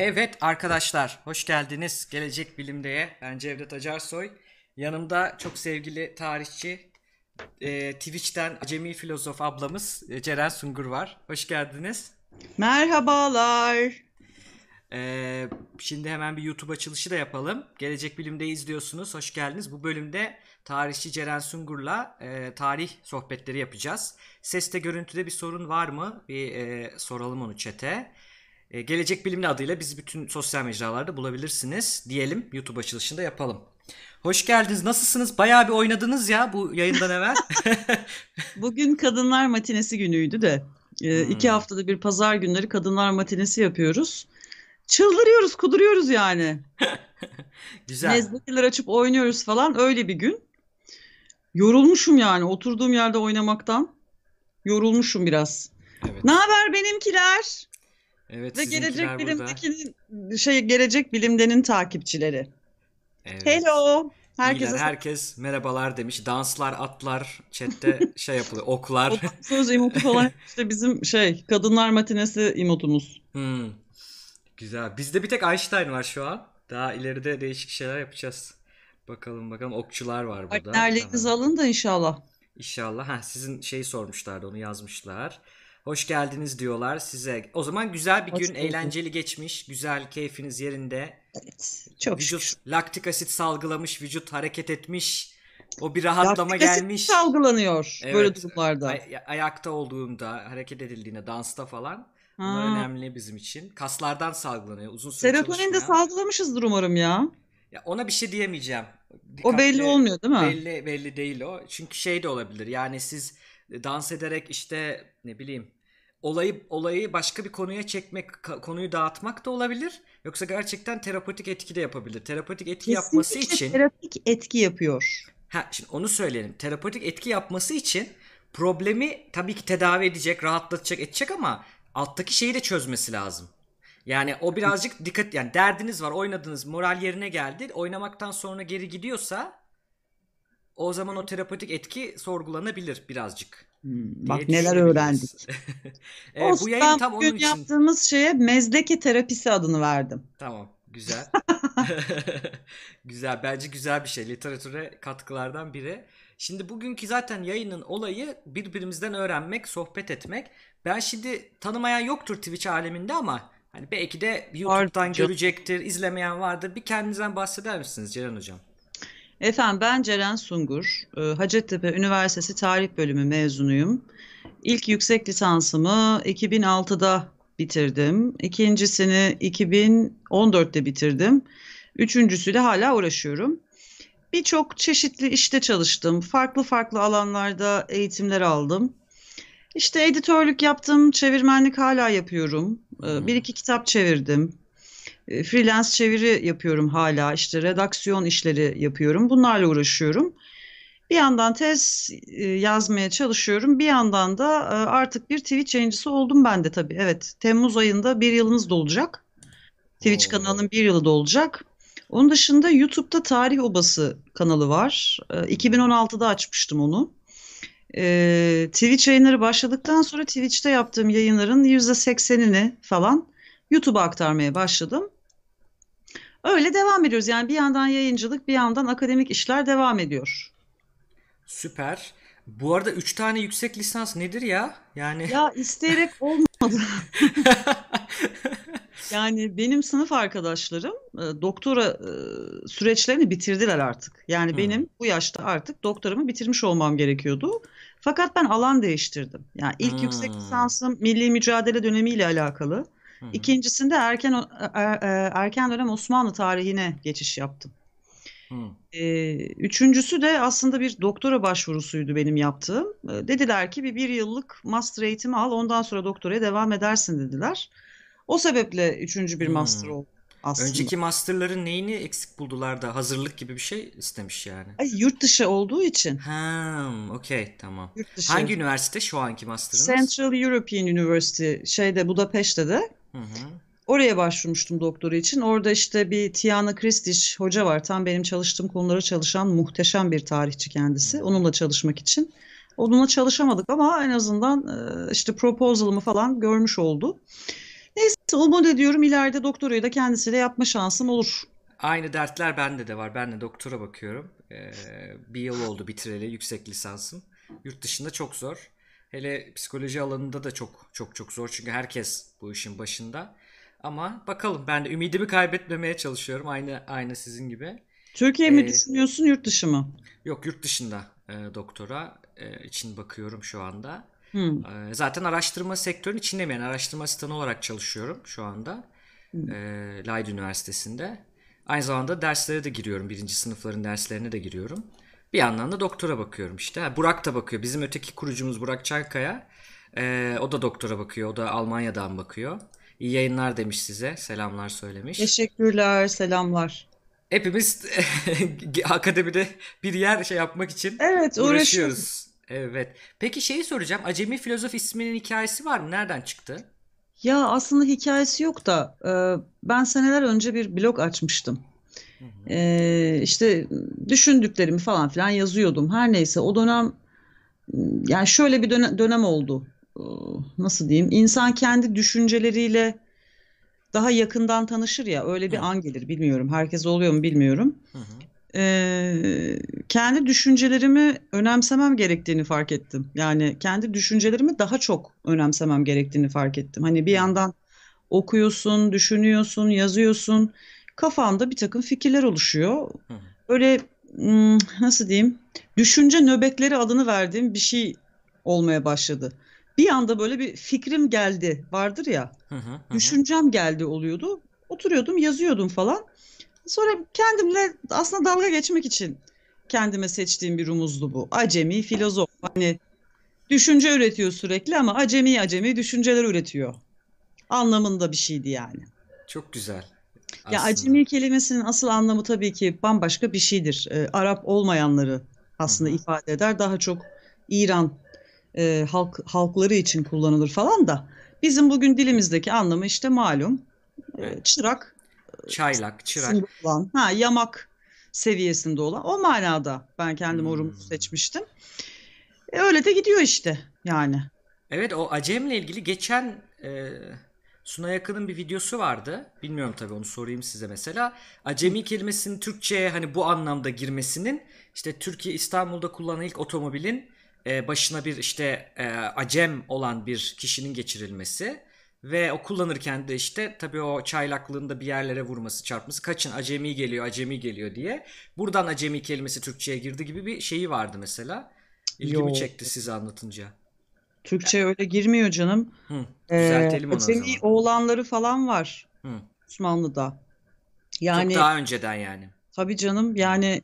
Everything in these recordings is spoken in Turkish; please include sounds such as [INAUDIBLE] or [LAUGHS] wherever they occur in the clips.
Evet arkadaşlar, hoş geldiniz Gelecek Bilim'deye. Ben Cevdet Acarsoy. Yanımda çok sevgili tarihçi, e, Twitch'ten acemi filozof ablamız e, Ceren Sungur var. Hoş geldiniz. Merhabalar. E, şimdi hemen bir YouTube açılışı da yapalım. Gelecek Bilim'de izliyorsunuz, hoş geldiniz. Bu bölümde tarihçi Ceren Sungur'la e, tarih sohbetleri yapacağız. Seste görüntüde bir sorun var mı? Bir e, soralım onu chat'e. E, Gelecek Bilimli adıyla bizi bütün sosyal mecralarda bulabilirsiniz diyelim. YouTube açılışında yapalım. Hoş geldiniz. Nasılsınız? Bayağı bir oynadınız ya bu yayından evvel. [LAUGHS] Bugün kadınlar matinesi günüydü de. e, Hmm. iki haftada bir pazar günleri kadınlar matinesi yapıyoruz. Çıldırıyoruz, kuduruyoruz yani. [LAUGHS] Güzel. Nezlekeler açıp oynuyoruz falan öyle bir gün. Yorulmuşum yani oturduğum yerde oynamaktan. Yorulmuşum biraz. Evet. Ne haber benimkiler? Evet Ve gelecek bilimdekinin şey gelecek bilimdenin takipçileri. Evet. Hello. Herkese İyiler, herkes merhabalar demiş. Danslar, atlar, chatte [LAUGHS] şey yapılıyor. Oklar. Söz emotu falan [LAUGHS] işte bizim şey kadınlar matinesi emotumuz. Hmm. Güzel. Bizde bir tek Einstein var şu an. Daha ileride değişik şeyler yapacağız. Bakalım bakalım okçular var burada. Partnerliğinizi Tamam. alın da inşallah. İnşallah. Ha, sizin şeyi sormuşlardı onu yazmışlar. Hoş geldiniz diyorlar size. O zaman güzel bir Hoş gün, bulduk. eğlenceli geçmiş. Güzel, keyfiniz yerinde. Evet. Çok Vücut şükür. laktik asit salgılamış, vücut hareket etmiş. O bir rahatlama Laktik asit gelmiş. salgılanıyor böyle Evet. durumlarda. Ay- ayakta olduğunda, hareket edildiğinde, dansta falan. Bunlar Ha. önemli bizim için. Kaslardan salgılanıyor. Uzun süre Serotonin de salgılamışızdır umarım ya. Ya ona bir şey diyemeyeceğim. O belli Dikkatli- olmuyor değil mi? Belli belli değil o. Çünkü şey de olabilir. Yani siz dans ederek işte ne bileyim olayı olayı başka bir konuya çekmek, konuyu dağıtmak da olabilir. Yoksa gerçekten terapötik etki de yapabilir. Terapötik etki yapması Kesinlikle için terapik etki yapıyor. ha şimdi onu söyleyelim. Terapötik etki yapması için problemi tabii ki tedavi edecek, rahatlatacak, edecek ama alttaki şeyi de çözmesi lazım. Yani o birazcık dikkat yani derdiniz var, oynadınız, moral yerine geldi. Oynamaktan sonra geri gidiyorsa o zaman o terapötik etki sorgulanabilir birazcık. Hmm, bak neler öğrendik. [LAUGHS] Olsun, bu yayın tam onun için. yaptığımız şeye mezdeke terapisi adını verdim. Tamam, güzel. [LAUGHS] [LAUGHS] güzel, bence güzel bir şey. Literatüre katkılardan biri. Şimdi bugünkü zaten yayının olayı birbirimizden öğrenmek, sohbet etmek. Ben şimdi tanımayan yoktur Twitch aleminde ama hani belki de YouTube'dan canım. görecektir, izlemeyen vardır. Bir kendinizden bahseder misiniz Ceren Hocam? Efendim ben Ceren Sungur. Ee, Hacettepe Üniversitesi Tarih Bölümü mezunuyum. İlk yüksek lisansımı 2006'da bitirdim. İkincisini 2014'te bitirdim. Üçüncüsüyle hala uğraşıyorum. Birçok çeşitli işte çalıştım. Farklı farklı alanlarda eğitimler aldım. İşte editörlük yaptım, çevirmenlik hala yapıyorum. Ee, Bir iki kitap çevirdim. E, Freelance çeviri yapıyorum hala. İşte redaksiyon işleri yapıyorum. Bunlarla uğraşıyorum. Bir yandan tez e, yazmaya çalışıyorum. Bir yandan da e, artık bir Twitch yayıncısı oldum ben de tabii. Evet, Temmuz ayında bir yılımız dolacak. Twitch Oo. kanalının bir yılı dolacak. Onun dışında YouTube'da Tarih Obası kanalı var. E, 2016'da açmıştım onu. E, Twitch yayınları başladıktan sonra Twitch'te yaptığım yayınların %80'ini falan YouTube'a aktarmaya başladım. Öyle devam ediyoruz. Yani bir yandan yayıncılık, bir yandan akademik işler devam ediyor. Süper. Bu arada 3 tane yüksek lisans nedir ya? Yani Ya [LAUGHS] isteyerek olmadı. Yani benim sınıf arkadaşlarım e, doktora e, süreçlerini bitirdiler artık. Yani Hmm. benim bu yaşta artık doktoramı bitirmiş olmam gerekiyordu. Fakat ben alan değiştirdim. Yani ilk yüksek Hmm. lisansım milli mücadele dönemiyle alakalı. Hı hı. İkincisinde erken o- e- e- erken dönem Osmanlı tarihine geçiş yaptım. Hı. Ee, üçüncüsü de aslında bir doktora başvurusuydu benim yaptığım. Ee, dediler ki bir, bir yıllık master eğitimi al ondan sonra doktoraya devam edersin dediler. O sebeple üçüncü bir master oldu aslında. Önceki masterların neyini eksik buldular da hazırlık gibi bir şey istemiş yani. Ay, yurt dışı olduğu için. Ha, okey tamam. Yurt dışı. Hangi üniversite şu anki master'ınız? Central European University şeyde Budapeşte de. Hı hı. Oraya başvurmuştum doktora için. Orada işte bir Tiana Kristiç hoca var. Tam benim çalıştığım konulara çalışan muhteşem bir tarihçi kendisi. Onunla çalışmak için. Onunla çalışamadık ama en azından e, işte proposal'ımı falan görmüş oldu. Neyse Umut ediyorum ileride doktorayı da kendisiyle yapma şansım olur. Aynı dertler bende de var. Ben de doktora bakıyorum. Ee, bir yıl oldu bitireli yüksek lisansım. Yurt dışında çok zor. Hele psikoloji alanında da çok çok çok zor. Çünkü herkes bu işin başında. Ama bakalım ben de ümidimi kaybetmemeye çalışıyorum. Aynı aynı sizin gibi. Türkiye mi Ee, düşünüyorsun, yurt dışı mı? yok yurt dışında e, doktora e, için bakıyorum şu anda. Hmm. E, zaten araştırma sektörünün içindeyim. Yani araştırma asistanı olarak çalışıyorum şu anda. Hmm. E, Leiden Üniversitesi'nde. Aynı zamanda derslere de giriyorum. Birinci sınıfların derslerine de giriyorum. Bir yandan da doktora bakıyorum işte. Burak da bakıyor. Bizim öteki kurucumuz Burak Çankaya. E, o da doktora bakıyor. O da Almanya'dan bakıyor. İyi yayınlar demiş size. Selamlar söylemiş. Teşekkürler, selamlar. Hepimiz [LAUGHS] akademide bir yer şey yapmak için Evet, uğraşıyoruz. uğraşıyoruz. Evet. Peki şeyi soracağım. Acemi Filozof isminin hikayesi var mı? Nereden çıktı? Ya aslında hikayesi yok da e, ben seneler önce bir blog açmıştım. Hı hı. E, işte düşündüklerimi falan filan yazıyordum. Her neyse o dönem yani şöyle bir dönem, dönem oldu. E, Nasıl diyeyim? İnsan kendi düşünceleriyle daha yakından tanışır ya öyle Hı bir an gelir bilmiyorum. Herkes oluyor mu bilmiyorum. hı. hı. Ee, kendi düşüncelerimi önemsemem gerektiğini fark ettim. Yani kendi düşüncelerimi daha çok önemsemem gerektiğini fark ettim. Hani bir Hı yandan okuyorsun, düşünüyorsun, yazıyorsun. Kafanda bir takım fikirler oluşuyor. hı. Öyle nasıl diyeyim? Düşünce nöbetleri adını verdiğim bir şey olmaya başladı. Bir anda böyle bir fikrim geldi vardır ya. Hı hı. Hı hı. Düşüncem geldi oluyordu. Oturuyordum, yazıyordum falan. Sonra kendimle aslında dalga geçmek için kendime seçtiğim bir rumuzdu bu. Acemi filozof. Hani düşünce üretiyor sürekli ama acemi acemi düşünceler üretiyor. Anlamında bir şeydi yani. Çok güzel Ya aslında. acemi kelimesinin asıl anlamı tabii ki bambaşka bir şeydir. Ee, Arap olmayanları aslında hı. ifade eder. Daha çok İran e, halk halkları için kullanılır falan da. Bizim bugün dilimizdeki anlamı işte malum e, Evet. çırak Çaylak, çırak. olan, ha yamak seviyesinde olan o manada ben kendime o Hmm. rumuzu seçmiştim. E, öyle de gidiyor işte yani. Evet o Acem'le ilgili geçen e, Suna Yakın'ın bir videosu vardı. Bilmiyorum tabii onu sorayım size mesela. Acemi kelimesinin Türkçe'ye hani bu anlamda girmesinin işte Türkiye İstanbul'da kullanılan ilk otomobilin e, başına bir işte e, Acem olan bir kişinin geçirilmesi ve o kullanırken de işte tabii o çaylaklığında bir yerlere vurması çarpması kaçın acemi geliyor acemi geliyor diye buradan acemi kelimesi Türkçe'ye girdi gibi bir şeyi vardı mesela. İlgimi Yo, çekti size anlatınca. Türkçe öyle girmiyor canım. Hı, Ee, düzeltelim onu o acemi zaman. oğlanları falan var Hı. Osmanlı'da. Çok Yani daha önceden yani. tabii canım yani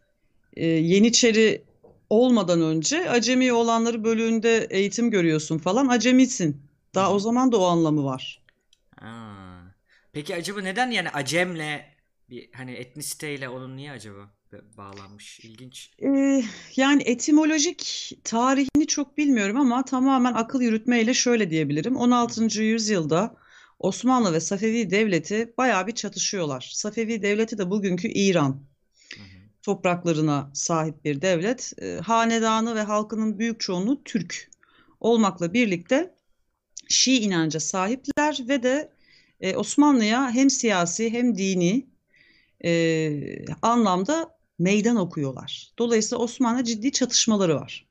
e, Yeniçeri olmadan önce acemi oğlanları bölüğünde eğitim görüyorsun falan acemisin. Hı Daha o hı. zaman da o anlamı var. Aa. Peki acaba neden yani Acem'le bir hani etnisiteyle onun niye acaba ba- bağlanmış? İlginç. Ee, yani etimolojik tarihini çok bilmiyorum ama tamamen akıl yürütmeyle şöyle diyebilirim. Hı 16. yüzyılda Osmanlı ve Safevi Devleti bayağı bir çatışıyorlar. Safevi Devleti de bugünkü İran hı. hı. topraklarına sahip bir devlet. Ee, hanedanı ve halkının büyük çoğunluğu Türk olmakla birlikte Şii inanca sahipler ve de e, Osmanlı'ya hem siyasi hem dini e, anlamda meydan okuyorlar. Dolayısıyla Osmanlı ciddi çatışmaları var.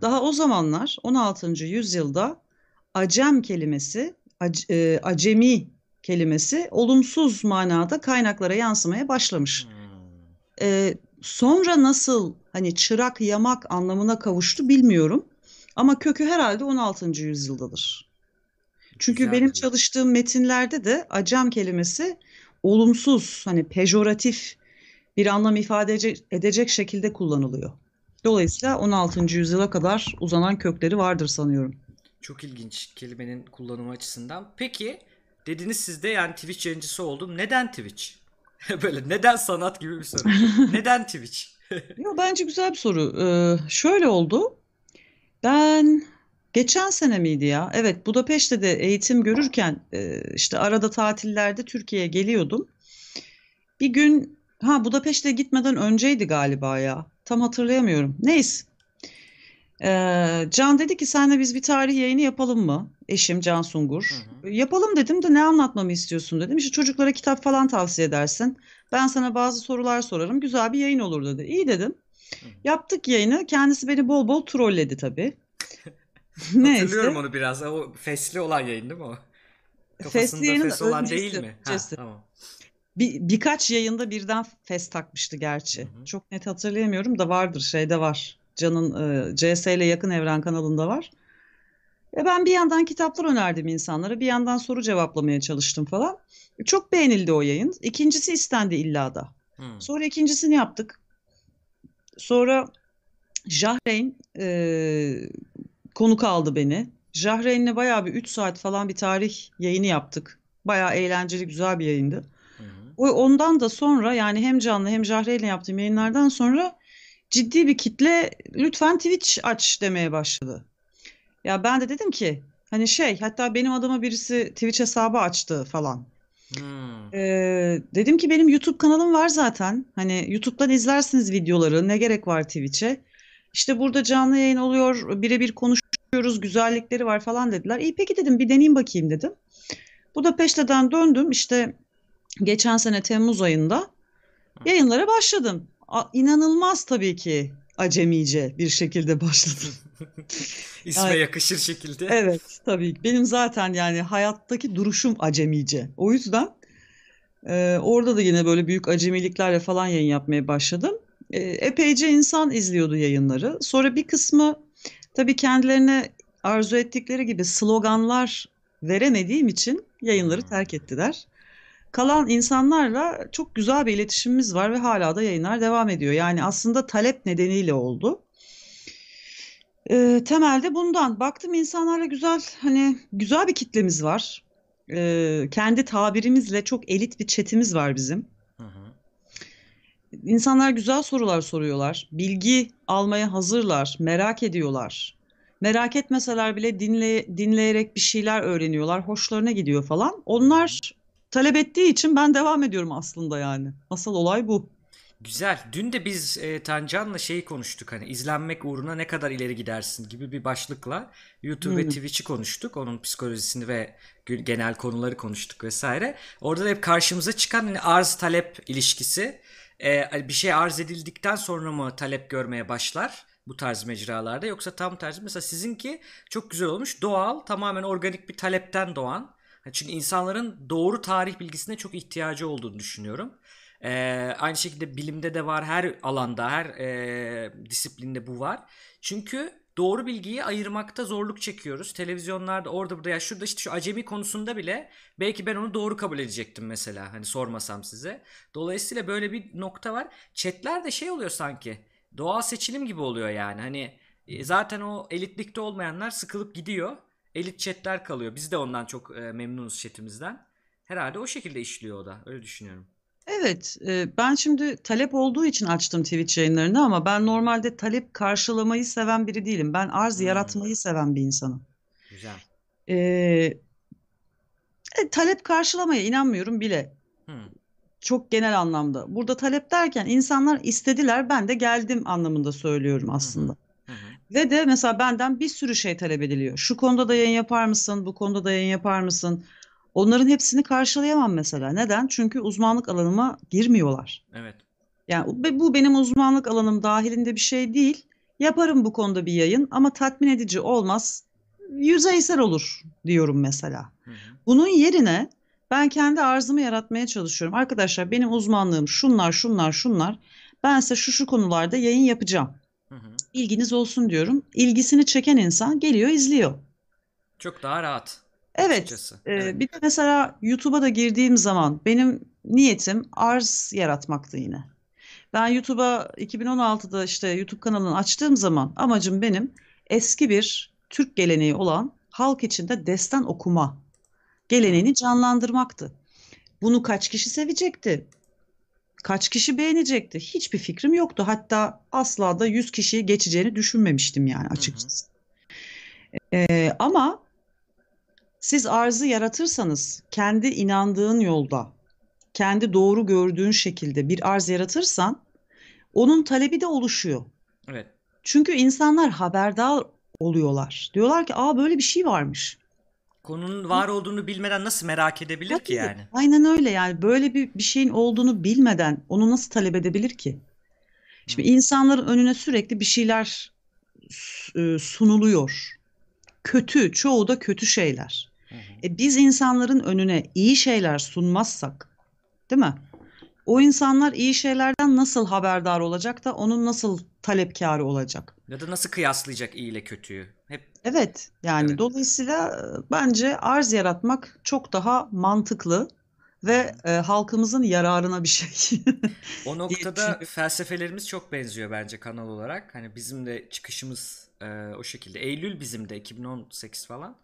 Daha o zamanlar 16. yüzyılda Acem kelimesi, e, acemi kelimesi olumsuz manada kaynaklara yansımaya başlamış. Hmm. E, sonra nasıl hani çırak yamak anlamına kavuştu bilmiyorum. Ama kökü herhalde 16. yüzyıldadır. Çünkü Güzel benim çalıştığım metinlerde de acem kelimesi olumsuz, hani pejoratif bir anlam ifade ece- edecek şekilde kullanılıyor. Dolayısıyla 16. yüzyıla kadar uzanan kökleri vardır sanıyorum. Çok ilginç kelimenin kullanımı açısından. Peki dediniz siz de yani Twitch yayıncısı oldum. Neden Twitch? [LAUGHS] Böyle neden sanat gibi bir soru. [LAUGHS] Neden Twitch? [LAUGHS] Yo, bence güzel bir soru. Ee, şöyle oldu. Ben geçen sene miydi ya? Evet, Budapeşte de eğitim görürken e, işte arada tatillerde Türkiye'ye geliyordum. Bir gün ha Budapeşte gitmeden önceydi galiba ya. Tam hatırlayamıyorum. Neyse. Ee, Can dedi ki senle biz bir tarih yayını yapalım mı? Eşim Can Hı Sungur. hı. Yapalım dedim de ne anlatmamı istiyorsun dedim. İşte çocuklara kitap falan tavsiye edersin. Ben sana bazı sorular sorarım. Güzel bir yayın olur dedi. İyi dedim. Hı hı. Yaptık yayını. Kendisi beni bol bol trolledi tabii. [LAUGHS] Hatırlıyorum Neyse. onu biraz. O fesli olan yayın değil mi o? Fesli Kafasında yayının fes olan değil öncesi. mi? Ha, tamam. Bir, birkaç yayında birden fes takmıştı Hı gerçi. hı. Çok net hatırlayamıyorum da vardır şeyde var. Can'ın e, CS ile Yakın Evren kanalında var. E ben bir yandan kitaplar önerdim insanlara, bir yandan soru cevaplamaya çalıştım falan. Çok beğenildi o yayın. İkincisi istendi illa da. Hı. Sonra ikincisini yaptık. Sonra Jahreyn e, konuk aldı beni. Jahreyn'le bayağı bir 3 saat falan bir tarih yayını yaptık. Bayağı eğlenceli, güzel bir yayındı. Ondan da sonra yani hem canlı hem Jahreyn'le yaptığım yayınlardan sonra ciddi bir kitle lütfen Twitch aç demeye başladı. Ya ben de dedim ki hani şey hatta benim adıma birisi Twitch hesabı açtı falan. Hmm. Ee, dedim ki benim YouTube kanalım var zaten. Hani YouTube'dan izlersiniz videoları. Ne gerek var Twitch'e? İşte burada canlı yayın oluyor, birebir konuşuyoruz, güzellikleri var falan dediler. İyi peki dedim bir deneyeyim bakayım dedim. Budapeşte'den döndüm işte geçen sene Temmuz ayında yayınlara başladım. A, inanılmaz tabii ki acemice bir şekilde başladım. [LAUGHS] İsme Yani yakışır şekilde. evet tabii benim zaten yani hayattaki duruşum acemice. O yüzden e, orada da yine böyle büyük acemiliklerle falan yayın yapmaya başladım. E, epeyce insan izliyordu yayınları. Sonra bir kısmı tabii kendilerine arzu ettikleri gibi sloganlar veremediğim için yayınları terk ettiler. Kalan insanlarla çok güzel bir iletişimimiz var ve hala da yayınlar devam ediyor. Yani aslında talep nedeniyle oldu. Ee, temelde bundan. Baktım insanlarla güzel hani güzel bir kitlemiz var. Ee, kendi tabirimizle çok elit bir chatimiz var bizim. Hı hı. İnsanlar güzel sorular soruyorlar. Bilgi almaya hazırlar, merak ediyorlar. Merak etmeseler bile dinle, dinleyerek bir şeyler öğreniyorlar. Hoşlarına gidiyor falan. Onlar talep ettiği için ben devam ediyorum aslında yani. Asıl olay bu. Güzel. Dün de biz e, Tancan'la şeyi konuştuk hani izlenmek uğruna ne kadar ileri gidersin gibi bir başlıkla YouTube ve. Twitch'i konuştuk. Onun psikolojisini ve genel konuları konuştuk vesaire. Orada da hep karşımıza çıkan hani arz talep ilişkisi. E, bir şey arz edildikten sonra mı talep görmeye başlar bu tarz mecralarda yoksa tam tersi mesela sizinki çok güzel olmuş. Doğal, tamamen organik bir talepten doğan. Çünkü insanların doğru tarih bilgisine çok ihtiyacı olduğunu düşünüyorum. Ee, aynı şekilde bilimde de var, her alanda, her e, disiplinde bu var. Çünkü doğru bilgiyi ayırmakta zorluk çekiyoruz. Televizyonlarda orada burada ya şurada işte şu acemi konusunda bile belki ben onu doğru kabul edecektim mesela hani sormasam size. Dolayısıyla böyle bir nokta var. Chatler de şey oluyor sanki. Doğal seçilim gibi oluyor yani. Hani e, zaten o elitlikte olmayanlar sıkılıp gidiyor. Elit chatler kalıyor. Biz de ondan çok e, memnunuz chatimizden. Herhalde o şekilde işliyor o da. Öyle düşünüyorum. Evet, e, ben şimdi talep olduğu için açtım Twitch yayınlarını ama ben normalde talep karşılamayı seven biri değilim. Ben arz Hmm, yaratmayı seven bir insanım. güzel. E, e, talep karşılamaya inanmıyorum bile. Hmm, Çok genel anlamda. Burada talep derken insanlar istediler, ben de geldim anlamında söylüyorum aslında. Ve de mesela benden bir sürü şey talep ediliyor. Şu konuda da yayın yapar mısın? Bu konuda da yayın yapar mısın? Onların hepsini karşılayamam mesela. Neden? Çünkü uzmanlık alanıma girmiyorlar. Evet. Yani bu benim uzmanlık alanım dahilinde bir şey değil. Yaparım bu konuda bir yayın ama tatmin edici olmaz. Yüzeysel olur diyorum mesela. Hı hı, Bunun yerine ben kendi arzımı yaratmaya çalışıyorum. Arkadaşlar benim uzmanlığım şunlar, şunlar, şunlar. Ben size şu şu konularda yayın yapacağım. Hı hı. İlginiz olsun diyorum. İlgisini çeken insan geliyor, izliyor. Çok daha rahat Evet, e, Evet. bir de mesela YouTube'a da girdiğim zaman benim niyetim arz yaratmaktı yine. Ben YouTube'a 2016'da işte YouTube kanalını açtığım zaman amacım benim eski bir Türk geleneği olan halk içinde destan okuma geleneğini canlandırmaktı. Bunu kaç kişi sevecekti? Kaç kişi beğenecekti? Hiçbir fikrim yoktu. Hatta asla da 100 kişiyi geçeceğini düşünmemiştim yani Hı hı. açıkçası. Ee, ama siz arzı yaratırsanız kendi inandığın yolda, kendi doğru gördüğün şekilde bir arz yaratırsan onun talebi de oluşuyor. Evet. Çünkü insanlar haberdar oluyorlar. Diyorlar ki aa böyle bir şey varmış. Konunun var olduğunu bilmeden nasıl merak edebilir ki Tabii, yani? aynen öyle yani böyle bir, bir şeyin olduğunu bilmeden onu nasıl talep edebilir ki? Şimdi insanların önüne sürekli bir şeyler e, sunuluyor. Kötü, çoğu da kötü şeyler. Hı hı. E biz insanların önüne iyi şeyler sunmazsak, değil mi? O insanlar iyi şeylerden nasıl haberdar olacak da onun nasıl talepkarı olacak? Ya da nasıl kıyaslayacak iyi ile kötüyü? Hep Evet, yani Evet. dolayısıyla bence arz yaratmak çok daha mantıklı ve e, halkımızın yararına bir şey. [LAUGHS] o noktada felsefelerimiz çok benziyor bence kanal olarak. Hani bizim de çıkışımız e, o şekilde. Eylül bizim de 2018 falan.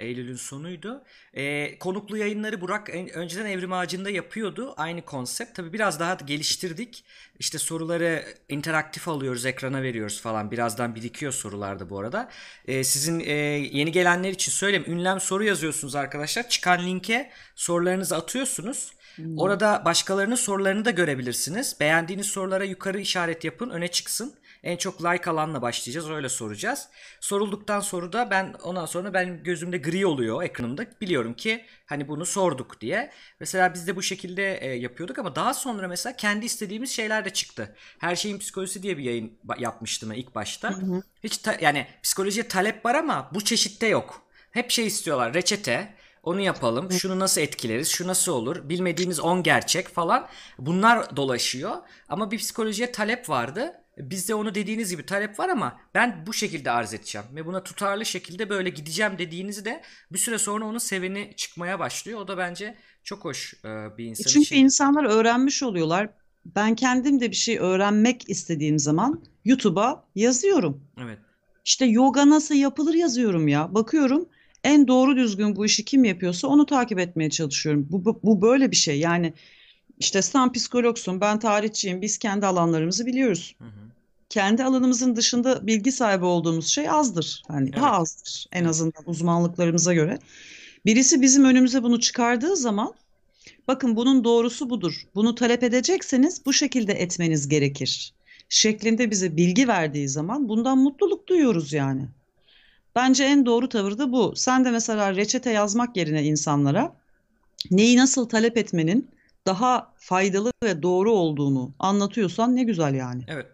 Eylül'ün sonuydu. E, konuklu yayınları Burak en- önceden Evrim Ağacı'nda yapıyordu. Aynı konsept. Tabii biraz daha geliştirdik. İşte soruları interaktif alıyoruz, ekrana veriyoruz falan. Birazdan birikiyor sorularda bu arada. E, sizin e, yeni gelenler için söyleyeyim. Ünlem soru yazıyorsunuz arkadaşlar. Çıkan linke sorularınızı atıyorsunuz. Orada başkalarının sorularını da görebilirsiniz. Beğendiğiniz sorulara yukarı işaret yapın, öne çıksın. En çok like alanla başlayacağız, öyle soracağız. Sorulduktan sonra da ben ondan sonra benim gözümde gri oluyor ekranımda. Biliyorum ki hani bunu sorduk diye. Mesela biz de bu şekilde e, yapıyorduk ama daha sonra mesela kendi istediğimiz şeyler de çıktı. Her şeyin psikolojisi diye bir yayın yapmıştım ilk başta. Hiç ta- yani psikolojiye talep var ama bu çeşitte yok. Hep şey istiyorlar, reçete. Onu yapalım. Şunu nasıl etkileriz? Şu nasıl olur? Bilmediğiniz 10 gerçek falan. Bunlar dolaşıyor. Ama bir psikolojiye talep vardı. Bizde onu dediğiniz gibi talep var ama ben bu şekilde arz edeceğim. Ve buna tutarlı şekilde böyle gideceğim dediğinizde bir süre sonra onun seveni çıkmaya başlıyor. O da bence çok hoş e, bir E insan Çünkü için. insanlar öğrenmiş oluyorlar. Ben kendim de bir şey öğrenmek istediğim zaman YouTube'a yazıyorum. Evet. İşte yoga nasıl yapılır yazıyorum ya. Bakıyorum en doğru düzgün bu işi kim yapıyorsa onu takip etmeye çalışıyorum. Bu, bu, bu böyle bir şey. Yani işte sen psikologsun, ben tarihçiyim. Biz kendi alanlarımızı biliyoruz. Hı hı. Kendi alanımızın dışında bilgi sahibi olduğumuz şey azdır. Yani daha Evet. azdır en azından uzmanlıklarımıza göre. Birisi bizim önümüze bunu çıkardığı zaman bakın bunun doğrusu budur. Bunu talep edecekseniz bu şekilde etmeniz gerekir. Şeklinde bize bilgi verdiği zaman bundan mutluluk duyuyoruz yani. Bence en doğru tavır da bu. Sen de mesela reçete yazmak yerine insanlara neyi nasıl talep etmenin daha faydalı ve doğru olduğunu anlatıyorsan ne güzel yani. Evet.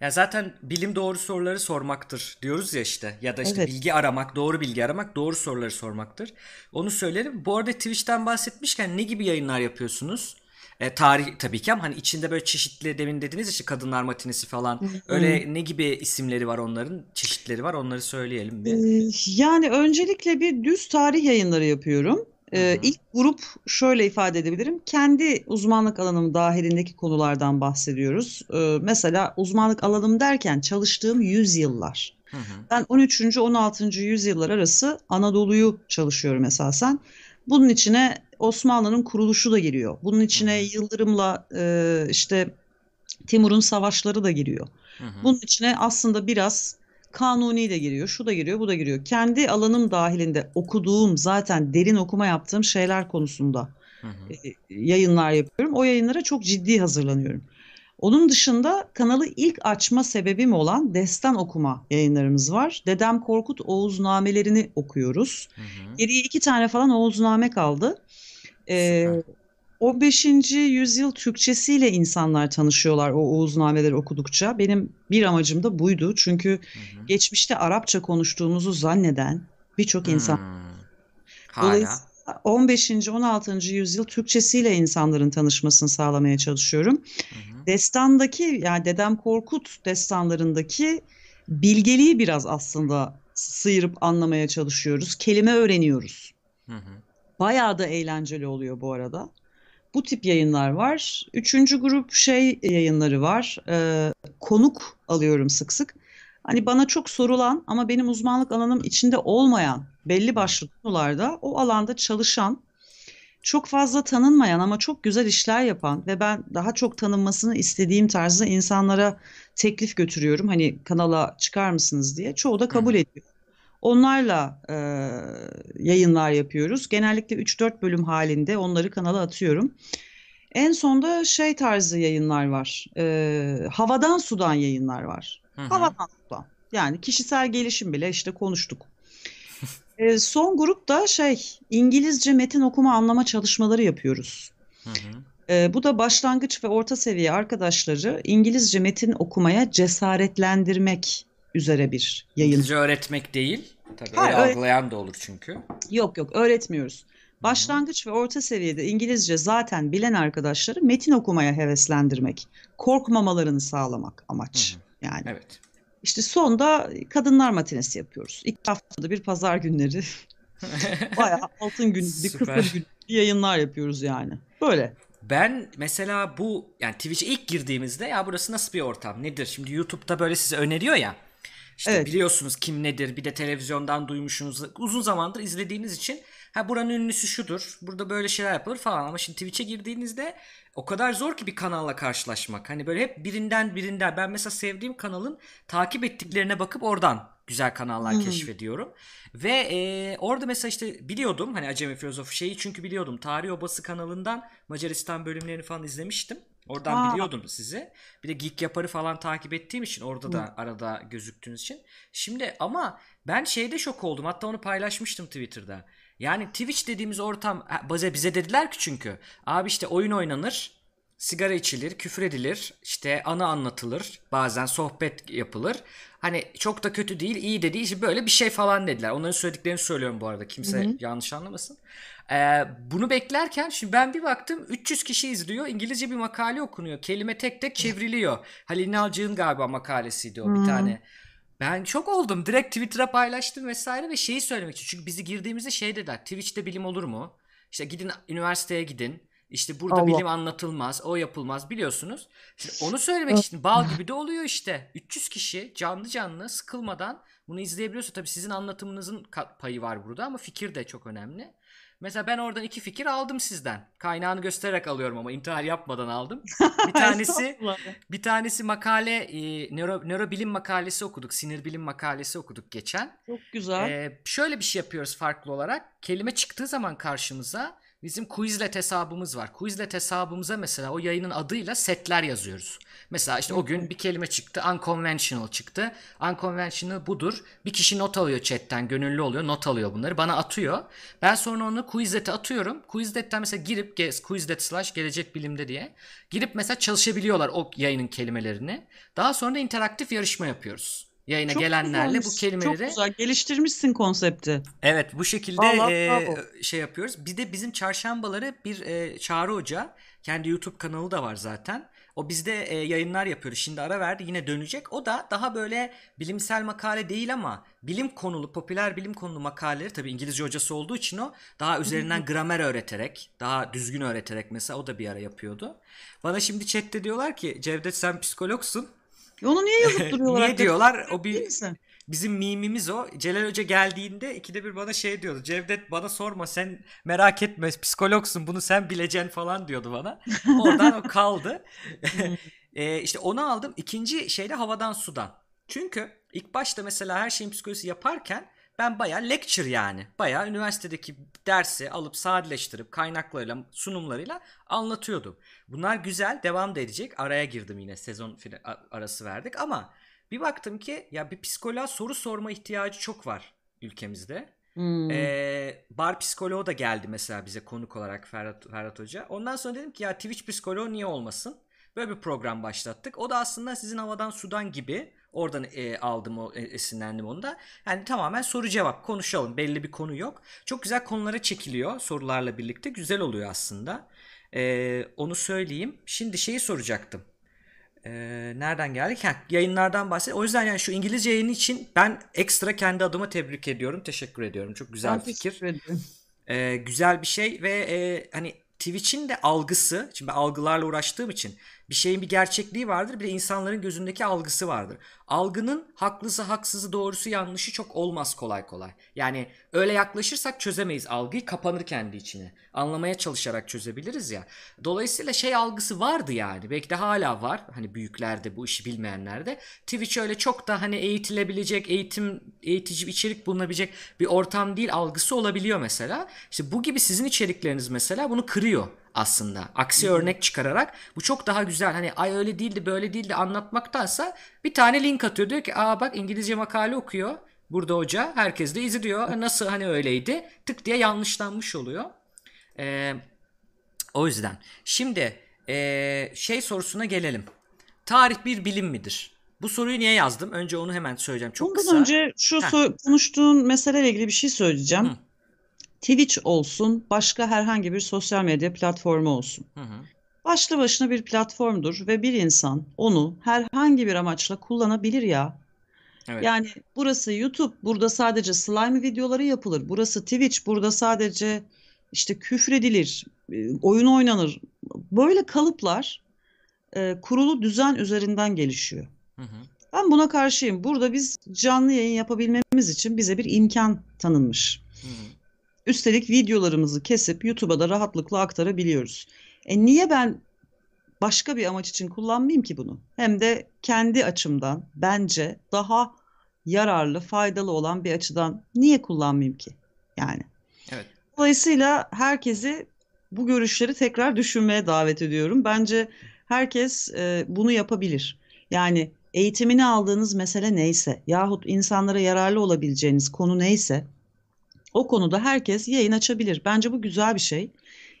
Ya zaten bilim doğru soruları sormaktır diyoruz ya işte. Ya da işte Evet. bilgi aramak, doğru bilgi aramak, doğru soruları sormaktır. Onu söylerim. Bu arada Twitch'ten bahsetmişken ne gibi yayınlar yapıyorsunuz? E, tarih tabii ki ama hani içinde böyle çeşitli demin dediniz işte kadınlar matinesi falan. Öyle ne gibi isimleri var onların? Çeşitleri var. Onları söyleyelim bir. Ee, yani öncelikle bir düz tarih yayınları yapıyorum. Ee, Hı hı. ilk grup şöyle ifade edebilirim. Kendi uzmanlık alanım dahilindeki konulardan bahsediyoruz. Ee, mesela uzmanlık alanım derken çalıştığım yüzyıllar. Hı hı. Ben 13. 16. yüzyıllar arası Anadolu'yu çalışıyorum esasen. Bunun içine Osmanlı'nın kuruluşu da giriyor. Bunun içine Hı Yıldırım'la e, işte Timur'un savaşları da giriyor. Hı hı. Bunun içine aslında biraz Kanuni de giriyor, şu da giriyor, bu da giriyor. Kendi alanım dahilinde okuduğum, zaten derin okuma yaptığım şeyler konusunda Hı hı. e, yayınlar yapıyorum. O yayınlara çok ciddi hazırlanıyorum. Onun dışında kanalı ilk açma sebebim olan destan okuma yayınlarımız var. Dedem Korkut Oğuznamelerini okuyoruz. Hı hı. Geriye iki tane falan Oğuzname kaldı. Ee, Süper. 15. yüzyıl Türkçesiyle insanlar tanışıyorlar o Oğuznameleri okudukça. Benim bir amacım da buydu. Çünkü Hı hı. geçmişte Arapça konuştuğumuzu zanneden birçok insan. Hmm. Dolayısıyla 15. 16. yüzyıl Türkçesiyle insanların tanışmasını sağlamaya çalışıyorum. Hı hı. Destandaki yani Dedem Korkut destanlarındaki bilgeliği biraz aslında sıyırıp anlamaya çalışıyoruz. Kelime öğreniyoruz. Hı hı. Bayağı da eğlenceli oluyor bu arada. Bu tip yayınlar var. Üçüncü grup şey yayınları var. Ee, konuk alıyorum sık sık. Hani bana çok sorulan ama benim uzmanlık alanım içinde olmayan belli başlı konularda o alanda çalışan, çok fazla tanınmayan ama çok güzel işler yapan ve ben daha çok tanınmasını istediğim tarzda insanlara teklif götürüyorum. Hani kanala çıkar mısınız diye. Çoğu da kabul ediyor. Onlarla e, yayınlar yapıyoruz. Genellikle 3-4 bölüm halinde onları kanala atıyorum. En sonda şey tarzı yayınlar var. E, havadan sudan yayınlar var. Hı hı. Havadan sudan. Yani kişisel gelişim bile işte konuştuk. Ee, son grup da şey İngilizce metin okuma anlama çalışmaları yapıyoruz. Hı hı. Ee, bu da başlangıç ve orta seviye arkadaşları İngilizce metin okumaya cesaretlendirmek üzere bir yayın. İngilizce öğretmek değil. Tabii Hayır, öyle öyle- algılayan da olur çünkü. Yok yok öğretmiyoruz. Başlangıç ve orta seviyede İngilizce zaten bilen arkadaşları metin okumaya heveslendirmek, korkmamalarını sağlamak amaç. Yani Evet. işte sonda kadınlar matinesi yapıyoruz. İlk haftada bir pazar günleri [LAUGHS] bayağı altın gün, bir Süper. kısır gün yayınlar yapıyoruz yani. Böyle. Ben mesela bu yani Twitch'e ilk girdiğimizde ya burası nasıl bir ortam nedir? Şimdi YouTube'da böyle size öneriyor ya. İşte Evet. biliyorsunuz kim nedir bir de televizyondan duymuşsunuz uzun zamandır izlediğiniz için ha buranın ünlüsü şudur burada böyle şeyler yapılır falan ama şimdi Twitch'e girdiğinizde o kadar zor ki bir kanalla karşılaşmak. Hani böyle hep birinden birinden ben mesela sevdiğim kanalın takip ettiklerine bakıp oradan güzel kanallar Hmm. keşfediyorum. Ve e, orada mesela işte biliyordum hani Acemi Filozofu şeyi çünkü biliyordum. Tarih Obası kanalından Macaristan bölümlerini falan izlemiştim. Oradan Aa. biliyordum sizi. Bir de Geek Yapar'ı falan takip ettiğim için orada da arada gözüktüğünüz için. Şimdi ama ben şeyde şok oldum. Hatta onu paylaşmıştım Twitter'da. Yani Twitch dediğimiz ortam bize bize dediler ki çünkü abi işte oyun oynanır, sigara içilir, küfür edilir, işte anı anlatılır, bazen sohbet yapılır. Hani çok da kötü değil, iyi de değil. İşte böyle bir şey falan dediler. Onların söylediklerini söylüyorum bu arada. Kimse yanlış anlamasın. Ee, bunu beklerken şimdi ben bir baktım 300 kişi izliyor. İngilizce bir makale okunuyor. Kelime tek tek çevriliyor. Halil Nalcık'ın galiba makalesiydi o bir tane. Ben çok oldum. Direkt Twitter'a paylaştım vesaire ve şeyi söylemek için. Çünkü bizi girdiğimizde şey dediler. Twitch'te bilim olur mu? İşte gidin üniversiteye gidin. İşte burada Allah. bilim anlatılmaz, o yapılmaz biliyorsunuz. Şimdi onu söylemek için bal gibi de oluyor işte. 300 kişi canlı canlı sıkılmadan bunu izleyebiliyorsa tabii sizin anlatımınızın payı var burada ama fikir de çok önemli. Mesela ben oradan iki fikir aldım sizden. Kaynağını göstererek alıyorum ama intihar yapmadan aldım. Bir [LAUGHS] tanesi bir tanesi makale e, nöro, nörobilim makalesi okuduk. Sinir bilim makalesi okuduk geçen. Çok güzel. Ee, şöyle bir şey yapıyoruz farklı olarak. Kelime çıktığı zaman karşımıza bizim Quizlet hesabımız var. Quizlet hesabımıza mesela o yayının adıyla setler yazıyoruz. Mesela işte o gün bir kelime çıktı. Unconventional çıktı. Unconventional budur. Bir kişi not alıyor chatten. Gönüllü oluyor. Not alıyor bunları. Bana atıyor. Ben sonra onu Quizlet'e atıyorum. Quizlet'ten mesela girip Quizlet slash gelecek bilimde diye. Girip mesela çalışabiliyorlar o yayının kelimelerini. Daha sonra da interaktif yarışma yapıyoruz. Yayına Çok gelenlerle bu güzelmiş. kelimeleri Çok güzel. Geliştirmişsin konsepti. Evet bu şekilde Vallahi e, bravo. şey yapıyoruz. Bir de bizim çarşambaları bir e, Çağrı Hoca kendi YouTube kanalı da var zaten. O bizde e, yayınlar yapıyoruz. Şimdi ara verdi yine dönecek. O da daha böyle bilimsel makale değil ama bilim konulu, popüler bilim konulu makaleleri tabii İngilizce hocası olduğu için o daha üzerinden gramer öğreterek, daha düzgün öğreterek mesela o da bir ara yapıyordu. Bana şimdi chatte diyorlar ki Cevdet sen psikologsun. Onu niye yazıp [LAUGHS] duruyorlar? Niye diyorlar? O bir misin? Bizim mimimiz o. Celal Hoca geldiğinde ikide bir bana şey diyordu. Cevdet bana sorma sen merak etme psikologsun bunu sen bileceksin falan diyordu bana. [LAUGHS] Oradan o kaldı. [LAUGHS] e, işte onu aldım. İkinci şeyde havadan sudan. Çünkü ilk başta mesela her şeyin psikolojisi yaparken ben bayağı lecture yani. Bayağı üniversitedeki dersi alıp sadeleştirip kaynaklarıyla, sunumlarıyla anlatıyordum. Bunlar güzel, devam da edecek. Araya girdim yine sezon arası verdik ama bir baktım ki ya bir psikoloğa soru sorma ihtiyacı çok var ülkemizde. Hmm. Ee, bar psikoloğu da geldi mesela bize konuk olarak Ferhat, Ferhat Hoca. Ondan sonra dedim ki ya Twitch psikoloğu niye olmasın? Böyle bir program başlattık. O da aslında sizin havadan sudan gibi. Oradan e, aldım o e, esinlendim onda. Yani tamamen soru cevap konuşalım. Belli bir konu yok. Çok güzel konulara çekiliyor sorularla birlikte. Güzel oluyor aslında. Ee, onu söyleyeyim. Şimdi şeyi soracaktım. Ee, nereden geldik? Heh, yayınlardan bahset. O yüzden yani şu İngilizce yayını için ben ekstra kendi adıma tebrik ediyorum. Teşekkür ediyorum. Çok güzel Ben bir fikir. Ee, güzel bir şey ve e, hani Twitch'in de algısı, şimdi ben algılarla uğraştığım için bir şeyin bir gerçekliği vardır bir de insanların gözündeki algısı vardır. Algının haklısı, haksızı, doğrusu, yanlışı çok olmaz kolay kolay. Yani öyle yaklaşırsak çözemeyiz algıyı, kapanır kendi içine. Anlamaya çalışarak çözebiliriz ya. Dolayısıyla şey algısı vardı yani. Belki de hala var. Hani büyüklerde bu işi bilmeyenlerde. Twitch öyle çok da hani eğitilebilecek, eğitim eğitici içerik bulunabilecek bir ortam değil algısı olabiliyor mesela. İşte bu gibi sizin içerikleriniz mesela bunu kırıyor. Aslında. Aksi örnek çıkararak bu çok daha güzel. Hani ay öyle değildi böyle değildi anlatmaktansa bir tane link atıyor. Diyor ki aa bak İngilizce makale okuyor. Burada hoca herkes de izliyor. Nasıl hani öyleydi? Tık diye yanlışlanmış oluyor. Ee, o yüzden. Şimdi ee, şey sorusuna gelelim. Tarih bir bilim midir? Bu soruyu niye yazdım? Önce onu hemen söyleyeceğim. Çok Ondan kısa. önce şu so- konuştuğun meseleyle ilgili bir şey söyleyeceğim. Hı. Twitch olsun, başka herhangi bir sosyal medya platformu olsun. Hı hı. Başlı başına bir platformdur ve bir insan onu herhangi bir amaçla kullanabilir ya. Evet. Yani burası YouTube, burada sadece slime videoları yapılır. Burası Twitch, burada sadece işte küfredilir, e, oyun oynanır. Böyle kalıplar e, kurulu düzen üzerinden gelişiyor. Hı hı. Ben buna karşıyım. Burada biz canlı yayın yapabilmemiz için bize bir imkan tanınmış. Hı hı. Üstelik videolarımızı kesip YouTube'a da rahatlıkla aktarabiliyoruz. E niye ben başka bir amaç için kullanmayayım ki bunu? Hem de kendi açımdan bence daha yararlı, faydalı olan bir açıdan niye kullanmayayım ki? Yani. Evet. Dolayısıyla herkesi bu görüşleri tekrar düşünmeye davet ediyorum. Bence herkes e, bunu yapabilir. Yani eğitimini aldığınız mesele neyse yahut insanlara yararlı olabileceğiniz konu neyse o konuda herkes yayın açabilir. Bence bu güzel bir şey.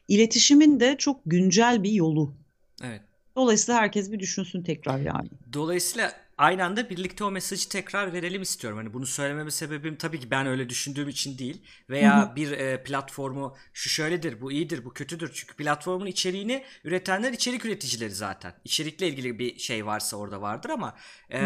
İletişimin de çok güncel bir yolu. Evet. Dolayısıyla herkes bir düşünsün tekrar yani. Dolayısıyla aynı anda birlikte o mesajı tekrar verelim istiyorum. Hani bunu söylememe sebebim tabii ki ben öyle düşündüğüm için değil. Veya bir e, platformu şu şöyledir, bu iyidir, bu kötüdür. Çünkü platformun içeriğini üretenler içerik üreticileri zaten. İçerikle ilgili bir şey varsa orada vardır ama e,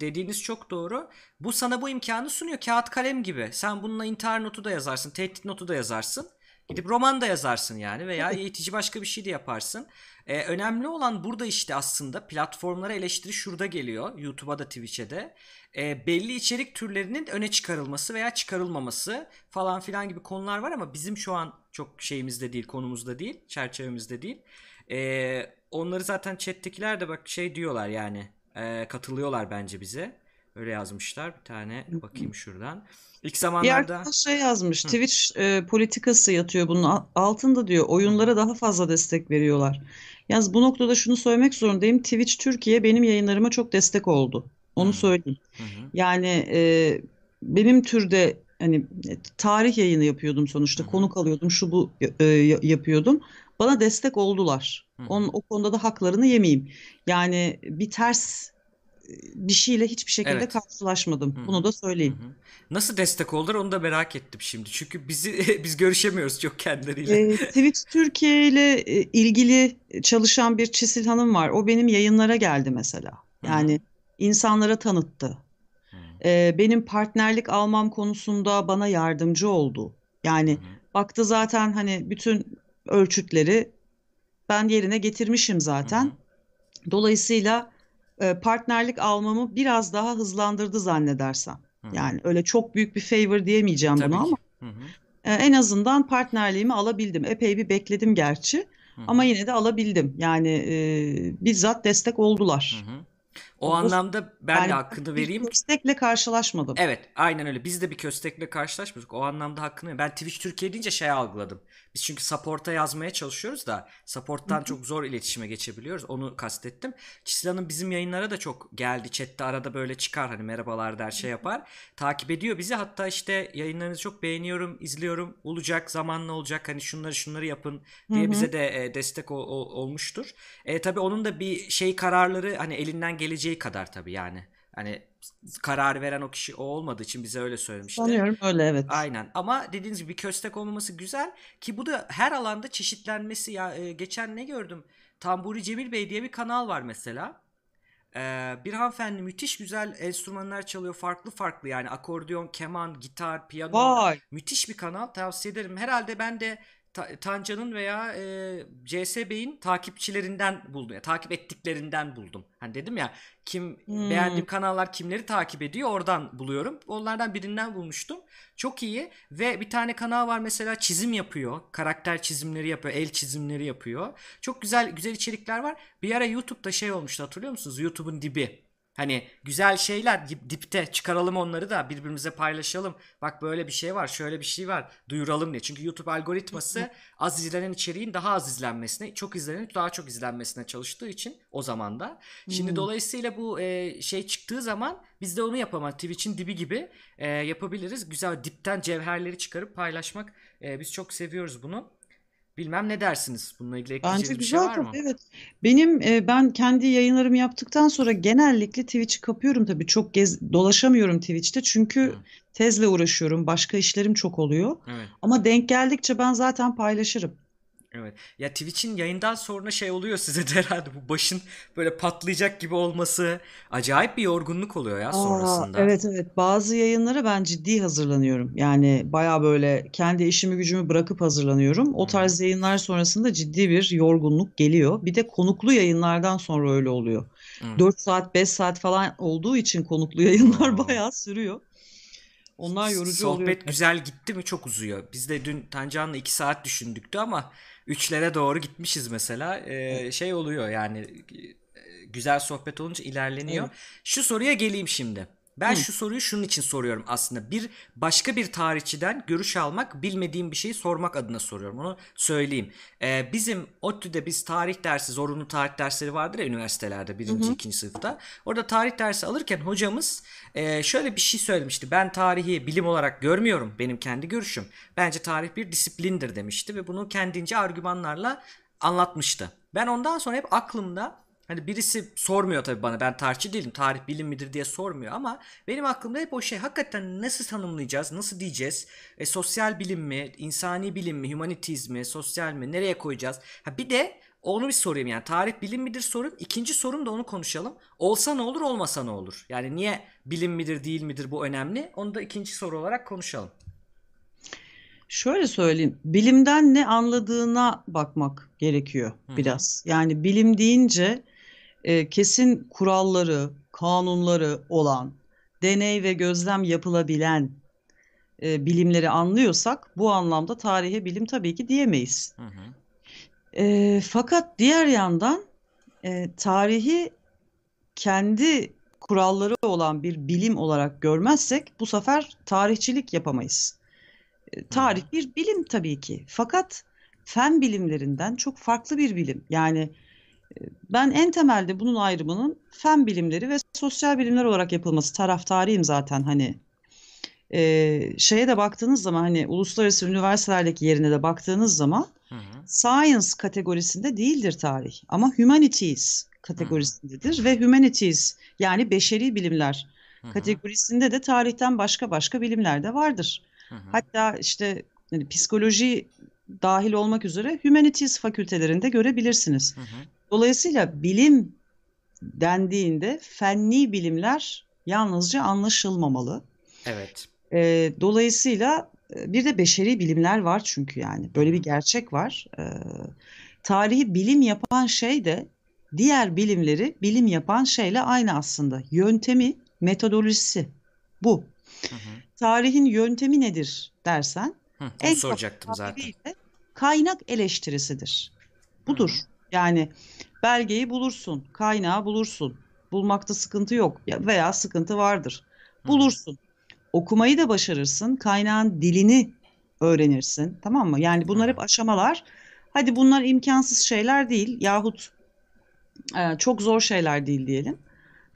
dediğiniz çok doğru. Bu sana bu imkanı sunuyor. Kağıt kalem gibi. Sen bununla intihar notu da yazarsın, tehdit notu da yazarsın. Gidip roman da yazarsın yani veya [LAUGHS] eğitici başka bir şey de yaparsın. Ee, önemli olan burada işte aslında platformlara eleştiri şurada geliyor. YouTube'a da Twitch'e de. Ee, belli içerik türlerinin öne çıkarılması veya çıkarılmaması falan filan gibi konular var ama bizim şu an çok şeyimizde değil, konumuzda değil, çerçevemizde değil. Ee, onları zaten chat'tekiler de bak şey diyorlar yani e, katılıyorlar bence bize. Öyle yazmışlar. Bir tane bakayım şuradan. İlk Bir zamanlarda... arkadaş şey yazmış. Twitch e, politikası yatıyor bunun altında diyor. Oyunlara daha fazla destek veriyorlar. Yalnız bu noktada şunu söylemek zorundayım. Twitch Türkiye benim yayınlarıma çok destek oldu. Onu Hı. söyleyeyim. Hı hı. Yani e, benim türde hani e, tarih yayını yapıyordum sonuçta. Hı hı. Konuk alıyordum, şu bu e, ya- yapıyordum. Bana destek oldular. Hı hı. Onun, o konuda da haklarını yemeyeyim. Yani bir ters bir şeyle hiçbir şekilde Evet. karşılaşmadım. Hı hı. Bunu da söyleyeyim. Hı hı. Nasıl destek oldular onu da merak ettim şimdi. Çünkü bizi [LAUGHS] biz görüşemiyoruz çok kendileriyle. Ee, Twitch Türkiye ile e, ilgili çalışan bir Çisil Hanım var. O benim yayınlara geldi mesela. Yani insanlara tanıttı. Ee, benim partnerlik almam konusunda bana yardımcı oldu. Yani hı. baktı zaten hani bütün ölçütleri ben yerine getirmişim zaten. Hı Dolayısıyla e, partnerlik almamı biraz daha hızlandırdı zannedersem. Hı. Yani öyle çok büyük bir favor diyemeyeceğim Tabii buna ki. ama Hı hı. e, en azından partnerliğimi alabildim. Epey bir bekledim gerçi Hı ama yine de alabildim. Yani e, bizzat destek oldular. Hı hı. O O- anlamda ben de Yani hakkını bir vereyim. köstekle karşılaşmadım. Evet, aynen öyle. Biz de bir köstekle karşılaşmadık. O anlamda hakkını. Ben Twitch Türkiye deyince şey algıladım. Biz çünkü support'a yazmaya çalışıyoruz da support'tan çok zor iletişime geçebiliyoruz. Onu kastettim. Çisila'nın bizim yayınlara da çok geldi. Chat'te arada böyle çıkar hani merhabalar der şey yapar. Takip ediyor bizi. Hatta işte yayınlarınızı çok beğeniyorum, izliyorum. Olacak, zamanla olacak. Hani şunları şunları yapın diye bize de e, destek ol- ol- olmuştur. E, tabii onun da bir şey kararları hani elinden geleceği kadar tabii yani. Hani karar veren o kişi o olmadığı için bize öyle söylemişti. Sanıyorum öyle evet. Aynen ama dediğiniz gibi köstek olmaması güzel ki bu da her alanda çeşitlenmesi ya e, geçen ne gördüm Tamburi Cemil Bey diye bir kanal var mesela. Ee, bir hanımefendi müthiş güzel enstrümanlar çalıyor farklı farklı yani akordeon, keman, gitar, piyano. Vay. Müthiş bir kanal tavsiye ederim. Herhalde ben de Ta- Tancan'ın veya e, CS Bey'in takipçilerinden buldum. Ya, takip ettiklerinden buldum. Hani dedim ya kim Hmm. beğendiğim kanallar kimleri takip ediyor oradan buluyorum. Onlardan birinden bulmuştum. Çok iyi ve bir tane kanal var mesela çizim yapıyor. Karakter çizimleri yapıyor, el çizimleri yapıyor. Çok güzel güzel içerikler var. Bir ara YouTube'da şey olmuştu hatırlıyor musunuz? YouTube'un dibi. Hani güzel şeyler dip- dipte çıkaralım onları da birbirimize paylaşalım. Bak böyle bir şey var, şöyle bir şey var. Duyuralım diye. Çünkü YouTube algoritması az izlenen içeriğin daha az izlenmesine, çok izlenenin daha çok izlenmesine çalıştığı için o zaman da. Şimdi Hmm. dolayısıyla bu e, şey çıktığı zaman biz de onu yapamaz. Twitch'in dibi gibi e, yapabiliriz. Güzel dipten cevherleri çıkarıp paylaşmak. e, biz çok seviyoruz bunu. Bilmem ne dersiniz? Bununla ilgili Bence ekleyeceğiniz bir şey güzel var tabii mı? evet. Benim e, ben kendi yayınlarımı yaptıktan sonra genellikle Twitch'i kapıyorum tabii. Çok gez dolaşamıyorum Twitch'te çünkü Hı. tezle uğraşıyorum. Başka işlerim çok oluyor. Evet. Ama denk geldikçe ben zaten paylaşırım. Evet. Ya Twitch'in yayından sonra şey oluyor size de herhalde bu başın böyle patlayacak gibi olması acayip bir yorgunluk oluyor ya Aa, sonrasında. evet evet. Bazı yayınlara ben ciddi hazırlanıyorum. Yani baya böyle kendi işimi gücümü bırakıp hazırlanıyorum. O tarz yayınlar sonrasında ciddi bir yorgunluk geliyor. Bir de konuklu yayınlardan sonra öyle oluyor. Hı. 4 saat 5 saat falan olduğu için konuklu yayınlar [LAUGHS] bayağı sürüyor. Onlar yorucu oluyor. Sohbet güzel gitti mi çok uzuyor. Biz de dün Tancan'la 2 saat düşündüktü ama 3'lere doğru gitmişiz mesela. Ee, şey oluyor yani e, güzel sohbet olunca ilerleniyor. Evet. Şu soruya geleyim şimdi. Ben Hı. şu soruyu şunun için soruyorum aslında. Bir başka bir tarihçiden görüş almak, bilmediğim bir şeyi sormak adına soruyorum. Onu söyleyeyim. Ee, bizim ODTÜ'de biz tarih dersi, zorunlu tarih dersleri vardır ya üniversitelerde birinci, hı. ikinci sınıfta. Orada tarih dersi alırken hocamız e, şöyle bir şey söylemişti. Ben tarihi bilim olarak görmüyorum. Benim kendi görüşüm. Bence tarih bir disiplindir demişti ve bunu kendince argümanlarla anlatmıştı. Ben ondan sonra hep aklımda Hani birisi sormuyor tabii bana ben tarihçi değilim tarih bilim midir diye sormuyor ama benim aklımda hep o şey hakikaten nasıl tanımlayacağız nasıl diyeceğiz e, sosyal bilim mi insani bilim mi humanities mi sosyal mi nereye koyacağız ha bir de onu bir sorayım yani tarih bilim midir sorum ikinci sorum da onu konuşalım olsa ne olur olmasa ne olur yani niye bilim midir değil midir bu önemli onu da ikinci soru olarak konuşalım. Şöyle söyleyeyim. Bilimden ne anladığına bakmak gerekiyor hı. biraz. Yani bilim deyince e, kesin kuralları, kanunları olan, deney ve gözlem yapılabilen e, bilimleri anlıyorsak bu anlamda tarihe bilim tabii ki diyemeyiz. Hı hı. E, fakat diğer yandan e, tarihi kendi kuralları olan bir bilim olarak görmezsek bu sefer tarihçilik yapamayız. E. Tarih bir bilim tabii ki. Fakat fen bilimlerinden çok farklı bir bilim. Yani ben en temelde bunun ayrımının fen bilimleri ve sosyal bilimler olarak yapılması taraftarıyım zaten hani. E, şeye de baktığınız zaman hani uluslararası üniversitelerdeki yerine de baktığınız zaman Hı hı. science kategorisinde değildir tarih ama humanities Hı hı. kategorisindedir ve humanities yani beşeri bilimler Hı hı. kategorisinde de tarihten başka başka bilimler de vardır. Hı hı. Hatta işte hani psikoloji dahil olmak üzere humanities fakültelerinde görebilirsiniz. Hı hı. Dolayısıyla bilim dendiğinde fenni bilimler yalnızca anlaşılmamalı. Evet. Ee, dolayısıyla e, bir de beşeri bilimler var çünkü yani böyle bir gerçek var. Ee, tarihi bilim yapan şey de diğer bilimleri bilim yapan şeyle aynı aslında. Yöntemi, metodolojisi bu. Hı hı. Tarihin yöntemi nedir dersen Hı, onu soracaktım zaten. kaynak eleştirisidir. Hı Budur. hı. Yani belgeyi bulursun, kaynağı bulursun. Bulmakta sıkıntı yok ya- veya sıkıntı vardır. Bulursun. Okumayı da başarırsın, kaynağın dilini öğrenirsin, tamam mı? Yani bunlar hep aşamalar. Hadi bunlar imkansız şeyler değil yahut e, çok zor şeyler değil diyelim.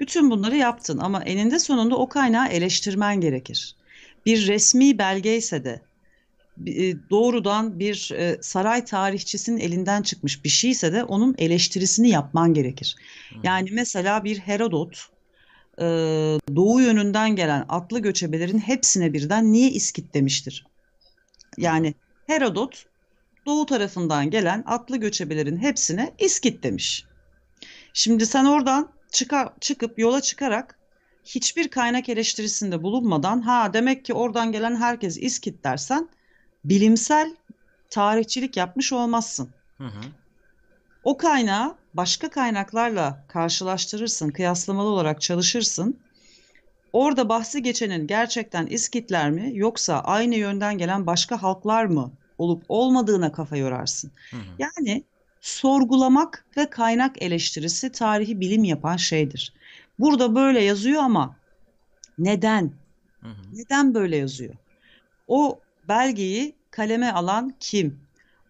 Bütün bunları yaptın ama eninde sonunda o kaynağı eleştirmen gerekir. Bir resmi belge ise de doğrudan bir e, saray tarihçisinin elinden çıkmış bir şeyse de onun eleştirisini yapman gerekir. Hı. Yani mesela bir Herodot e, doğu yönünden gelen atlı göçebelerin hepsine birden niye İskit demiştir? Yani Herodot doğu tarafından gelen atlı göçebelerin hepsine İskit demiş. Şimdi sen oradan çıka, çıkıp yola çıkarak hiçbir kaynak eleştirisinde bulunmadan ha demek ki oradan gelen herkes İskit dersen bilimsel tarihçilik yapmış olmazsın. Hı hı. O kaynağı başka kaynaklarla karşılaştırırsın, kıyaslamalı olarak çalışırsın. Orada bahsi geçenin gerçekten İskitler mi yoksa aynı yönden gelen başka halklar mı olup olmadığına kafa yorarsın. Hı hı. Yani sorgulamak ve kaynak eleştirisi tarihi bilim yapan şeydir. Burada böyle yazıyor ama neden? Hı hı. Neden böyle yazıyor? O belgeyi kaleme alan kim?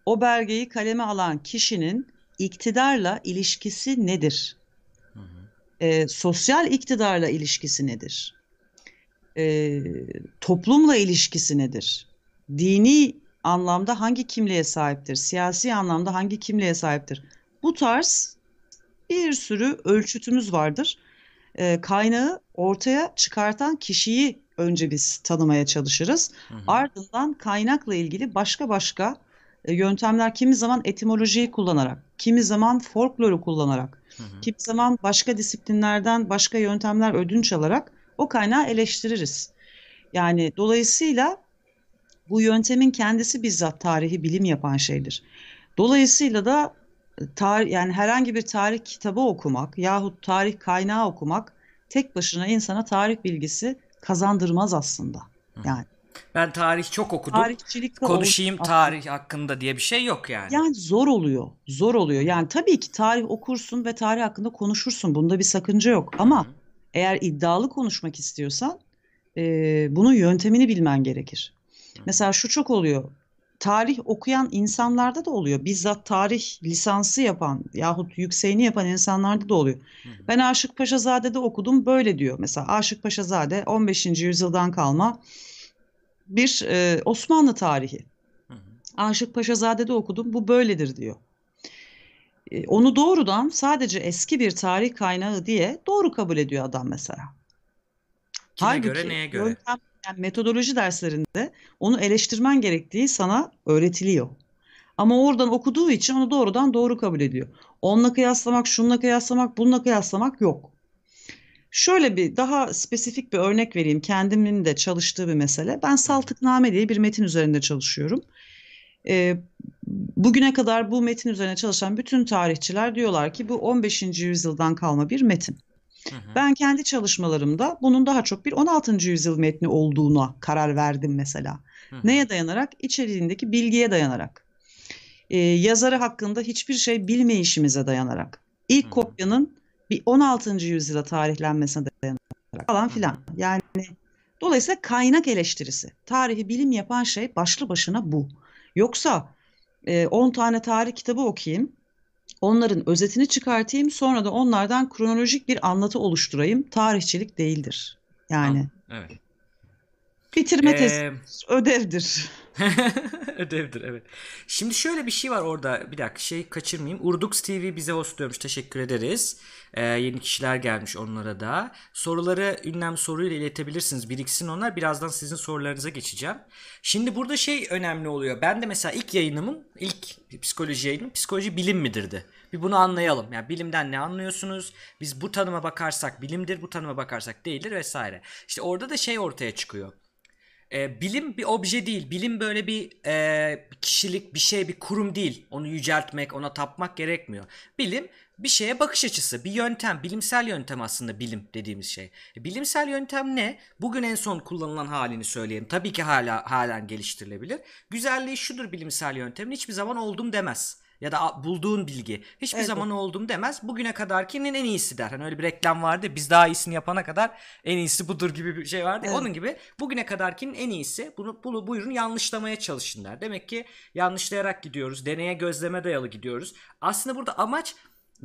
O belgeyi kaleme alan kişinin iktidarla ilişkisi nedir? Hı hı. Ee, sosyal iktidarla ilişkisi nedir? Ee, toplumla ilişkisi nedir? Dini anlamda hangi kimliğe sahiptir? Siyasi anlamda hangi kimliğe sahiptir? Bu tarz bir sürü ölçütümüz vardır. Ee, kaynağı ortaya çıkartan kişiyi önce biz tanımaya çalışırız. Hı hı. Ardından kaynakla ilgili başka başka e, yöntemler kimi zaman etimolojiyi kullanarak, kimi zaman folkloru kullanarak, Hı hı. kimi zaman başka disiplinlerden başka yöntemler ödünç alarak o kaynağı eleştiririz. Yani dolayısıyla bu yöntemin kendisi bizzat tarihi bilim yapan şeydir. Dolayısıyla da tarih yani herhangi bir tarih kitabı okumak yahut tarih kaynağı okumak tek başına insana tarih bilgisi kazandırmaz aslında. Yani Ben tarih çok okudum. tarihçilik Konuşayım ol- tarih hakkında diye bir şey yok yani. Yani zor oluyor. Zor oluyor. Yani tabii ki tarih okursun ve tarih hakkında konuşursun. Bunda bir sakınca yok. Ama Hı hı. eğer iddialı konuşmak istiyorsan e, bunun yöntemini bilmen gerekir. Hı. Mesela şu çok oluyor. Tarih okuyan insanlarda da oluyor. Bizzat tarih lisansı yapan yahut yükseğini yapan insanlarda da oluyor. Hı hı. Ben Aşık Paşazade'de okudum böyle diyor. Mesela Aşık Paşazade 15. yüzyıldan kalma bir e, Osmanlı tarihi. Hı hı. Aşık Paşazade'de okudum bu böyledir diyor. E, Onu doğrudan sadece eski bir tarih kaynağı diye doğru kabul ediyor adam mesela. Kime Halbuki göre neye göre? yöntem, yani metodoloji derslerinde onu eleştirmen gerektiği sana öğretiliyor. Ama oradan okuduğu için onu doğrudan doğru kabul ediyor. Onunla kıyaslamak, şununla kıyaslamak, bununla kıyaslamak yok. Şöyle bir daha spesifik bir örnek vereyim. Kendimin de çalıştığı bir mesele. Ben Saltıkname diye bir metin üzerinde çalışıyorum. Ee, bugüne kadar bu metin üzerine çalışan bütün tarihçiler diyorlar ki bu 15. yüzyıldan kalma bir metin. Hı hı. Ben kendi çalışmalarımda bunun daha çok bir 16. yüzyıl metni olduğuna karar verdim mesela. Hı hı. Neye dayanarak? İçeriğindeki bilgiye dayanarak. Ee, yazarı hakkında hiçbir şey bilmeyişimize dayanarak. İlk Hı. kopyanın bir 16. yüzyıla tarihlenmesine dayanarak falan filan. Yani dolayısıyla kaynak eleştirisi. Tarihi bilim yapan şey başlı başına bu. Yoksa e, 10 tane tarih kitabı okuyayım. Onların özetini çıkartayım. Sonra da onlardan kronolojik bir anlatı oluşturayım. Tarihçilik değildir. Yani Evet. bitirme tezi Ee, ödevdir. [LAUGHS] Ödevdir evet. Şimdi şöyle bir şey var orada. Bir dakika şey kaçırmayayım. Urdux TV bize hostluyormuş. Teşekkür ederiz. Ee, yeni kişiler gelmiş onlara da. Soruları ünlem soruyla iletebilirsiniz. Biriksin onlar. Birazdan sizin sorularınıza geçeceğim. Şimdi burada şey önemli oluyor. Ben de mesela ilk yayınımın ilk psikoloji yayınım psikoloji bilim midirdi? Bir bunu anlayalım. Yani bilimden ne anlıyorsunuz? Biz bu tanıma bakarsak bilimdir, bu tanıma bakarsak değildir vesaire. İşte orada da şey ortaya çıkıyor. E, bilim bir obje değil. Bilim böyle bir e, kişilik, bir şey, bir kurum değil. Onu yüceltmek, ona tapmak gerekmiyor. Bilim bir şeye bakış açısı, bir yöntem, bilimsel yöntem aslında bilim dediğimiz şey. E, bilimsel yöntem ne? Bugün en son kullanılan halini söyleyelim. Tabii ki hala halen geliştirilebilir. Güzelliği şudur bilimsel yöntemin hiçbir zaman oldum demez. Ya da bulduğun bilgi hiçbir Evet. zaman oldum demez. Bugüne kadarkinin en iyisi der. Hani öyle bir reklam vardı. Biz daha iyisini yapana kadar en iyisi budur gibi bir şey vardı. Evet. Onun gibi bugüne kadarkinin en iyisi. Bunu, bunu buyurun yanlışlamaya çalışın der. Demek ki yanlışlayarak gidiyoruz. Deneye gözleme dayalı gidiyoruz. Aslında burada amaç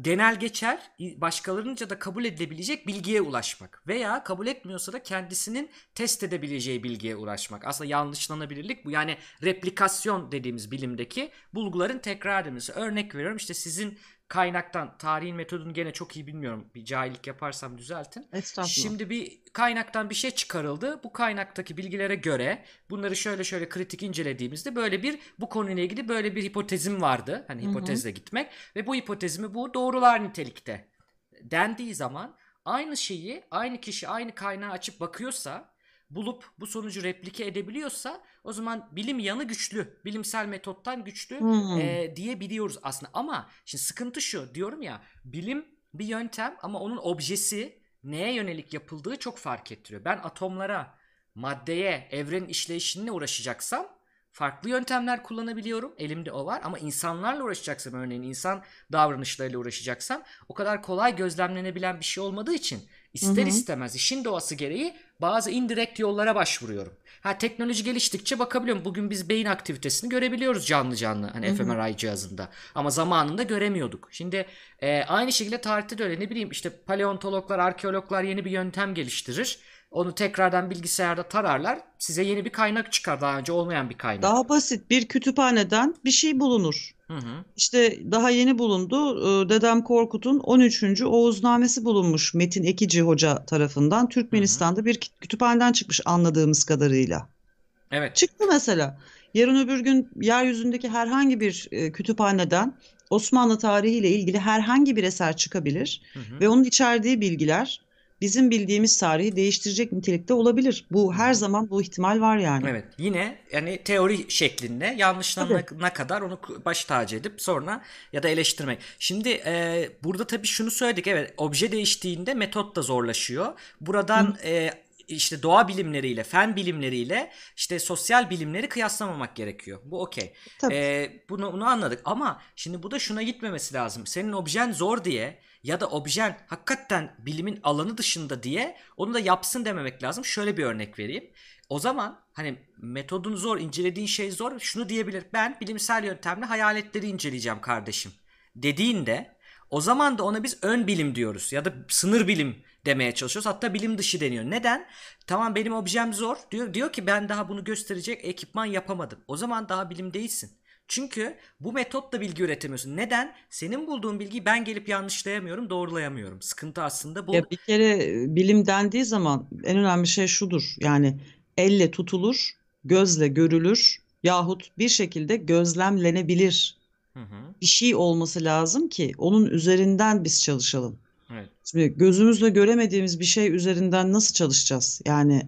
genel geçer başkalarınca da kabul edilebilecek bilgiye ulaşmak veya kabul etmiyorsa da kendisinin test edebileceği bilgiye ulaşmak. Aslında yanlışlanabilirlik bu. Yani replikasyon dediğimiz bilimdeki bulguların tekrar edilmesi. Örnek veriyorum işte sizin kaynaktan tarihin metodunu gene çok iyi bilmiyorum. Bir cahillik yaparsam düzeltin. Şimdi bir kaynaktan bir şey çıkarıldı. Bu kaynaktaki bilgilere göre bunları şöyle şöyle kritik incelediğimizde böyle bir bu konuyla ilgili böyle bir hipotezim vardı. Hani hipotezle gitmek ve bu hipotezimi bu doğrular nitelikte dendiği zaman aynı şeyi aynı kişi aynı kaynağı açıp bakıyorsa bulup bu sonucu replike edebiliyorsa o zaman bilim yanı güçlü. Bilimsel metottan güçlü Hmm. e, diyebiliyoruz aslında. Ama şimdi sıkıntı şu diyorum ya bilim bir yöntem ama onun objesi neye yönelik yapıldığı çok fark ettiriyor. Ben atomlara, maddeye, evrenin işleyişine uğraşacaksam farklı yöntemler kullanabiliyorum. Elimde o var ama insanlarla uğraşacaksam örneğin insan davranışlarıyla uğraşacaksam o kadar kolay gözlemlenebilen bir şey olmadığı için ister Hı hı. istemez işin doğası gereği bazı indirekt yollara başvuruyorum. Ha teknoloji geliştikçe bakabiliyorum. Bugün biz beyin aktivitesini görebiliyoruz canlı canlı hani fMRI cihazında. Ama zamanında göremiyorduk. Şimdi e, aynı şekilde tarihte de öyle ne bileyim işte paleontologlar, arkeologlar yeni bir yöntem geliştirir. Onu tekrardan bilgisayarda tararlar. Size yeni bir kaynak çıkar daha önce olmayan bir kaynak. Daha basit bir kütüphaneden bir şey bulunur. Hı hı. İşte daha yeni bulundu. Ee, Dedem Korkut'un 13. Oğuznamesi bulunmuş Metin Ekici Hoca tarafından. Türkmenistan'da bir kütüphaneden çıkmış anladığımız kadarıyla. Evet. Çıktı mesela. Yarın öbür gün yeryüzündeki herhangi bir e, kütüphaneden Osmanlı tarihiyle ilgili herhangi bir eser çıkabilir Hı hı. ve onun içerdiği bilgiler bizim bildiğimiz tarihi değiştirecek nitelikte olabilir. Bu her zaman bu ihtimal var yani. Evet. Yine yani teori şeklinde yanlışlarına kadar onu baş tacı edip sonra ya da eleştirmek. Şimdi e, burada tabii şunu söyledik. Evet obje değiştiğinde metot da zorlaşıyor. Buradan e, işte doğa bilimleriyle, fen bilimleriyle işte sosyal bilimleri kıyaslamamak gerekiyor. Bu okey. Tabii. E, bunu, bunu anladık ama şimdi bu da şuna gitmemesi lazım. Senin objen zor diye ya da objen hakikaten bilimin alanı dışında diye onu da yapsın dememek lazım. Şöyle bir örnek vereyim. O zaman hani metodun zor, incelediğin şey zor. Şunu diyebilir. Ben bilimsel yöntemle hayaletleri inceleyeceğim kardeşim. Dediğinde o zaman da ona biz ön bilim diyoruz ya da sınır bilim demeye çalışıyoruz. Hatta bilim dışı deniyor. Neden? Tamam benim objem zor. Diyor diyor ki ben daha bunu gösterecek ekipman yapamadım. O zaman daha bilim değilsin. Çünkü bu metotla bilgi üretemiyorsun. Neden? Senin bulduğun bilgiyi ben gelip yanlışlayamıyorum, doğrulayamıyorum. Sıkıntı aslında bu. Ya bir kere e, bilim dendiği zaman en önemli şey şudur. Yani elle tutulur, gözle görülür yahut bir şekilde gözlemlenebilir Hı hı. bir şey olması lazım ki onun üzerinden biz çalışalım. Evet. Şimdi gözümüzle göremediğimiz bir şey üzerinden nasıl çalışacağız? Yani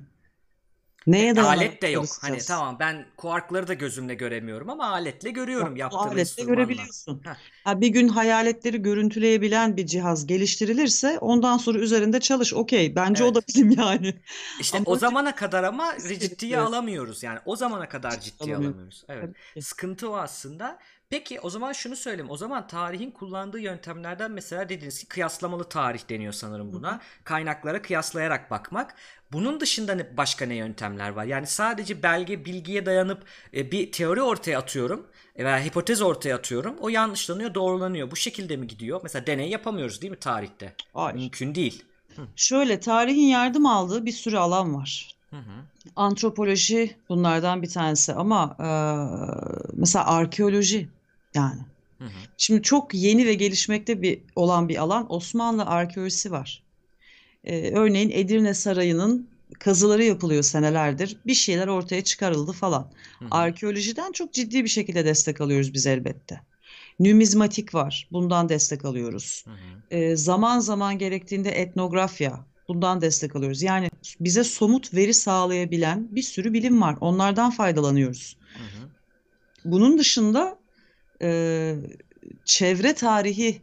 neye dayanarak Alet de yok. Hani tamam ben kuarkları da gözümle göremiyorum ama aletle görüyorum Bu yaptığım aletle enstrümanla. görebiliyorsun. Ha, bir gün hayaletleri görüntüleyebilen bir cihaz geliştirilirse ondan sonra üzerinde çalış. Okey, bence o da Evet. bilim yani. İşte Ama o zamana kadar ama ciddiye gerekiyor. alamıyoruz. Yani o zamana kadar ciddiye Alamıyor. alamıyoruz. Evet. Ki. Sıkıntı o aslında. Peki o zaman şunu söyleyeyim. O zaman tarihin kullandığı yöntemlerden mesela dediğiniz ki kıyaslamalı tarih deniyor sanırım buna. Kaynaklara kıyaslayarak bakmak. Bunun dışında ne- başka ne yöntemler var? Yani sadece belge, bilgiye dayanıp e, bir teori ortaya atıyorum e, veya hipotez ortaya atıyorum. O yanlışlanıyor, doğrulanıyor. Bu şekilde mi gidiyor? Mesela deney yapamıyoruz değil mi tarihte? Hayır. Mümkün değil. Şöyle tarihin yardım aldığı bir sürü alan var. Hı hı. Antropoloji bunlardan bir tanesi ama eee, mesela arkeoloji yani. Hı hı. Şimdi çok yeni ve gelişmekte bir olan bir alan Osmanlı arkeolojisi var. Eee, örneğin Edirne Sarayı'nın kazıları yapılıyor senelerdir. Bir şeyler ortaya çıkarıldı falan. Hı. Arkeolojiden çok ciddi bir şekilde destek alıyoruz biz elbette. Numizmatik var. Bundan destek alıyoruz. Hı hı. Eee, zaman zaman gerektiğinde etnografya. Bundan destek alıyoruz. Yani bize somut veri sağlayabilen bir sürü bilim var. Onlardan faydalanıyoruz. Hı hı. Bunun dışında eee, çevre tarihi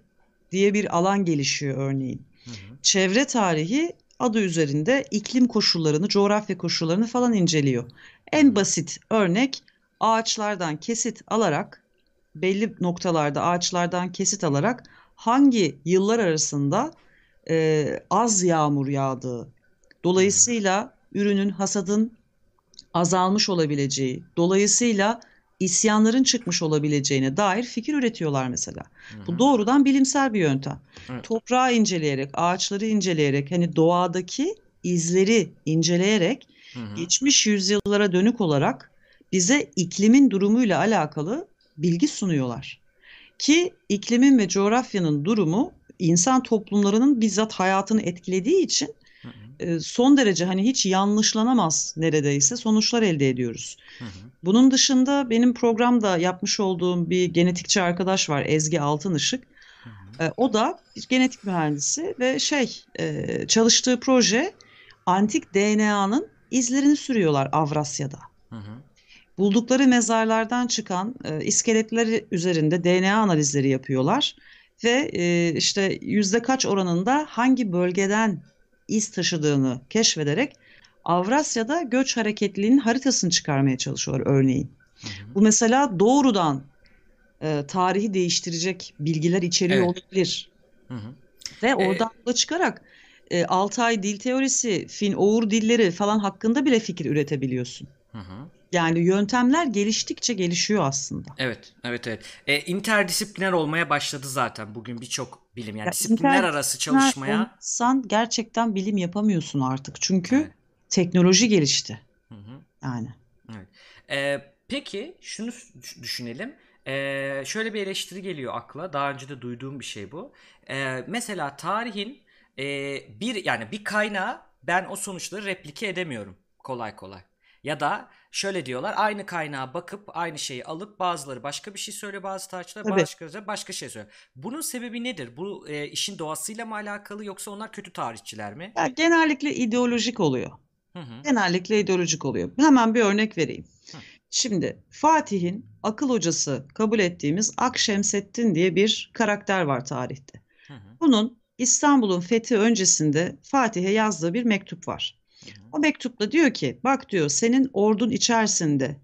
diye bir alan gelişiyor örneğin. Hı hı. Çevre tarihi adı üzerinde iklim koşullarını, coğrafya koşullarını falan inceliyor. En basit örnek ağaçlardan kesit alarak belli noktalarda ağaçlardan kesit alarak hangi yıllar arasında e, az yağmur yağdığı, dolayısıyla ürünün hasadın azalmış olabileceği, dolayısıyla isyanların çıkmış olabileceğine dair fikir üretiyorlar mesela. Hı hı. Bu doğrudan bilimsel bir yöntem. Evet. Toprağı inceleyerek, ağaçları inceleyerek, hani doğadaki izleri inceleyerek Hı hı. geçmiş yüzyıllara dönük olarak bize iklimin durumuyla alakalı bilgi sunuyorlar. Ki iklimin ve coğrafyanın durumu insan toplumlarının bizzat hayatını etkilediği için. E, son derece hani hiç yanlışlanamaz neredeyse sonuçlar elde ediyoruz. Hı hı. Bunun dışında benim programda yapmış olduğum bir genetikçi arkadaş var Ezgi Altınışık. Hı hı. E, o da genetik mühendisi ve şey e, çalıştığı proje antik DNA'nın izlerini sürüyorlar Avrasya'da. Hı hı. Buldukları mezarlardan çıkan e, iskeletleri üzerinde DNA analizleri yapıyorlar ve e, işte yüzde kaç oranında hangi bölgeden iz taşıdığını keşfederek Avrasya'da göç hareketliliğinin haritasını çıkarmaya çalışıyorlar örneğin. Bu mesela doğrudan e, tarihi değiştirecek bilgiler içeriyor Evet. olabilir. Hı hı. Ve E, oradan yola çıkarak e, Altay dil teorisi, Fin-Oğur dilleri falan hakkında bile fikir üretebiliyorsun. Hı hı. Yani yöntemler geliştikçe gelişiyor aslında. Evet, evet, evet. E, interdisipliner olmaya başladı zaten bugün birçok bilim. Yani Ya disiplinler arası interdisipliner çalışmaya. olmazsan gerçekten bilim yapamıyorsun artık. Çünkü Evet. teknoloji gelişti. Hı hı. Yani. Evet. Ee, peki şunu düşünelim. Ee, şöyle bir eleştiri geliyor akla. Daha önce de duyduğum bir şey bu. Ee, mesela tarihin e, bir yani bir kaynağı ben o sonuçları replike edemiyorum kolay kolay. Ya da şöyle diyorlar aynı kaynağa bakıp aynı şeyi alıp bazıları başka bir şey söylüyor bazı tarihçiler Tabii. başkaları başka şey söylüyor. Bunun sebebi nedir? Bu e, işin doğasıyla mı alakalı yoksa onlar kötü tarihçiler mi? Ya genellikle ideolojik oluyor. Hı hı. Genellikle ideolojik oluyor. Hemen bir örnek vereyim. Hı. Şimdi Fatih'in akıl hocası kabul ettiğimiz Akşemseddin diye bir karakter var tarihte. Hı hı. Bunun İstanbul'un fethi öncesinde Fatih'e yazdığı bir mektup var. O mektupta diyor ki bak diyor senin ordun içerisinde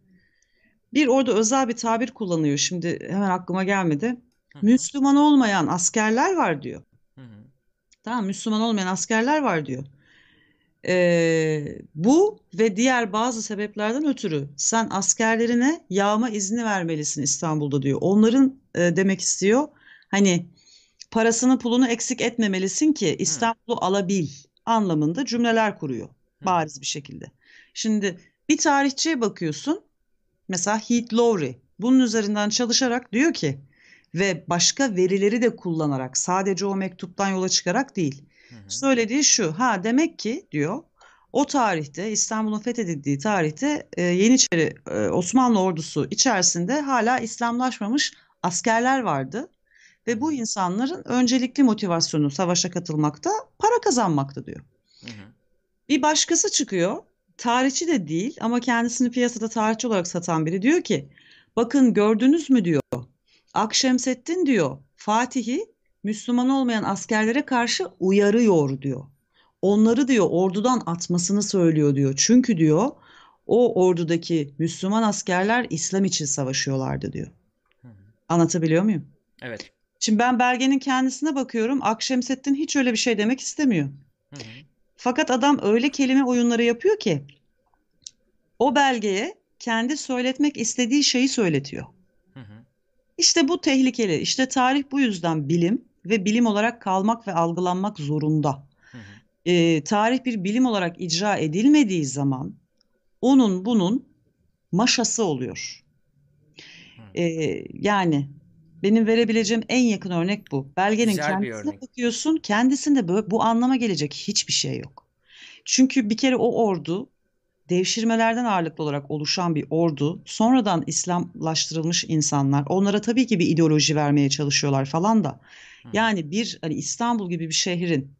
bir orada özel bir tabir kullanıyor. Şimdi hemen aklıma gelmedi. Hı hı. Müslüman olmayan askerler var diyor. Hı hı. Tamam Müslüman olmayan askerler var diyor. Ee, bu ve diğer bazı sebeplerden ötürü sen askerlerine yağma izni vermelisin İstanbul'da diyor. Onların e, demek istiyor hani parasını pulunu eksik etmemelisin ki İstanbul'u alabil anlamında cümleler kuruyor. Bariz bir şekilde. Şimdi bir tarihçiye bakıyorsun mesela Heath Lowry bunun üzerinden çalışarak diyor ki ve başka verileri de kullanarak sadece o mektuptan yola çıkarak değil. Hı hı. Söylediği şu, ha demek ki diyor o tarihte İstanbul'un fethedildiği tarihte e, Yeniçeri e, Osmanlı ordusu içerisinde hala İslamlaşmamış askerler vardı. Ve bu insanların öncelikli motivasyonu savaşa katılmakta, para kazanmakta diyor. Hı hı. Bir başkası çıkıyor, tarihçi de değil ama kendisini piyasada tarihçi olarak satan biri diyor ki, bakın gördünüz mü diyor, Akşemseddin diyor, Fatih'i Müslüman olmayan askerlere karşı uyarıyor diyor. Onları diyor ordudan atmasını söylüyor diyor. Çünkü diyor o ordudaki Müslüman askerler İslam için savaşıyorlardı diyor. Anlatabiliyor muyum? Evet. Şimdi ben belgenin kendisine bakıyorum. Akşemseddin hiç öyle bir şey demek istemiyor. Hı hı. Fakat adam öyle kelime oyunları yapıyor ki o belgeye kendi söyletmek istediği şeyi söyletiyor. Hı hı. İşte bu tehlikeli. İşte tarih bu yüzden bilim ve bilim olarak kalmak ve algılanmak zorunda. Hı hı. Ee, tarih bir bilim olarak icra edilmediği zaman onun bunun maşası oluyor. Hı. Ee, yani benim verebileceğim en yakın örnek bu. Belgenin Güzel kendisine bakıyorsun, kendisinde böyle bu anlama gelecek hiçbir şey yok. Çünkü bir kere o ordu devşirmelerden ağırlıklı olarak oluşan bir ordu. Sonradan İslamlaştırılmış insanlar. Onlara tabii ki bir ideoloji vermeye çalışıyorlar falan da. Yani bir hani İstanbul gibi bir şehrin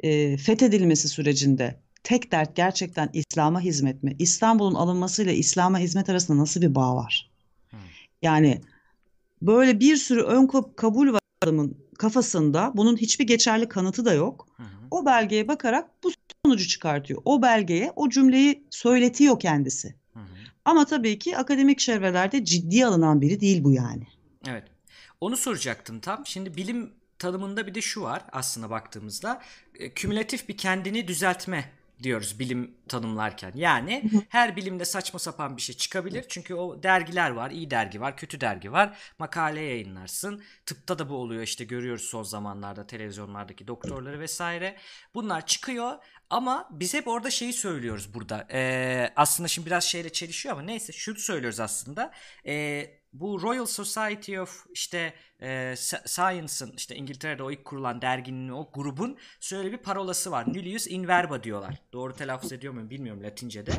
e, fethedilmesi sürecinde tek dert gerçekten İslam'a hizmet mi? İstanbul'un alınmasıyla İslam'a hizmet arasında nasıl bir bağ var? Yani böyle bir sürü ön kab- kabul var adamın kafasında. Bunun hiçbir geçerli kanıtı da yok. Hı hı. O belgeye bakarak bu sonucu çıkartıyor. O belgeye o cümleyi söyletiyor kendisi. Hı hı. Ama tabii ki akademik çevrelerde ciddiye alınan biri değil bu yani. Evet. Onu soracaktım tam. Şimdi bilim tanımında bir de şu var aslında baktığımızda. E, kümülatif bir kendini düzeltme diyoruz bilim tanımlarken. Yani her bilimde saçma sapan bir şey çıkabilir. Çünkü o dergiler var. iyi dergi var, kötü dergi var. Makale yayınlarsın. Tıpta da bu oluyor işte görüyoruz son zamanlarda televizyonlardaki doktorları vesaire. Bunlar çıkıyor ama biz hep orada şeyi söylüyoruz burada. Ee, aslında şimdi biraz şeyle çelişiyor ama neyse şunu söylüyoruz aslında. Ee, bu Royal Society of işte e, Science'ın işte İngiltere'de o ilk kurulan derginin o grubun şöyle bir parolası var. Nullius in verba diyorlar. Doğru telaffuz ediyor muyum bilmiyorum Latince'de.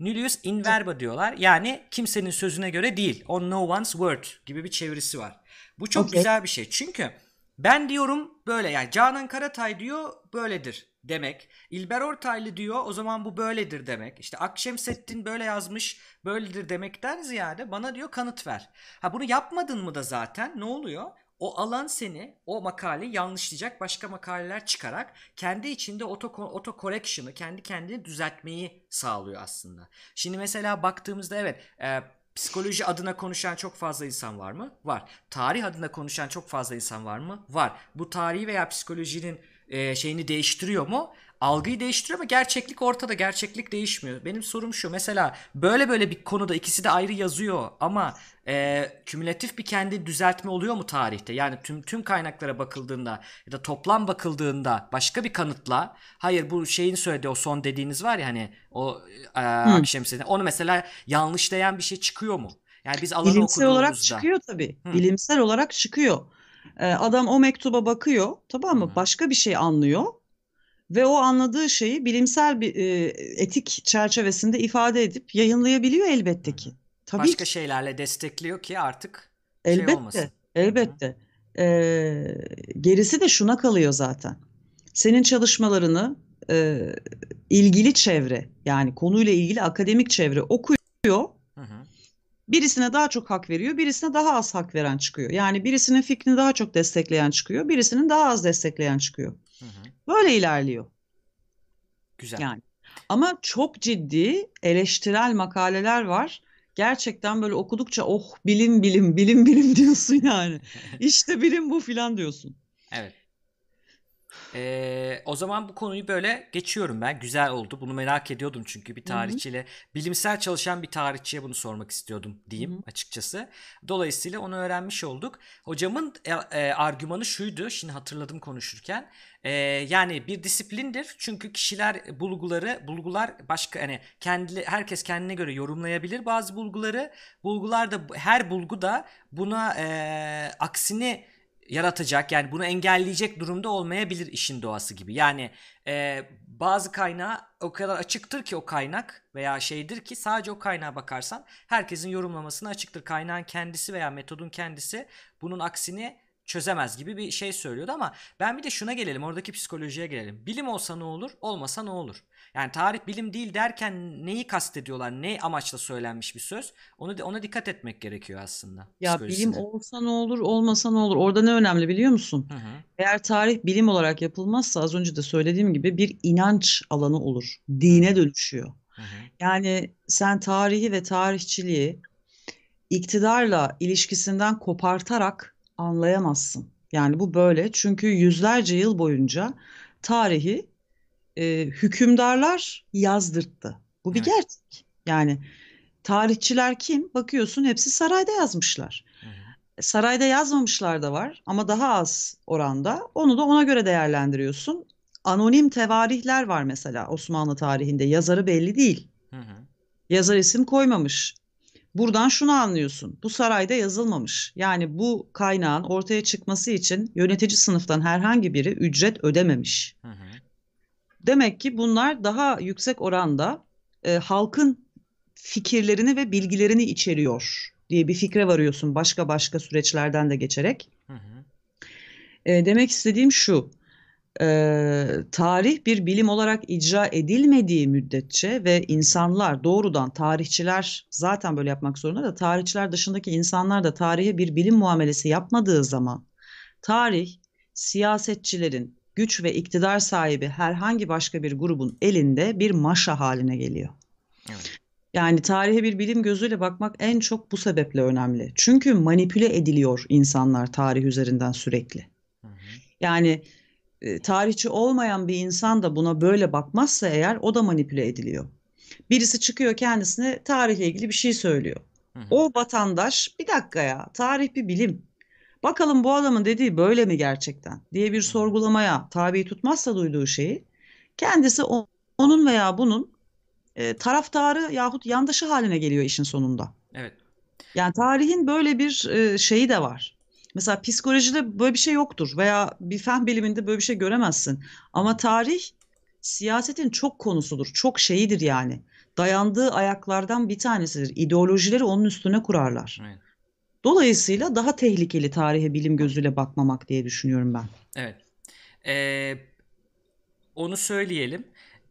Nullius in verba diyorlar. Yani kimsenin sözüne göre değil. On no one's word gibi bir çevirisi var. Bu çok Okey. güzel bir şey. Çünkü ben diyorum böyle yani Canan Karatay diyor böyledir demek. İlber Ortaylı diyor o zaman bu böyledir demek. İşte Akşemseddin böyle yazmış böyledir demekten ziyade bana diyor kanıt ver. Ha bunu yapmadın mı da zaten ne oluyor? O alan seni o makaleyi yanlışlayacak başka makaleler çıkarak kendi içinde auto, auto correction'ı kendi kendini düzeltmeyi sağlıyor aslında. Şimdi mesela baktığımızda evet e, Psikoloji adına konuşan çok fazla insan var mı? Var. Tarih adına konuşan çok fazla insan var mı? Var. Bu tarihi veya psikolojinin e, şeyini değiştiriyor mu? Algıyı değiştiriyor ama gerçeklik ortada. Gerçeklik değişmiyor. Benim sorum şu. Mesela böyle böyle bir konuda ikisi de ayrı yazıyor ama e, kümülatif bir kendi düzeltme oluyor mu tarihte? Yani tüm tüm kaynaklara bakıldığında ya da toplam bakıldığında başka bir kanıtla hayır bu şeyin söylediği o son dediğiniz var ya hani o e, Akşemseddin onu mesela yanlışlayan bir şey çıkıyor mu? Yani biz alanı Bilimsel olarak okuduğumuzda çıkıyor tabii. Hı. Bilimsel olarak çıkıyor. Ee, adam o mektuba bakıyor, tamam mı? Başka bir şey anlıyor ve o anladığı şeyi bilimsel bir e, etik çerçevesinde ifade edip yayınlayabiliyor elbette ki. Tabii başka ki, şeylerle destekliyor ki artık şey elbette, olmasın. Hı hı. elbette. Ee, gerisi de şuna kalıyor zaten. Senin çalışmalarını e, ilgili çevre, yani konuyla ilgili akademik çevre okuyor. Birisine daha çok hak veriyor, birisine daha az hak veren çıkıyor. Yani birisinin fikrini daha çok destekleyen çıkıyor, birisinin daha az destekleyen çıkıyor. Hı hı. Böyle ilerliyor Güzel. yani. Ama çok ciddi eleştirel makaleler var. Gerçekten böyle okudukça oh bilim bilim bilim bilim [LAUGHS] diyorsun yani. [LAUGHS] İşte bilim bu filan diyorsun. Evet. Ee, o zaman bu konuyu böyle geçiyorum ben. Güzel oldu. Bunu merak ediyordum çünkü bir tarihçiyle, bilimsel çalışan bir tarihçiye bunu sormak istiyordum diyeyim hı. açıkçası. Dolayısıyla onu öğrenmiş olduk. Hocamın e, e, argümanı şuydu, şimdi hatırladım konuşurken. E, yani bir disiplindir çünkü kişiler bulguları, bulgular başka hani kendi herkes kendine göre yorumlayabilir bazı bulguları. Bulgular da her bulgu da buna e, aksini yaratacak yani bunu engelleyecek durumda olmayabilir işin doğası gibi. Yani e, bazı kaynağı o kadar açıktır ki o kaynak veya şeydir ki sadece o kaynağa bakarsan herkesin yorumlamasına açıktır. Kaynağın kendisi veya metodun kendisi bunun aksini çözemez gibi bir şey söylüyordu ama ben bir de şuna gelelim oradaki psikolojiye gelelim. Bilim olsa ne olur olmasa ne olur? Yani tarih bilim değil derken neyi kastediyorlar ne amaçla söylenmiş bir söz onu ona dikkat etmek gerekiyor aslında Ya bilim olsa ne olur, olmasa ne olur? Orada ne önemli biliyor musun? Hı hı. Eğer tarih bilim olarak yapılmazsa az önce de söylediğim gibi bir inanç alanı olur. Dine dönüşüyor. Hı hı. Yani sen tarihi ve tarihçiliği iktidarla ilişkisinden kopartarak anlayamazsın. Yani bu böyle çünkü yüzlerce yıl boyunca tarihi e, hükümdarlar yazdırttı. Bu bir Evet. gerçek. Yani tarihçiler kim? Bakıyorsun hepsi sarayda yazmışlar. Hı. Sarayda yazmamışlar da var ama daha az oranda. Onu da ona göre değerlendiriyorsun. Anonim tevarihler var mesela Osmanlı tarihinde. Yazarı belli değil. Hı hı. Yazar isim koymamış. Buradan şunu anlıyorsun. Bu sarayda yazılmamış. Yani bu kaynağın ortaya çıkması için yönetici sınıftan herhangi biri ücret ödememiş. Hı hı. Demek ki bunlar daha yüksek oranda e, halkın fikirlerini ve bilgilerini içeriyor diye bir fikre varıyorsun başka başka süreçlerden de geçerek. Hı hı. E, demek istediğim şu, e, tarih bir bilim olarak icra edilmediği müddetçe ve insanlar doğrudan tarihçiler zaten böyle yapmak zorunda da tarihçiler dışındaki insanlar da tarihe bir bilim muamelesi yapmadığı zaman tarih siyasetçilerin güç ve iktidar sahibi herhangi başka bir grubun elinde bir maşa haline geliyor. Evet. Yani tarihe bir bilim gözüyle bakmak en çok bu sebeple önemli. Çünkü manipüle ediliyor insanlar tarih üzerinden sürekli. Hı hı. Yani e, tarihçi olmayan bir insan da buna böyle bakmazsa eğer o da manipüle ediliyor. Birisi çıkıyor kendisine tarihle ilgili bir şey söylüyor. Hı hı. O vatandaş bir dakika ya tarih bir bilim. Bakalım bu adamın dediği böyle mi gerçekten diye bir sorgulamaya tabi tutmazsa duyduğu şeyi kendisi onun veya bunun e, taraftarı yahut yandaşı haline geliyor işin sonunda. Evet. Yani tarihin böyle bir e, şeyi de var. Mesela psikolojide böyle bir şey yoktur veya bir fen biliminde böyle bir şey göremezsin. Ama tarih siyasetin çok konusudur, çok şeyidir yani. Dayandığı ayaklardan bir tanesidir. İdeolojileri onun üstüne kurarlar. Evet. Dolayısıyla daha tehlikeli tarihe bilim gözüyle bakmamak diye düşünüyorum ben. Evet. Ee, onu söyleyelim.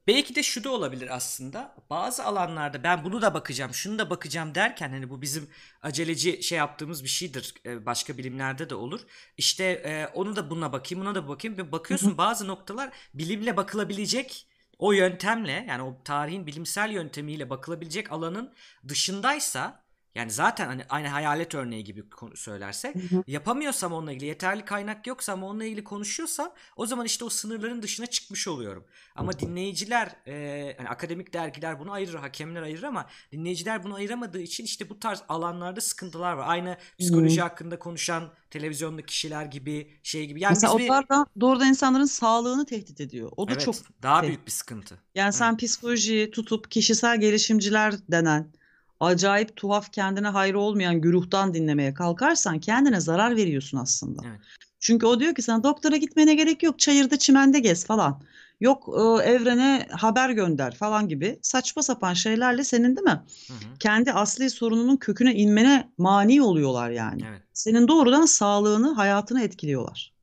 Belki de şu da olabilir aslında. Bazı alanlarda ben bunu da bakacağım, şunu da bakacağım derken hani bu bizim aceleci şey yaptığımız bir şeydir. Ee, Başka bilimlerde de olur. İşte e, onu da buna bakayım, buna da bakayım. Bir bakıyorsun bazı noktalar bilimle bakılabilecek o yöntemle yani o tarihin bilimsel yöntemiyle bakılabilecek alanın dışındaysa Yani zaten hani aynı hayalet örneği gibi söylersek Hı hı. yapamıyorsam onunla ilgili yeterli kaynak yoksa ama onunla ilgili konuşuyorsam o zaman işte o sınırların dışına çıkmış oluyorum. Ama dinleyiciler e, hani akademik dergiler bunu ayırır, hakemler ayırır ama dinleyiciler bunu ayıramadığı için işte bu tarz alanlarda sıkıntılar var. Aynı psikoloji hakkında konuşan televizyonda kişiler gibi şey gibi. Yani Mesela bir onlar da doğrudan insanların sağlığını tehdit ediyor. O da evet çok daha büyük bir sıkıntı. Yani sen psikolojiyi tutup kişisel gelişimciler denen acayip tuhaf kendine hayrı olmayan güruhtan dinlemeye kalkarsan kendine zarar veriyorsun aslında. Evet. Çünkü o diyor ki sana doktora gitmene gerek yok çayırda çimende gez falan. Yok e, evrene haber gönder falan gibi saçma sapan şeylerle senin değil mi? Hı hı. Kendi asli sorununun köküne inmene mani oluyorlar yani. Evet. Senin doğrudan sağlığını, hayatını etkiliyorlar.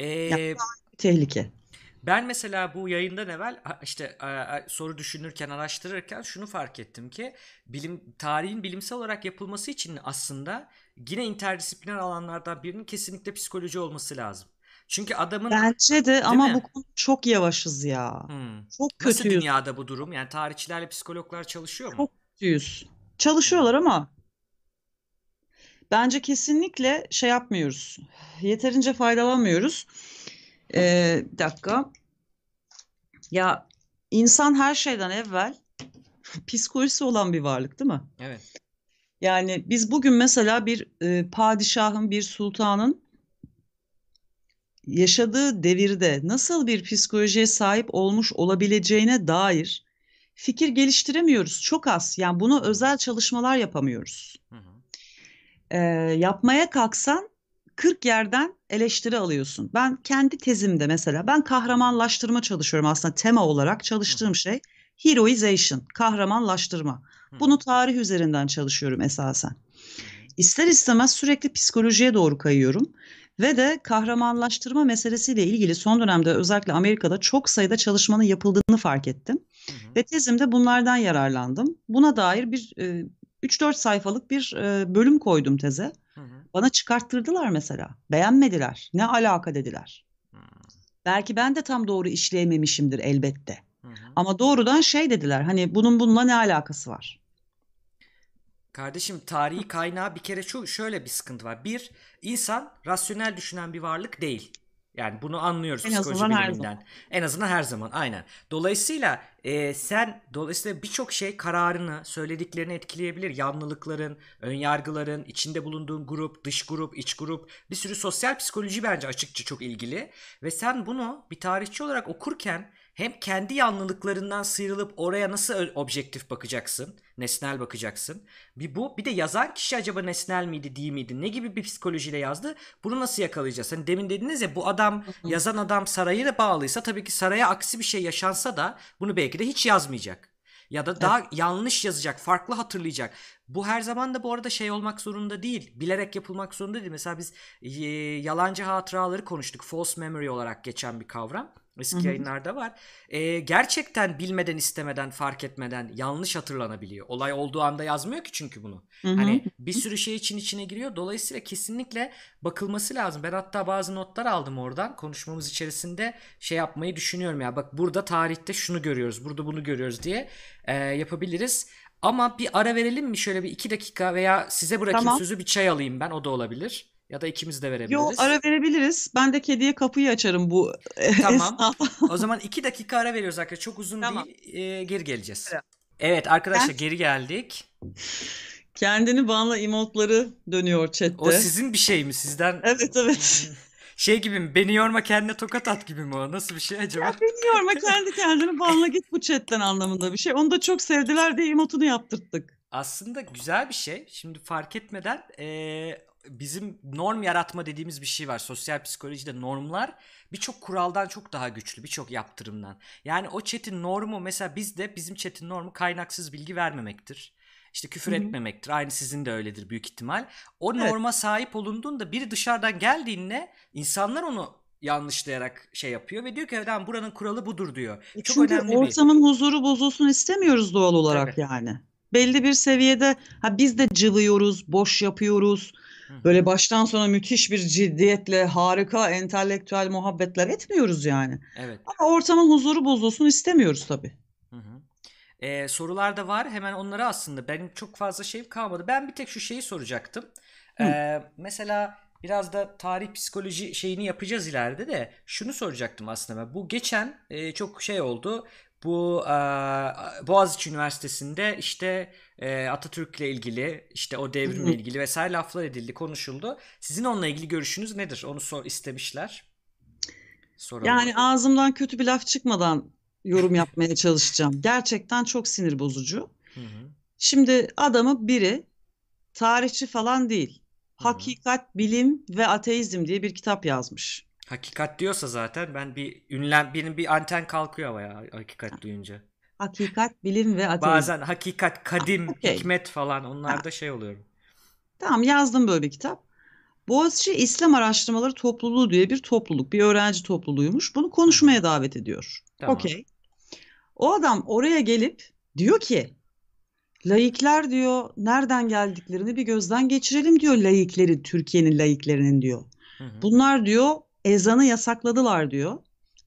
Ee, Tehlike. Ben mesela bu yayından evvel işte soru düşünürken, araştırırken şunu fark ettim ki bilim tarihin bilimsel olarak yapılması için aslında yine interdisipliner alanlardan birinin kesinlikle psikoloji olması lazım. Çünkü adamın Bence de ama mi? bu konu çok yavaşız ya. Hmm. Çok Nasıl kötüyüz. dünyada bu durum? Yani tarihçilerle psikologlar çalışıyor mu? Çok kötüyüz. Çalışıyorlar ama bence kesinlikle şey yapmıyoruz. Yeterince faydalanmıyoruz. Ee, bir dakika. Ya insan her şeyden evvel [LAUGHS] psikolojisi olan bir varlık değil mi? Evet. Yani biz bugün mesela bir e, padişahın, bir sultanın yaşadığı devirde nasıl bir psikolojiye sahip olmuş olabileceğine dair fikir geliştiremiyoruz. Çok az. Yani bunu özel çalışmalar yapamıyoruz. Hı hı. Ee, yapmaya kalksan 40 yerden eleştiri alıyorsun. Ben kendi tezimde mesela ben kahramanlaştırma çalışıyorum aslında tema olarak çalıştığım şey heroization, kahramanlaştırma. Bunu tarih üzerinden çalışıyorum esasen. İster istemez sürekli psikolojiye doğru kayıyorum ve de kahramanlaştırma meselesiyle ilgili son dönemde özellikle Amerika'da çok sayıda çalışmanın yapıldığını fark ettim. Hı hı. Ve tezimde bunlardan yararlandım. Buna dair bir e, 3-4 sayfalık bir e, bölüm koydum teze. Bana çıkarttırdılar mesela. Beğenmediler. Ne alaka dediler. Hı Belki ben de tam doğru işleyememişimdir elbette. hı. Ama doğrudan şey dediler. Hani bunun bununla ne alakası var? Kardeşim tarihi kaynağı bir kere şöyle bir sıkıntı var. Bir, insan rasyonel düşünen bir varlık değil. Yani bunu anlıyoruz En psikoloji biliminden. En azından her zaman aynen. Dolayısıyla e, sen dolayısıyla birçok şey kararını, söylediklerini etkileyebilir. Yanlılıkların, önyargıların, içinde bulunduğun grup, dış grup, iç grup bir sürü sosyal psikoloji bence açıkça çok ilgili. Ve sen bunu bir tarihçi olarak okurken hem kendi yanlılıklarından sıyrılıp oraya nasıl objektif bakacaksın, nesnel bakacaksın. Bir bu, bir de yazan kişi acaba nesnel miydi, değil miydi, ne gibi bir psikolojiyle yazdı? Bunu nasıl yakalayacağız? Hani demin dediniz ya bu adam, yazan adam sarayı da bağlıysa tabii ki saraya aksi bir şey yaşansa da bunu belki de hiç yazmayacak. Ya da daha yanlış yazacak, farklı hatırlayacak. Bu her zaman da bu arada şey olmak zorunda değil. Bilerek yapılmak zorunda değil. Mesela biz e, yalancı hatıraları konuştuk. False memory olarak geçen bir kavram. Eski Hı hı. yayınlarda var. E, gerçekten bilmeden istemeden fark etmeden yanlış hatırlanabiliyor. Olay olduğu anda yazmıyor ki çünkü bunu. Hani bir sürü şey için içine giriyor. Dolayısıyla kesinlikle bakılması lazım. Ben hatta bazı notlar aldım oradan. Konuşmamız içerisinde şey yapmayı düşünüyorum ya. Bak burada tarihte şunu görüyoruz, burada bunu görüyoruz diye e, yapabiliriz. Ama bir ara verelim mi şöyle bir iki dakika veya size bırakayım Tamam. sözü bir çay alayım ben o da olabilir. Ya da ikimiz de Yo verebiliriz. ara verebiliriz. Ben de kediye kapıyı açarım bu [LAUGHS] Tamam. O zaman iki dakika ara veriyoruz arkadaşlar. Çok uzun Tamam. değil. E, geri geleceğiz. Evet. Evet arkadaşlar geri geldik. Kendini banla emotları dönüyor chatte. O sizin bir şey mi? Sizden [LAUGHS] Evet evet. [LAUGHS] şey gibi mi? Beni yorma kendine tokat at gibi mi o? Nasıl bir şey acaba? Bilmiyorum ama kendi kendini banla git bu chatten anlamında bir şey. Onu da çok sevdiler diye emotunu yaptırttık. Aslında güzel bir şey. Şimdi fark etmeden eee, bizim norm yaratma dediğimiz bir şey var. Sosyal psikolojide normlar birçok kuraldan çok daha güçlü. Birçok yaptırımdan. Yani o chat'in normu mesela bizde bizim chat'in normu kaynaksız bilgi vermemektir. İşte küfür Hı hı. etmemektir. Aynı sizin de öyledir büyük ihtimal. O Evet. norma sahip olunduğunda biri dışarıdan geldiğinde insanlar onu yanlışlayarak şey yapıyor ve diyor ki "Tamam, buranın kuralı budur diyor. E Çok Çünkü önemli bir. ortamın huzuru bozulsun istemiyoruz doğal olarak Tabii. yani. Belli bir seviyede ha biz de cıvıyoruz, boş yapıyoruz. Böyle baştan sona müthiş bir ciddiyetle harika entelektüel muhabbetler etmiyoruz yani. Evet. Ama ortamın huzuru bozulsun istemiyoruz tabii. Hı hı. Ee, sorular da var. Hemen onlara aslında benim çok fazla şeyim kalmadı. Ben bir tek şu şeyi soracaktım. Ee, mesela biraz da tarih psikoloji şeyini yapacağız ileride de şunu soracaktım aslında ben. Bu geçen e, çok şey oldu. Bu e, Boğaziçi Üniversitesi'nde işte e, Atatürk'le ilgili işte o devrimle ilgili vesaire laflar edildi, konuşuldu. Sizin onunla ilgili görüşünüz nedir? Onu sor istemişler. Soralım. Yani ağzımdan kötü bir laf çıkmadan yorum yapmaya [LAUGHS] çalışacağım. Gerçekten çok sinir bozucu. Hı hı. Şimdi adamı biri tarihçi falan değil. Hakikat, Bilim ve Ateizm diye bir kitap yazmış. Hakikat diyorsa zaten ben bir ünlem benim bir anten kalkıyor ama ya hakikat duyunca. Hakikat, Bilim ve Ateizm. Bazen hakikat, kadim, okey. hikmet falan onlarda şey oluyorum. Tamam yazdım böyle bir kitap. Boğaziçi İslam Araştırmaları Topluluğu diye bir topluluk, bir öğrenci topluluğuymuş. Bunu konuşmaya davet ediyor. Tamam. Okey. O adam oraya gelip diyor ki laikler diyor nereden geldiklerini bir gözden geçirelim diyor laikleri, Türkiye'nin laiklerinin diyor. Hı hı. Bunlar diyor ezanı yasakladılar diyor.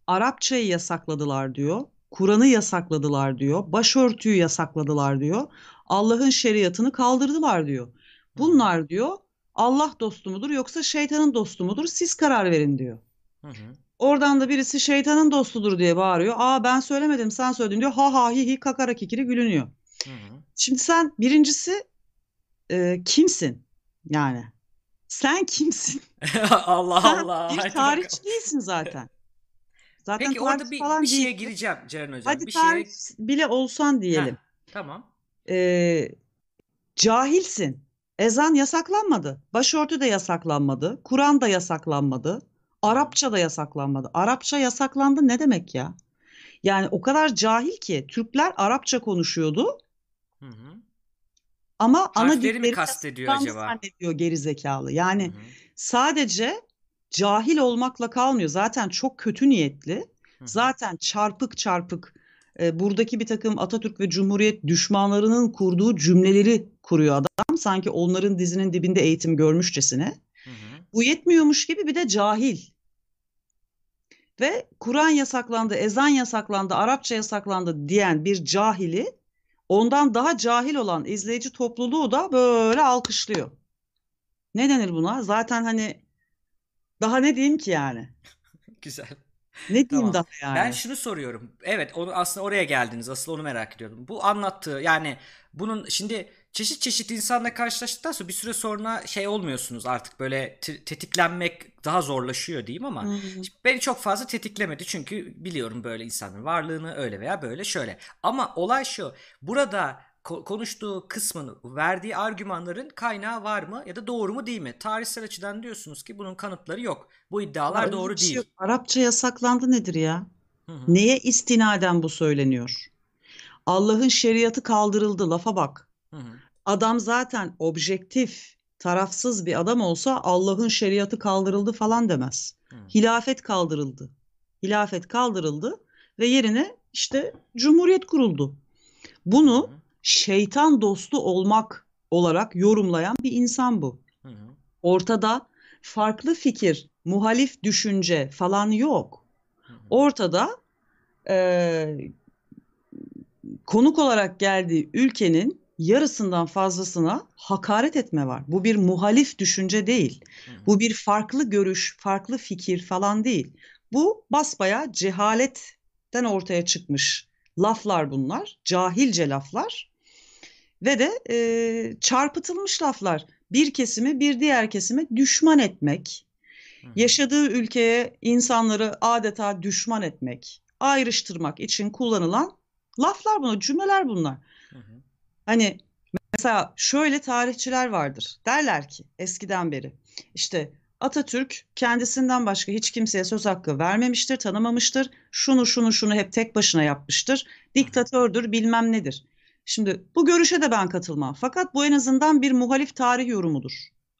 Arapçayı yasakladılar diyor. Kur'an'ı yasakladılar diyor. Başörtüyü yasakladılar diyor. Allah'ın şeriatını kaldırdılar diyor. Bunlar diyor Allah dostu mudur yoksa şeytanın dostu mudur? Siz karar verin diyor. Hı hı. Oradan da birisi şeytanın dostudur diye bağırıyor. Aa ben söylemedim sen söyledin diyor. Ha ha hi hi kakara kikiri gülünüyor. Hı hı. Şimdi sen birincisi e, kimsin? Yani sen kimsin? [LAUGHS] Allah Sen Allah. bir tarihçi bakalım. değilsin zaten. Zaten Peki orada bir, falan bir şeye değilsin. gireceğim Ceren Hocam. Hadi bir şeye... tarih bile olsan diyelim. Heh, tamam. Ee, cahilsin. Ezan yasaklanmadı. Başörtü de yasaklanmadı. Kur'an da yasaklanmadı. Arapça da yasaklanmadı. Arapça yasaklandı ne demek ya? Yani o kadar cahil ki Türkler Arapça konuşuyordu Hı hı. Ama ana Harfleri mi dilleri kastediyor acaba? zannediyor geri zekalı. Yani Hı hı. sadece cahil olmakla kalmıyor. Zaten çok kötü niyetli. Hı hı. Zaten çarpık çarpık e, buradaki bir takım Atatürk ve Cumhuriyet düşmanlarının kurduğu cümleleri kuruyor adam. Sanki onların dizinin dibinde eğitim görmüşçesine. Hı hı. Bu yetmiyormuş gibi bir de cahil. Ve Kur'an yasaklandı, ezan yasaklandı, Arapça yasaklandı diyen bir cahili ondan daha cahil olan izleyici topluluğu da böyle alkışlıyor. Ne denir buna? Zaten hani daha ne diyeyim ki yani? [LAUGHS] Güzel. Ne diyeyim Tamam. daha yani? Ben şunu soruyorum. Evet, onu aslında oraya geldiniz. Asıl onu merak ediyorum. Bu anlattığı yani bunun şimdi çeşit çeşit insanla karşılaştıktan sonra bir süre sonra şey olmuyorsunuz artık böyle te- tetiklenmek daha zorlaşıyor diyeyim ama Hı. beni çok fazla tetiklemedi çünkü biliyorum böyle insanın varlığını öyle veya böyle şöyle. Ama olay şu. Burada ko- konuştuğu kısmın verdiği argümanların kaynağı var mı ya da doğru mu değil mi? Tarihsel açıdan diyorsunuz ki bunun kanıtları yok. Bu iddialar Öyle doğru şey değil. yok. Arapça yasaklandı nedir ya? Hı hı. Neye istinaden bu söyleniyor? Allah'ın şeriatı kaldırıldı lafa bak. Hı hı. Adam zaten objektif, tarafsız bir adam olsa Allah'ın şeriatı kaldırıldı falan demez. Hı. Hilafet kaldırıldı. Hilafet kaldırıldı ve yerine işte cumhuriyet kuruldu. Bunu Hı şeytan dostu olmak olarak yorumlayan bir insan bu. Hı hı. Ortada farklı fikir, muhalif düşünce falan yok. Hı hı. Ortada eee, konuk olarak geldiği ülkenin yarısından fazlasına hakaret etme var. Bu bir muhalif düşünce değil. Bu bir farklı görüş, farklı fikir falan değil. Bu basbayağı cehaletten ortaya çıkmış laflar bunlar. Cahilce laflar ve de eee, çarpıtılmış laflar. Bir kesimi bir diğer kesime düşman etmek, yaşadığı ülkeye insanları adeta düşman etmek, ayrıştırmak için kullanılan laflar bunlar, cümleler bunlar. Hani mesela şöyle tarihçiler vardır. Derler ki eskiden beri işte Atatürk kendisinden başka hiç kimseye söz hakkı vermemiştir, tanımamıştır. Şunu şunu şunu hep tek başına yapmıştır. Diktatördür, bilmem nedir. Şimdi bu görüşe de ben katılmam. Fakat bu en azından bir muhalif tarih yorumudur.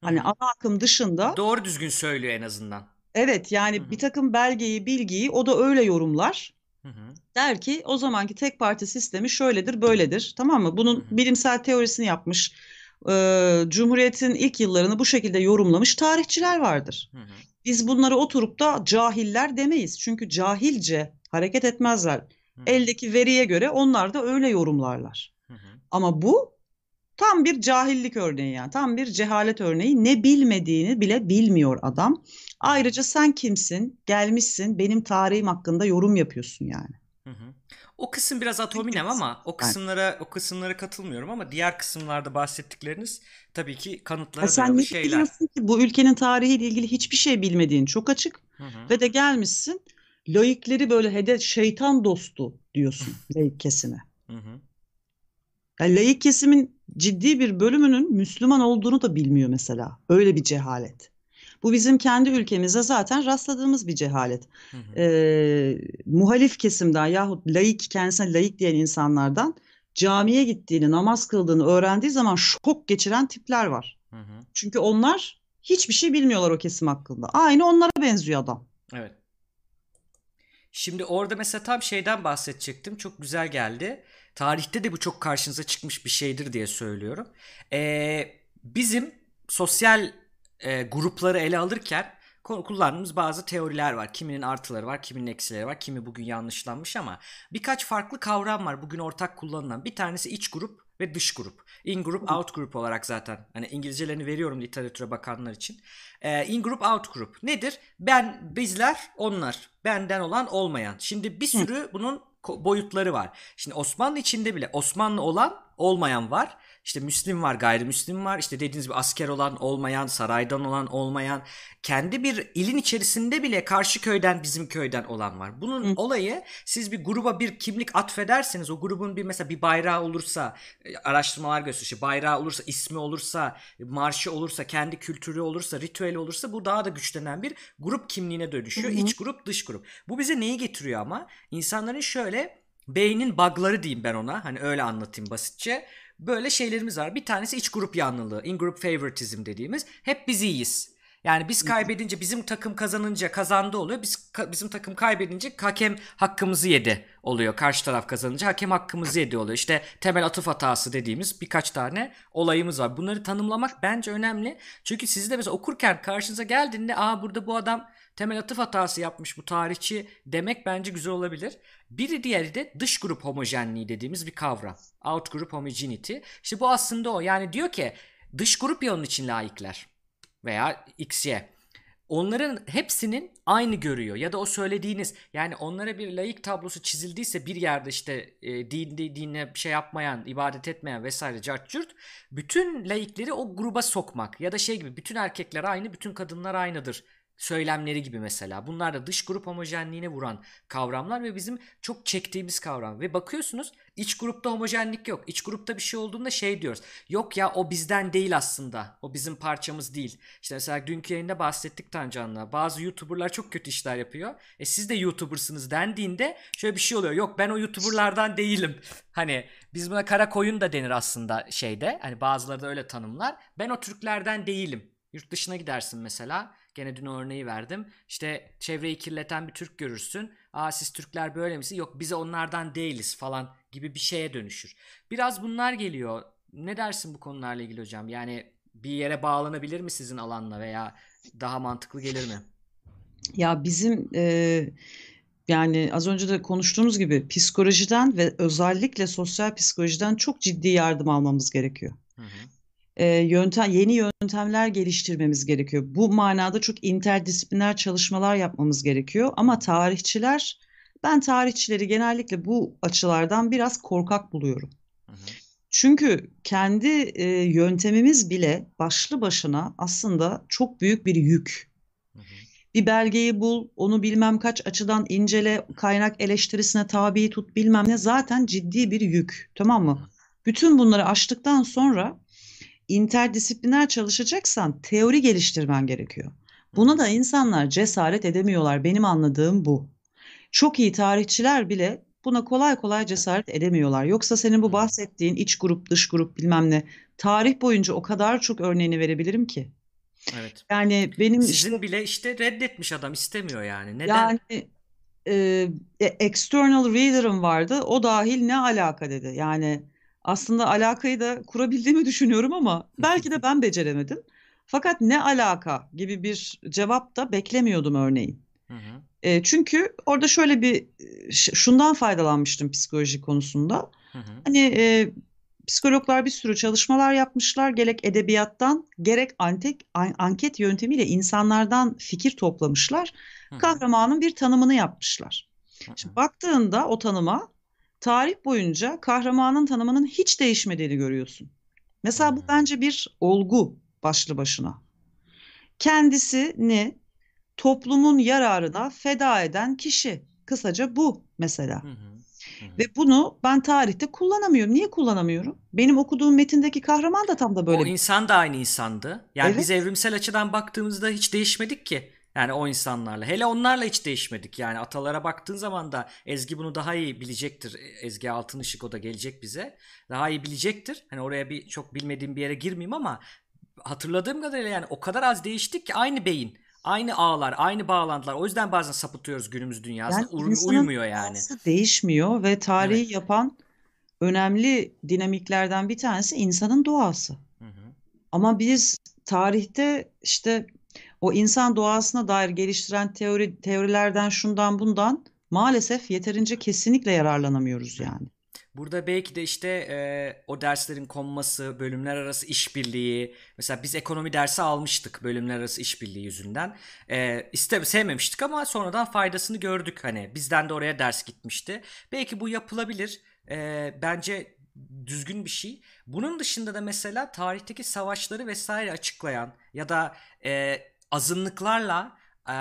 Hani Hı ana akım dışında Doğru düzgün söylüyor en azından. Evet yani hı. bir takım belgeyi, bilgiyi o da öyle yorumlar. Hı hı. Der ki o zamanki tek parti sistemi şöyledir, böyledir. Tamam mı? Bunun Hı hı. bilimsel teorisini yapmış, e, Cumhuriyet'in ilk yıllarını bu şekilde yorumlamış tarihçiler vardır. Hı hı. Biz bunları oturup da cahiller demeyiz. Çünkü cahilce hareket etmezler. Hı Hı. Eldeki veriye göre onlar da öyle yorumlarlar. Hı hı. Ama bu tam bir cahillik örneği yani. Tam bir cehalet örneği. Ne bilmediğini bile bilmiyor adam. Ayrıca sen kimsin? Gelmişsin benim tarihim hakkında yorum yapıyorsun yani. Hı hı. O kısım biraz atominem ama o kısımlara o kısımlara katılmıyorum ama diğer kısımlarda bahsettikleriniz tabii ki kanıtlara Ya sen dayalı ne şeyler. biliyorsun ki bu ülkenin tarihiyle ilgili hiçbir şey bilmediğin çok açık Hı hı. ve de gelmişsin laikleri böyle hedef şeytan dostu diyorsun [LAUGHS] laik kesime. Hı hı. Yani laik kesimin ciddi bir bölümünün Müslüman olduğunu da bilmiyor mesela. Öyle bir cehalet. Bu bizim kendi ülkemizde zaten rastladığımız bir cehalet. Hı hı. Ee, muhalif kesimden yahut laik kendisine laik diyen insanlardan camiye gittiğini, namaz kıldığını öğrendiği zaman şok geçiren tipler var. Hı hı. Çünkü onlar hiçbir şey bilmiyorlar o kesim hakkında. Aynı onlara benziyor adam. Evet. Şimdi orada mesela tam şeyden bahsedecektim. Çok güzel geldi. Tarihte de bu çok karşınıza çıkmış bir şeydir diye söylüyorum. Ee, bizim sosyal e, grupları ele alırken kullandığımız bazı teoriler var. Kiminin artıları var, kiminin eksileri var, kimi bugün yanlışlanmış ama birkaç farklı kavram var bugün ortak kullanılan. Bir tanesi iç grup ve dış grup. In group, out group olarak zaten. Hani İngilizcelerini veriyorum literatüre bakanlar için. Ee, in group, out group. Nedir? Ben, bizler, onlar. Benden olan, olmayan. Şimdi bir sürü bunun boyutları var. Şimdi Osmanlı içinde bile Osmanlı olan, olmayan var. İşte Müslim var, gayrimüslim var. İşte dediğiniz gibi asker olan, olmayan, saraydan olan, olmayan. Kendi bir ilin içerisinde bile karşı köyden, bizim köyden olan var. Bunun Hı. olayı siz bir gruba bir kimlik atfederseniz o grubun bir mesela bir bayrağı olursa e, araştırmalar gösteriyor. İşte bayrağı olursa, ismi olursa, marşı olursa, kendi kültürü olursa, ritüeli olursa bu daha da güçlenen bir grup kimliğine dönüşüyor. Hı hı. İç grup, dış grup. Bu bize neyi getiriyor ama? İnsanların şöyle beynin bug'ları diyeyim ben ona. Hani öyle anlatayım basitçe. Böyle şeylerimiz var. Bir tanesi iç grup yanlılığı. In group favoritism dediğimiz. Hep biz iyiyiz. Yani biz kaybedince bizim takım kazanınca kazandı oluyor. Biz ka- bizim takım kaybedince hakem hakkımızı yedi oluyor. Karşı taraf kazanınca hakem hakkımızı yedi oluyor. İşte temel atıf hatası dediğimiz birkaç tane olayımız var. Bunları tanımlamak bence önemli. Çünkü siz de mesela okurken karşınıza geldiğinde aa burada bu adam temel atıf hatası yapmış bu tarihçi demek bence güzel olabilir. Biri diğeri de dış grup homojenliği dediğimiz bir kavram. Out group homogeneity. İşte bu aslında o. Yani diyor ki dış grup ya onun için laikler veya XY. Onların hepsinin aynı görüyor ya da o söylediğiniz yani onlara bir laik tablosu çizildiyse bir yerde işte e, dinde dinle bir şey yapmayan, ibadet etmeyen vesaire cart bütün laikleri o gruba sokmak ya da şey gibi bütün erkekler aynı, bütün kadınlar aynıdır söylemleri gibi mesela. Bunlar da dış grup homojenliğine vuran kavramlar ve bizim çok çektiğimiz kavram. Ve bakıyorsunuz iç grupta homojenlik yok. İç grupta bir şey olduğunda şey diyoruz. Yok ya o bizden değil aslında. O bizim parçamız değil. İşte mesela dünkü yayında bahsettik Tancan'la. Bazı YouTuber'lar çok kötü işler yapıyor. E siz de YouTuber'sınız dendiğinde şöyle bir şey oluyor. Yok ben o YouTuber'lardan değilim. Hani biz buna kara koyun da denir aslında şeyde. Hani bazıları da öyle tanımlar. Ben o Türklerden değilim. Yurt dışına gidersin mesela. Gene dün örneği verdim. İşte çevreyi kirleten bir Türk görürsün. Aa siz Türkler böyle misiniz? Yok bize onlardan değiliz falan gibi bir şeye dönüşür. Biraz bunlar geliyor. Ne dersin bu konularla ilgili hocam? Yani bir yere bağlanabilir mi sizin alanla veya daha mantıklı gelir mi? Ya bizim e, yani az önce de konuştuğumuz gibi psikolojiden ve özellikle sosyal psikolojiden çok ciddi yardım almamız gerekiyor. Hı hı. E, yöntem yeni yöntemler geliştirmemiz gerekiyor. Bu manada çok interdisipliner çalışmalar yapmamız gerekiyor. Ama tarihçiler, ben tarihçileri genellikle bu açılardan biraz korkak buluyorum. Hı hı. Çünkü kendi e, yöntemimiz bile başlı başına aslında çok büyük bir yük. Hı hı. Bir belgeyi bul, onu bilmem kaç açıdan incele, kaynak eleştirisine tabi tut bilmem ne zaten ciddi bir yük. Tamam mı? Bütün bunları aştıktan sonra interdisipliner çalışacaksan teori geliştirmen gerekiyor. Buna da insanlar cesaret edemiyorlar. Benim anladığım bu. Çok iyi tarihçiler bile buna kolay kolay cesaret edemiyorlar. Yoksa senin bu bahsettiğin iç grup, dış grup bilmem ne tarih boyunca o kadar çok örneğini verebilirim ki. Evet. Yani benim Sizin işte bile işte reddetmiş adam istemiyor yani. Neden? yani e, external reader'ım vardı. O dahil ne alaka dedi. Yani aslında alakayı da kurabildiğimi düşünüyorum ama belki de ben beceremedim. Fakat ne alaka gibi bir cevap da beklemiyordum örneğin. Hı hı. E, çünkü orada şöyle bir şundan faydalanmıştım psikoloji konusunda. Hı hı. Hani e, psikologlar bir sürü çalışmalar yapmışlar. Gerek edebiyattan gerek antek, an- anket yöntemiyle insanlardan fikir toplamışlar. Hı hı. Kahramanın bir tanımını yapmışlar. Hı hı. Şimdi baktığında o tanıma tarih boyunca kahramanın tanımının hiç değişmediğini görüyorsun. Mesela bu bence bir olgu başlı başına. Kendisini toplumun yararına feda eden kişi. Kısaca bu mesela. Hı hı. Hı hı. Ve bunu ben tarihte kullanamıyorum. Niye kullanamıyorum? Benim okuduğum metindeki kahraman da tam da böyle O bir insan da aynı insandı. Yani Evet. biz evrimsel açıdan baktığımızda hiç değişmedik ki. Yani o insanlarla. Hele onlarla hiç değişmedik. Yani atalara baktığın zaman da Ezgi bunu daha iyi bilecektir. Ezgi Altınışık o da gelecek bize. Daha iyi bilecektir. Hani oraya bir çok bilmediğim bir yere girmeyeyim ama hatırladığım kadarıyla yani o kadar az değiştik ki aynı beyin. Aynı ağlar, aynı bağlantılar. O yüzden bazen sapıtıyoruz günümüz dünyasında. yani insanın uymuyor yani. değişmiyor ve tarihi Evet. yapan önemli dinamiklerden bir tanesi insanın doğası. Hı hı. Ama biz tarihte işte o insan doğasına dair geliştiren teori teorilerden şundan bundan maalesef yeterince kesinlikle yararlanamıyoruz yani. Burada belki de işte e, o derslerin konması, bölümler arası işbirliği. Mesela biz ekonomi dersi almıştık bölümler arası işbirliği yüzünden. E, iste, sevmemiştik ama sonradan faydasını gördük. Hani bizden de oraya ders gitmişti. Belki bu yapılabilir. E, bence düzgün bir şey. Bunun dışında da mesela tarihteki savaşları vesaire açıklayan ya da e, azınlıklarla e,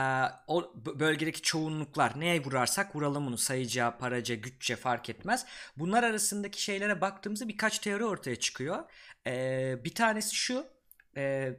o bölgedeki çoğunluklar neye vurarsak vuralım bunu sayıca, paraca, güççe fark etmez. Bunlar arasındaki şeylere baktığımızda birkaç teori ortaya çıkıyor. E, bir tanesi şu. E,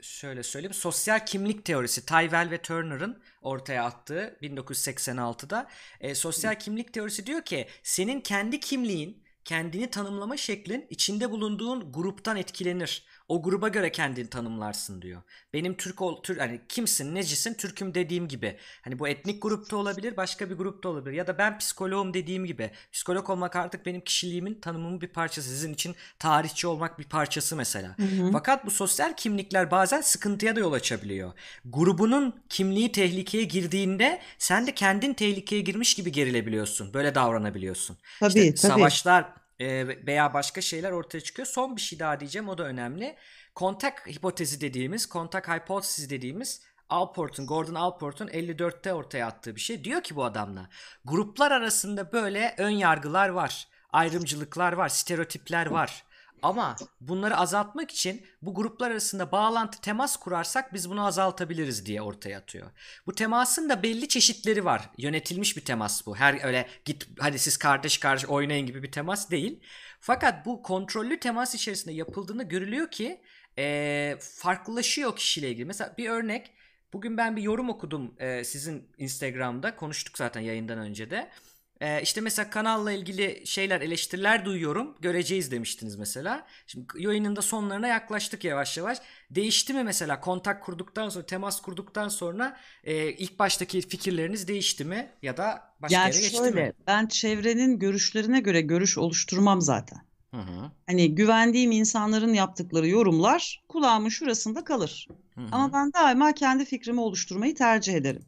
şöyle söyleyeyim. Sosyal kimlik teorisi Tyrrell ve Turner'ın ortaya attığı 1986'da. E, sosyal kimlik teorisi diyor ki senin kendi kimliğin, kendini tanımlama şeklin içinde bulunduğun gruptan etkilenir. O gruba göre kendini tanımlarsın diyor. Benim Türk ol, Tür, hani kimsin, necisin, Türk'üm dediğim gibi. Hani bu etnik grupta olabilir, başka bir grupta olabilir. Ya da ben psikoloğum dediğim gibi. Psikolog olmak artık benim kişiliğimin, tanımımın bir parçası. Sizin için tarihçi olmak bir parçası mesela. Fakat bu sosyal kimlikler bazen sıkıntıya da yol açabiliyor. Grubunun kimliği tehlikeye girdiğinde sen de kendin tehlikeye girmiş gibi gerilebiliyorsun. Böyle davranabiliyorsun. Tabii, İşte tabii. savaşlar e, veya başka şeyler ortaya çıkıyor. Son bir şey daha diyeceğim o da önemli. Kontak hipotezi dediğimiz, kontak hypothesis dediğimiz Alport'un, Gordon Alport'un 54'te ortaya attığı bir şey. Diyor ki bu adamla gruplar arasında böyle ön yargılar var, ayrımcılıklar var, stereotipler var. Ama bunları azaltmak için bu gruplar arasında bağlantı, temas kurarsak biz bunu azaltabiliriz diye ortaya atıyor. Bu temasın da belli çeşitleri var. Yönetilmiş bir temas bu. Her öyle git hadi siz kardeş kardeş oynayın gibi bir temas değil. Fakat bu kontrollü temas içerisinde yapıldığında görülüyor ki eee, farklılaşıyor kişiyle ilgili. Mesela bir örnek. Bugün ben bir yorum okudum eee, sizin Instagram'da. Konuştuk zaten yayından önce de. Ee, işte mesela kanalla ilgili şeyler, eleştiriler duyuyorum. Göreceğiz demiştiniz mesela. Şimdi yayının da sonlarına yaklaştık yavaş yavaş. Değişti mi mesela kontak kurduktan sonra, temas kurduktan sonra e, ilk baştaki fikirleriniz değişti mi? Ya da başka Yani yere geçti şöyle mi? ben çevrenin görüşlerine göre görüş oluşturmam zaten. Hı hı. Hani güvendiğim insanların yaptıkları yorumlar kulağımın şurasında kalır. Hı hı. Ama ben daima kendi fikrimi oluşturmayı tercih ederim.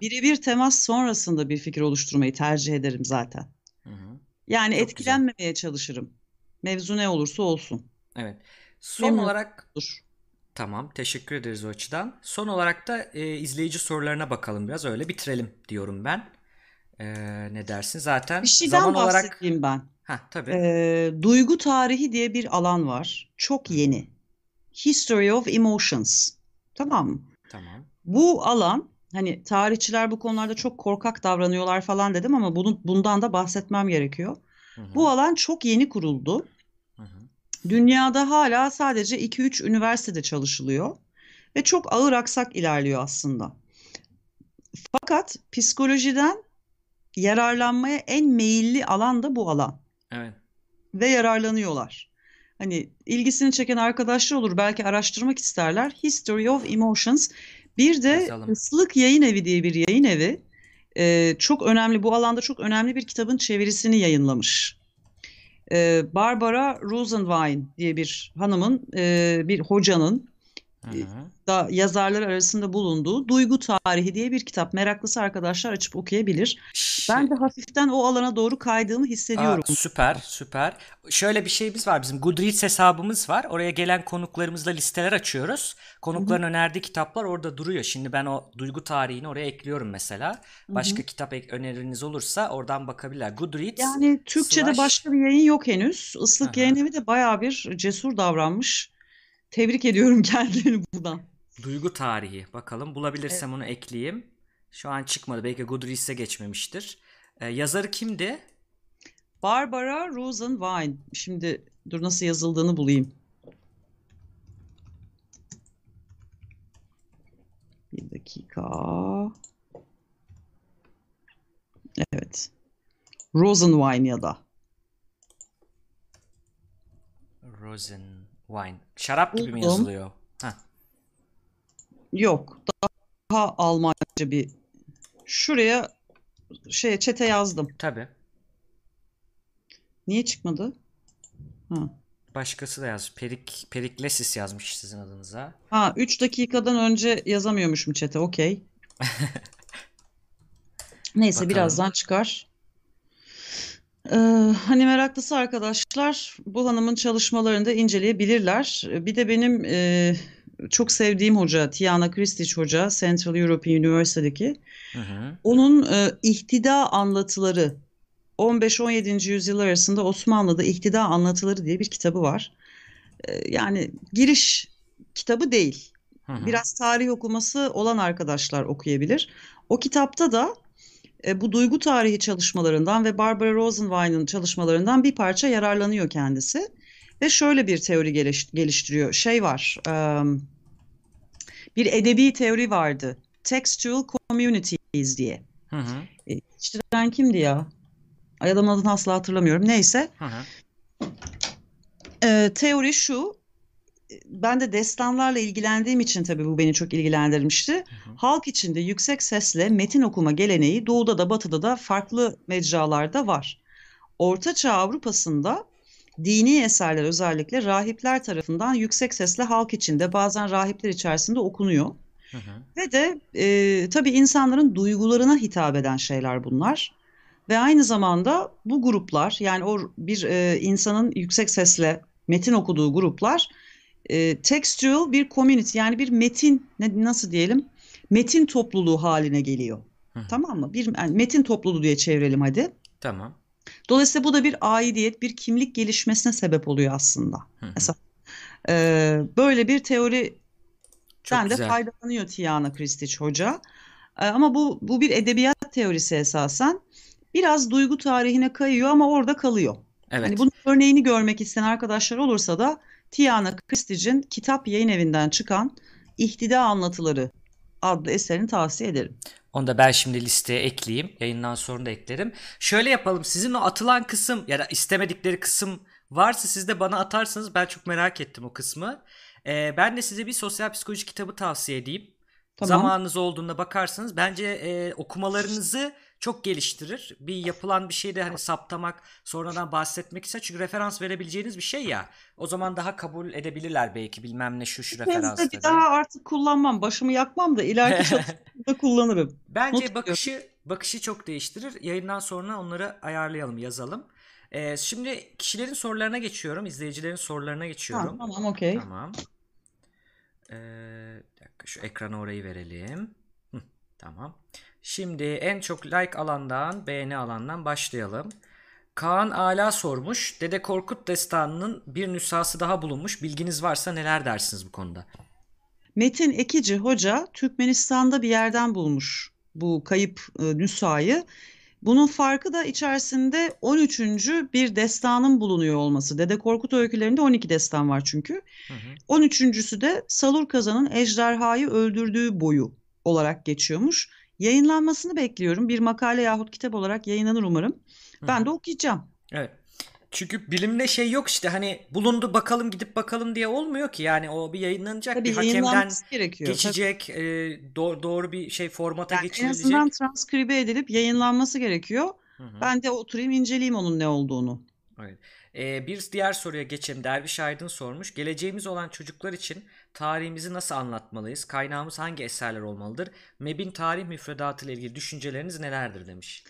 Birebir temas sonrasında bir fikir oluşturmayı tercih ederim zaten. Hı hı. Yani Çok güzel. etkilenmemeye çalışırım. Mevzu ne olursa olsun. Evet. Son Memnun olarak olur. Tamam, teşekkür ederiz o açıdan. Son olarak da e, izleyici sorularına bakalım biraz. Öyle bitirelim diyorum ben. E, ne dersin? Zaten Bir şeyden zaman olarak... ben. Ha tabii. Ee, duygu tarihi diye bir alan var. Çok yeni. History of Emotions. Tamam mı? Tamam. Bu alan hani tarihçiler bu konularda çok korkak davranıyorlar falan dedim ama bunu, bundan da bahsetmem gerekiyor. Hı hı. Bu alan çok yeni kuruldu. Hı hı. Dünyada hala sadece 2-3 üniversitede çalışılıyor ve çok ağır aksak ilerliyor aslında. Fakat psikolojiden yararlanmaya en meyilli alan da bu alan Evet. ve yararlanıyorlar. Hani ilgisini çeken arkadaşlar olur belki araştırmak isterler. History of Emotions. Bir de Yazalım. Islık Yayın Evi diye bir yayın evi e, çok önemli bu alanda çok önemli bir kitabın çevirisini yayınlamış. E, Barbara Rosenwein diye bir hanımın, e, bir hocanın Hı hı. da yazarlar arasında bulunduğu Duygu Tarihi diye bir kitap. Meraklısı arkadaşlar açıp okuyabilir. Şey- Ben de hafiften o alana doğru kaydığımı Aa, hissediyorum. süper süper. Şöyle bir şeyimiz var bizim Goodreads hesabımız var. Oraya gelen konuklarımızla listeler açıyoruz. Konukların önerdiği kitaplar orada duruyor. Şimdi ben o duygu tarihini oraya ekliyorum mesela. Başka kitap ek- öneriniz olursa oradan bakabilirler. Goodreads Yani Türkçe'de slash- başka bir yayın yok henüz. Islık. Yayın Evi de bayağı bir cesur davranmış. Tebrik ediyorum [LAUGHS] kendilerini buradan. duygu tarihi. Bakalım bulabilirsem onu ekleyeyim. Şu an çıkmadı. Belki Goodreads'e geçmemiştir. Ee, yazarı kimdi? Barbara Rosenwein. Şimdi dur nasıl yazıldığını bulayım. Bir dakika. Evet. Rosenwein ya da. Rosenwein. Şarap gibi mi Buldum. yazılıyor? Heh. Yok. Daha Almanca bir. Şuraya şey çete yazdım. Tabii. Niye çıkmadı? Ha. Başkası da yazmış. Perik, Periklesis yazmış sizin adınıza. Ha 3 dakikadan önce yazamıyormuşum çete. Okey. [LAUGHS] Neyse Bakalım. birazdan çıkar. Ee, hani meraklısı arkadaşlar bu hanımın çalışmalarını da inceleyebilirler. Bir de benim e, çok sevdiğim hoca Tiana Kristich hoca Central European University'deki Hı hı. onun e, ihtida anlatıları 15-17. yüzyıl arasında Osmanlı'da ihtida anlatıları diye bir kitabı var. E, yani giriş kitabı değil. Hı hı. Biraz tarih okuması olan arkadaşlar okuyabilir. O kitapta da e, bu duygu tarihi çalışmalarından ve Barbara Rosenwein'in çalışmalarından bir parça yararlanıyor kendisi. Ve şöyle bir teori geliş- geliştiriyor. Şey var, e, bir edebi teori vardı. Textual Communities diye. Hı hı. E, kimdi ya? Ay adamın adını asla hatırlamıyorum. Neyse. Hı hı. Ee, teori şu, ben de destanlarla ilgilendiğim için tabii bu beni çok ilgilendirmişti. Halk içinde yüksek sesle metin okuma geleneği doğuda da batıda da farklı mecralarda var. Ortaçağ Avrupa'sında dini eserler özellikle rahipler tarafından yüksek sesle halk içinde bazen rahipler içerisinde okunuyor. Hı hı. Ve de e, tabii insanların duygularına hitap eden şeyler bunlar. Ve aynı zamanda bu gruplar yani o bir e, insanın yüksek sesle metin okuduğu gruplar e, textual bir community yani bir metin ne, nasıl diyelim metin topluluğu haline geliyor. Hı. Tamam mı? Bir yani metin topluluğu diye çevirelim hadi. Tamam. Dolayısıyla bu da bir aidiyet, bir kimlik gelişmesine sebep oluyor aslında. Hı hı. Mesela e, böyle bir teori ben de faydalanıyor Tiana Kristich Hoca. Ee, Ama bu bu bir edebiyat teorisi esasen. Biraz duygu tarihine kayıyor ama orada kalıyor. Evet. Hani bunun örneğini görmek isteyen arkadaşlar olursa da Tiana Kristich'in kitap yayın evinden çıkan İhtida Anlatıları adlı eserini tavsiye ederim. Onu da ben şimdi listeye ekleyeyim. Yayından sonra da eklerim. Şöyle yapalım. Sizin o atılan kısım ya da istemedikleri kısım varsa siz de bana atarsanız ben çok merak ettim o kısmı. Ee, ben de size bir sosyal psikoloji kitabı tavsiye edeyim. Tamam. Zamanınız olduğunda bakarsanız bence e, okumalarınızı çok geliştirir. Bir yapılan bir şeyde hani saptamak, sonradan bahsetmek ise çünkü referans verebileceğiniz bir şey ya. O zaman daha kabul edebilirler belki bilmem ne şu şu referans bir daha artık kullanmam. Başımı yakmam da ileriki [LAUGHS] çalışmamda kullanırım. Bence Not bakışı bakışı çok değiştirir. Yayından sonra onları ayarlayalım, yazalım. Ee, şimdi kişilerin sorularına geçiyorum. izleyicilerin sorularına geçiyorum. Tamam, tamam okey. Tamam. Ee, bir dakika şu ekrana orayı verelim. Hı, tamam. Şimdi en çok like alandan, beğeni alandan başlayalım. Kaan Ala sormuş. Dede Korkut destanının bir nüshası daha bulunmuş. Bilginiz varsa neler dersiniz bu konuda? Metin Ekici Hoca Türkmenistan'da bir yerden bulmuş bu kayıp e, nüshayı. Bunun farkı da içerisinde 13. bir destanın bulunuyor olması. Dede Korkut öykülerinde 12 destan var çünkü. Hı hı. 13.sü de Salur Kazan'ın ejderhayı öldürdüğü boyu olarak geçiyormuş. Yayınlanmasını bekliyorum. Bir makale yahut kitap olarak yayınlanır umarım. Ben de okuyacağım. Evet. Çünkü bilimde şey yok işte hani bulundu bakalım gidip bakalım diye olmuyor ki yani o bir yayınlanacak Tabii bir hakemden geçecek e, do- doğru bir şey formata Yani en geçirilecek. azından transkribe edilip yayınlanması gerekiyor. Hı hı. Ben de oturayım inceleyeyim onun ne olduğunu. Evet. Ee, bir diğer soruya geçelim. Derviş Aydın sormuş. Geleceğimiz olan çocuklar için tarihimizi nasıl anlatmalıyız? Kaynağımız hangi eserler olmalıdır? MEB'in tarih müfredatı ile ilgili düşünceleriniz nelerdir demiş.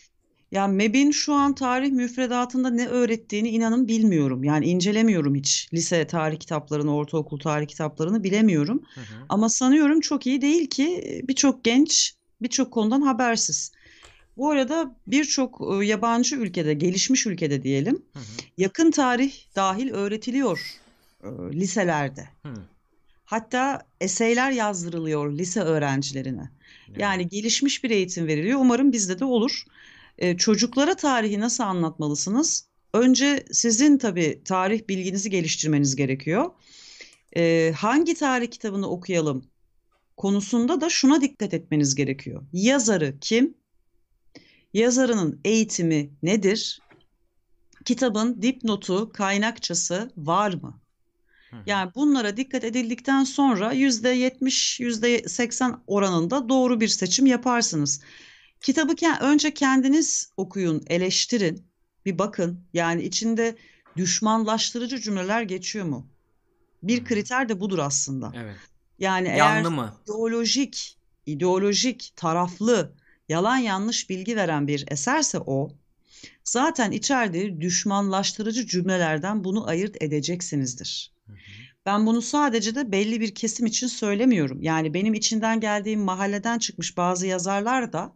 Ya MEB'in şu an tarih müfredatında ne öğrettiğini inanın bilmiyorum. Yani incelemiyorum hiç. Lise tarih kitaplarını, ortaokul tarih kitaplarını bilemiyorum. Hı hı. Ama sanıyorum çok iyi değil ki birçok genç birçok konudan habersiz. Bu arada birçok e, yabancı ülkede, gelişmiş ülkede diyelim, Hı hı. yakın tarih dahil öğretiliyor e, liselerde. Hı. Hatta eseyler yazdırılıyor lise öğrencilerine. Evet. Yani gelişmiş bir eğitim veriliyor. Umarım bizde de olur. Ee, çocuklara tarihi nasıl anlatmalısınız? Önce sizin tabii tarih bilginizi geliştirmeniz gerekiyor. Ee, hangi tarih kitabını okuyalım konusunda da şuna dikkat etmeniz gerekiyor. Yazarı kim? Yazarının eğitimi nedir? Kitabın dipnotu, kaynakçası var mı? Yani bunlara dikkat edildikten sonra %70, %80 oranında doğru bir seçim yaparsınız. Kitabı ke- önce kendiniz okuyun, eleştirin, bir bakın. Yani içinde düşmanlaştırıcı cümleler geçiyor mu? Bir kriter de budur aslında. Evet. Yani eğer Yanlı mı? ideolojik, ideolojik, taraflı, yalan yanlış bilgi veren bir eserse o, zaten içerdiği düşmanlaştırıcı cümlelerden bunu ayırt edeceksinizdir. Hı hı. Ben bunu sadece de belli bir kesim için söylemiyorum. Yani benim içinden geldiğim mahalleden çıkmış bazı yazarlar da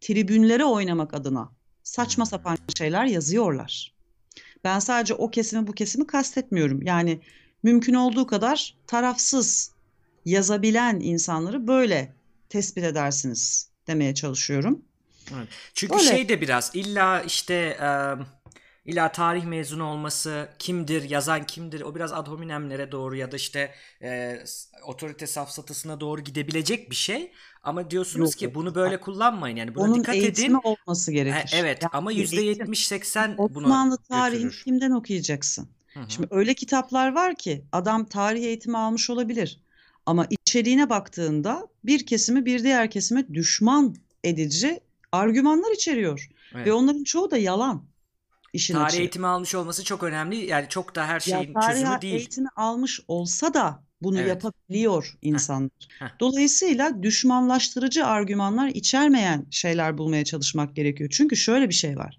tribünlere oynamak adına saçma sapan şeyler yazıyorlar. Ben sadece o kesimi bu kesimi kastetmiyorum. Yani mümkün olduğu kadar tarafsız yazabilen insanları böyle tespit edersiniz demeye çalışıyorum. Evet. Çünkü Öyle. şey de biraz illa işte e, illa tarih mezunu olması kimdir, yazan kimdir o biraz ad hominemlere doğru ya da işte e, otorite safsatısına doğru gidebilecek bir şey. Ama diyorsunuz Yok ki yok. bunu böyle kullanmayın yani buna Onun dikkat edin. olması E, gerekir. evet ama Yani eğitim. %70-80 bunu Osmanlı tarihini kimden okuyacaksın? Hı hı. Şimdi öyle kitaplar var ki adam tarih eğitimi almış olabilir. Ama içeriğine baktığında bir kesimi bir diğer kesime düşman edici argümanlar içeriyor. Evet. Ve onların çoğu da yalan işin Tarih açığı. eğitimi almış olması çok önemli. Yani çok da her Ya şeyin tarih çözümü değil. eğitimi almış olsa da bunu Evet. yapabiliyor insanlar. heh. Dolayısıyla düşmanlaştırıcı argümanlar içermeyen şeyler bulmaya çalışmak gerekiyor. Çünkü şöyle bir şey var.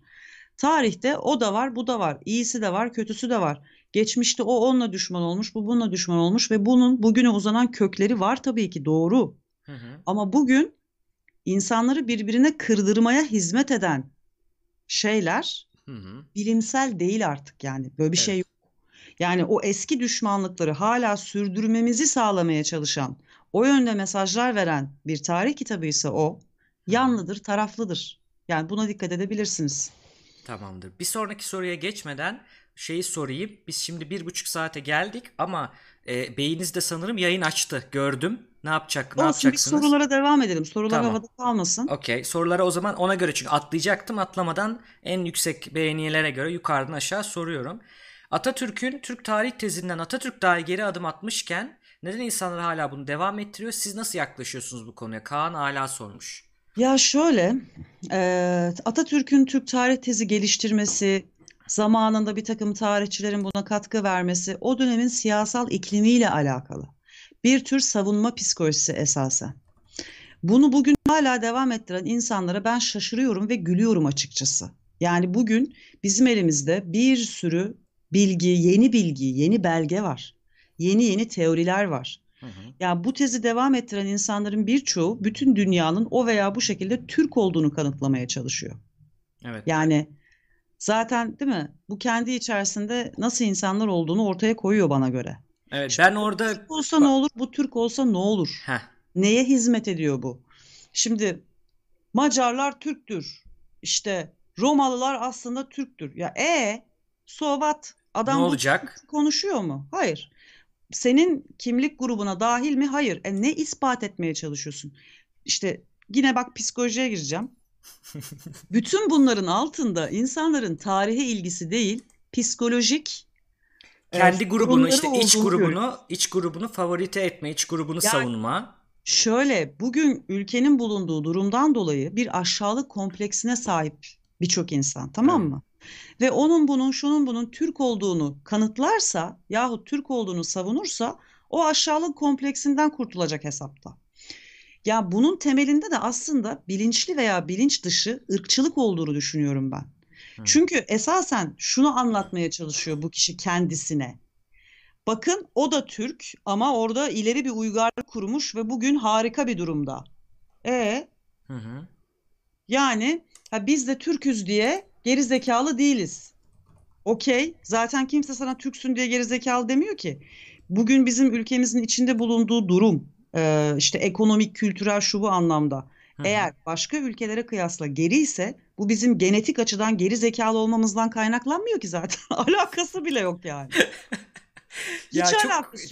Tarihte o da var, bu da var. İyisi de var, kötüsü de var. Geçmişte o onunla düşman olmuş, bu bununla düşman olmuş ve bunun bugüne uzanan kökleri var tabii ki doğru. Hı hı. Ama bugün insanları birbirine kırdırmaya hizmet eden şeyler Hı hı. bilimsel değil artık yani. Böyle bir şey Evet. yok. Yani o eski düşmanlıkları hala sürdürmemizi sağlamaya çalışan, o yönde mesajlar veren bir tarih kitabıysa o yanlıdır, taraflıdır. Yani buna dikkat edebilirsiniz. Tamamdır. Bir sonraki soruya geçmeden şeyi sorayım. Biz şimdi bir buçuk saate geldik ama e, beyiniz de sanırım yayın açtı. Gördüm. Ne yapacak? Ne Olsun biz yapacaksınız? sorulara devam edelim. Sorular Tamam. havada kalmasın. Okey. Sorulara o zaman ona göre çünkü atlayacaktım. Atlamadan en yüksek beğenilere göre yukarıdan aşağı soruyorum. Atatürk'ün Türk tarih tezinden Atatürk dahi geri adım atmışken neden insanlar hala bunu devam ettiriyor? Siz nasıl yaklaşıyorsunuz bu konuya? Kaan hala sormuş. Ya şöyle, eee, Atatürk'ün Türk tarih tezi geliştirmesi, zamanında bir takım tarihçilerin buna katkı vermesi, o dönemin siyasal iklimiyle alakalı. Bir tür savunma psikolojisi esasen. Bunu bugün hala devam ettiren insanlara ben şaşırıyorum ve gülüyorum açıkçası. Yani bugün bizim elimizde bir sürü bilgi, yeni bilgi, yeni belge var. Yeni yeni teoriler var. Hı hı. Ya bu tezi devam ettiren insanların birçoğu bütün dünyanın o veya bu şekilde Türk olduğunu kanıtlamaya çalışıyor. Evet. Yani zaten değil mi? Bu kendi içerisinde nasıl insanlar olduğunu ortaya koyuyor bana göre. Evet Şimdi ben orada Türk olsa ne olur, bu Türk olsa ne olur? Heh, Neye hizmet ediyor bu? Şimdi Macarlar Türktür. İşte Romalılar aslında Türktür. Ya e so what? ne Adam bu olacak? konuşuyor mu? Hayır. Senin kimlik grubuna dahil mi? Hayır. E ne ispat etmeye çalışıyorsun? İşte yine bak psikolojiye gireceğim. Bütün bunların altında insanların tarihe ilgisi değil, psikolojik e, Kendi grubunu işte iç grubunu iç grubunu favorite etme, iç grubunu Yani savunma. Şöyle, bugün ülkenin bulunduğu durumdan dolayı bir aşağılık kompleksine sahip birçok insan, tamam Evet. mı? ve onun bunun şunun bunun Türk olduğunu kanıtlarsa yahut Türk olduğunu savunursa o aşağılık kompleksinden kurtulacak hesapta. Ya bunun temelinde de aslında bilinçli veya bilinç dışı ırkçılık olduğunu düşünüyorum ben. Hı. Çünkü esasen şunu anlatmaya çalışıyor bu kişi kendisine. Bakın o da Türk ama orada ileri bir uygarlık kurmuş ve bugün harika bir durumda. E Hı hı. yani ha biz de Türküz diye geri zekalı değiliz. Okey. Zaten kimse sana Türksün diye geri zekalı demiyor ki. Bugün bizim ülkemizin içinde bulunduğu durum, e, işte ekonomik, kültürel şu bu anlamda. Hı hı. Eğer başka ülkelere kıyasla geri ise bu bizim genetik açıdan geri zekalı olmamızdan kaynaklanmıyor ki zaten. [LAUGHS] Alakası bile yok yani. [LAUGHS] Hiç Ya çok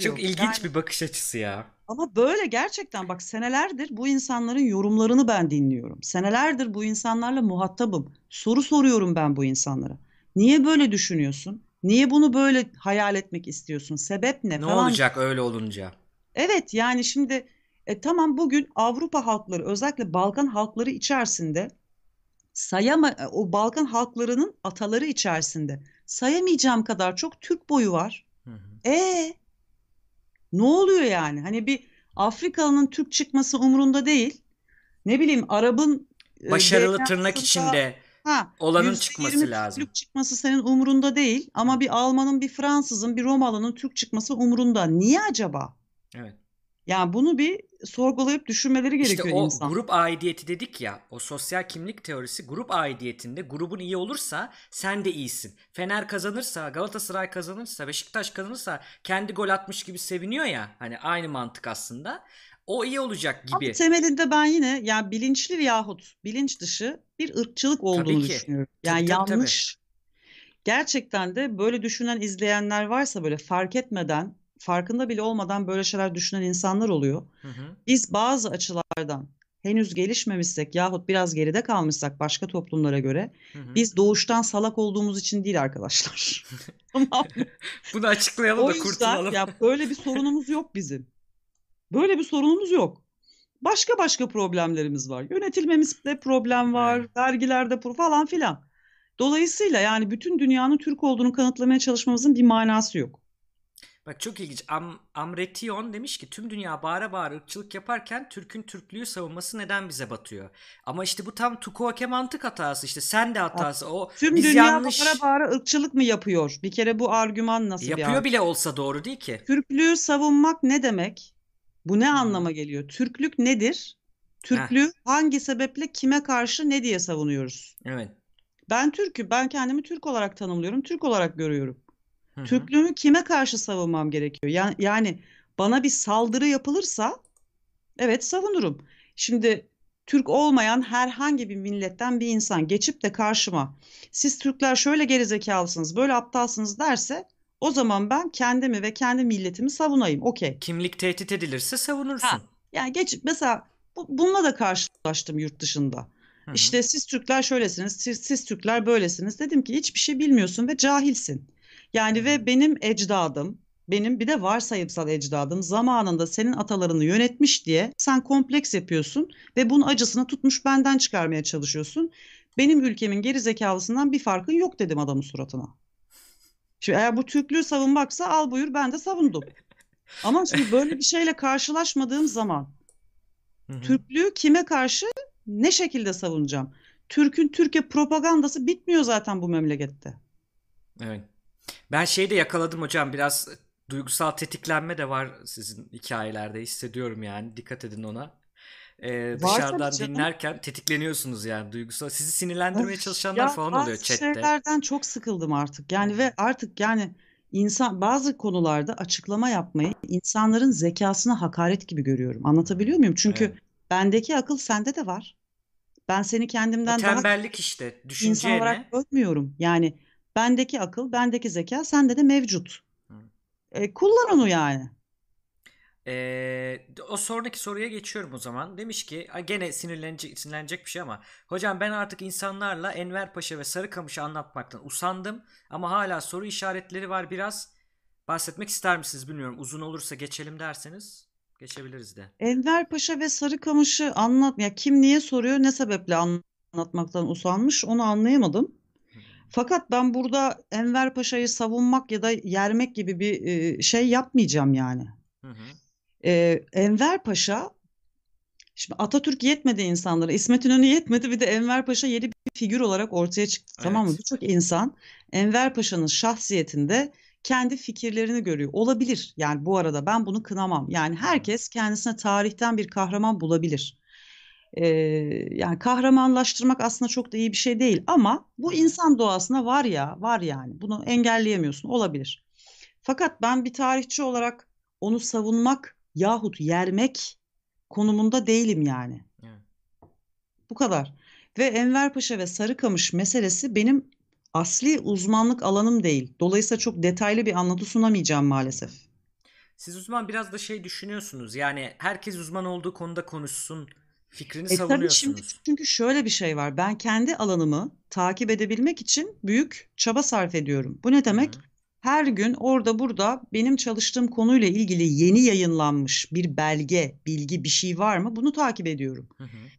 çok yok. ilginç Yani bir bakış açısı ya. ama böyle gerçekten bak senelerdir bu insanların yorumlarını ben dinliyorum. Senelerdir bu insanlarla muhatabım. Soru soruyorum ben bu insanlara. Niye böyle düşünüyorsun? Niye bunu böyle hayal etmek istiyorsun? Sebep ne Ne falan. olacak öyle olunca? Evet yani şimdi e, tamam bugün Avrupa halkları özellikle Balkan halkları içerisinde sayama e, o Balkan halklarının ataları içerisinde sayamayacağım kadar çok Türk boyu var. Hı hı. E ne oluyor yani? Hani bir Afrikalı'nın Türk çıkması umurunda değil. Ne bileyim Arap'ın e, Başarılı tırnak içinde ha olanın çıkması lazım. Türklük çıkması senin umurunda değil. Ama bir Alman'ın, bir Fransız'ın, bir Romalı'nın Türk çıkması umurunda. Niye acaba? Evet. Yani bunu bir sorgulayıp düşünmeleri İşte gerekiyor o insan. grup aidiyeti dedik ya, o sosyal kimlik teorisi grup aidiyetinde grubun iyi olursa sen de iyisin. Fener kazanırsa, Galatasaray kazanırsa, Beşiktaş kazanırsa kendi gol atmış gibi seviniyor ya. Hani aynı mantık aslında. O iyi olacak Ama gibi. temelinde ben yine yani bilinçli yahut bilinç dışı bir ırkçılık olduğunu Tabii düşünüyorum. Tabii Yani tabii tabii. yanlış. Gerçekten de böyle düşünen izleyenler varsa böyle fark etmeden, farkında bile olmadan böyle şeyler düşünen insanlar oluyor. Hı hı. Biz bazı açılardan henüz gelişmemişsek yahut biraz geride kalmışsak başka toplumlara göre Hı hı. biz doğuştan salak olduğumuz için değil arkadaşlar. [LAUGHS] [LAUGHS] Tamam? Bunu açıklayalım O da yüzden kurtulalım. ya böyle bir sorunumuz yok bizim. Böyle bir sorunumuz yok. Başka başka problemlerimiz var. Yönetilmemizde problem var, Evet. vergilerde falan filan. Dolayısıyla yani bütün dünyanın Türk olduğunu kanıtlamaya çalışmamızın bir manası yok. Bak çok ilginç. Am Amretion demiş ki tüm dünya bağıra bağıra ırkçılık yaparken Türk'ün Türklüğü savunması neden bize batıyor? Ama işte bu tam Tukoake mantık hatası işte sen de hatası. O tüm biz dünya yanlış bağıra bağıra ırkçılık mı yapıyor? Bir kere bu argüman nasıl bir yapıyor bile olsa doğru değil ki. Türklüğü savunmak ne demek? Bu ne hı. anlama geliyor? Türklük nedir? Heh, Türklüğü hangi sebeple kime karşı ne diye savunuyoruz? evet. Ben Türk'üm. Ben kendimi Türk olarak tanımlıyorum. Türk olarak görüyorum. Türklüğümü kime karşı savunmam gerekiyor? Yani, yani bana bir saldırı yapılırsa evet savunurum. Şimdi Türk olmayan herhangi bir milletten bir insan geçip de karşıma siz Türkler şöyle gerizekalısınız, böyle aptalsınız derse o zaman ben kendimi ve kendi milletimi savunayım. Okey. Kimlik tehdit edilirse Ha. savunursun. Yani geç mesela bu, bununla da karşılaştım yurt dışında. Hı hı. İşte siz Türkler şöylesiniz, siz, siz Türkler böylesiniz. Dedim ki hiçbir şey bilmiyorsun ve cahilsin. Yani ve benim ecdadım, benim bir de varsayımsal ecdadım zamanında senin atalarını yönetmiş diye sen kompleks yapıyorsun ve bunun acısını tutmuş benden çıkarmaya çalışıyorsun. Benim ülkemin geri zekalısından bir farkın yok dedim adamın suratına. Şimdi eğer bu Türklüğü savunmaksa al buyur ben de savundum. Ama şimdi böyle bir şeyle karşılaşmadığım zaman. Türklüğü kime karşı ne şekilde savunacağım? Türk'ün Türkiye propagandası bitmiyor zaten bu memlekette. Evet. Ben şeyi de yakaladım hocam biraz duygusal tetiklenme de var sizin hikayelerde hissediyorum yani dikkat edin ona. Ee, dışarıdan dinlerken tetikleniyorsunuz yani duygusal. Sizi sinirlendirmeye Of, çalışanlar ya falan oluyor bazı chatte. şeylerden çok sıkıldım artık. Yani ve artık yani insan bazı konularda açıklama yapmayı insanların zekasına hakaret gibi görüyorum. Anlatabiliyor muyum? Çünkü Evet. bendeki akıl sende de var. Ben seni O kendimden daha tembellik işte insan düşüneceğine. olarak görmüyorum. Yani bendeki akıl, bendeki zeka sende de mevcut. E, kullan onu yani. Ee, o sonraki soruya geçiyorum o zaman. Demiş ki "Ha, gene sinirlenecek, sinirlenecek bir şey ama hocam ben artık insanlarla Enver Paşa ve Sarıkamış'ı anlatmaktan usandım ama hala soru işaretleri var biraz. Bahsetmek ister misiniz bilmiyorum. Uzun olursa geçelim derseniz geçebiliriz de. Enver Paşa ve Sarıkamış'ı anlat ya kim niye soruyor ne sebeple anlatmaktan usanmış onu anlayamadım. Fakat ben burada Enver Paşa'yı savunmak ya da yermek gibi bir e, şey yapmayacağım yani. Hı hı. E, Enver Paşa, şimdi Atatürk yetmedi insanlara, İsmet İnönü yetmedi bir de Enver Paşa yeni bir figür olarak ortaya çıktı. Tamam mı? Evet. Birçok insan Enver Paşa'nın şahsiyetinde kendi fikirlerini görüyor. Olabilir. Yani bu arada ben bunu kınamam. Yani herkes kendisine tarihten bir kahraman bulabilir. Ee, yani kahramanlaştırmak aslında çok da iyi bir şey değil ama bu insan doğasına var ya, var yani. Bunu engelleyemiyorsun. Olabilir. Fakat ben bir tarihçi olarak onu savunmak yahut yermek konumunda değilim yani. Evet. Bu kadar. Ve Enver Paşa ve Sarıkamış meselesi benim asli uzmanlık alanım değil. Dolayısıyla çok detaylı bir anlatı sunamayacağım maalesef. Siz uzman biraz da şey düşünüyorsunuz. Yani herkes uzman olduğu konuda konuşsun fikrini E tabii şimdi savunuyorsunuz. çünkü şöyle bir şey var. Ben kendi alanımı takip edebilmek için büyük çaba sarf ediyorum. Bu ne demek? hı. Her gün orada burada benim çalıştığım konuyla ilgili yeni yayınlanmış bir belge, bilgi, bir şey var mı? Bunu takip ediyorum. Hı hı.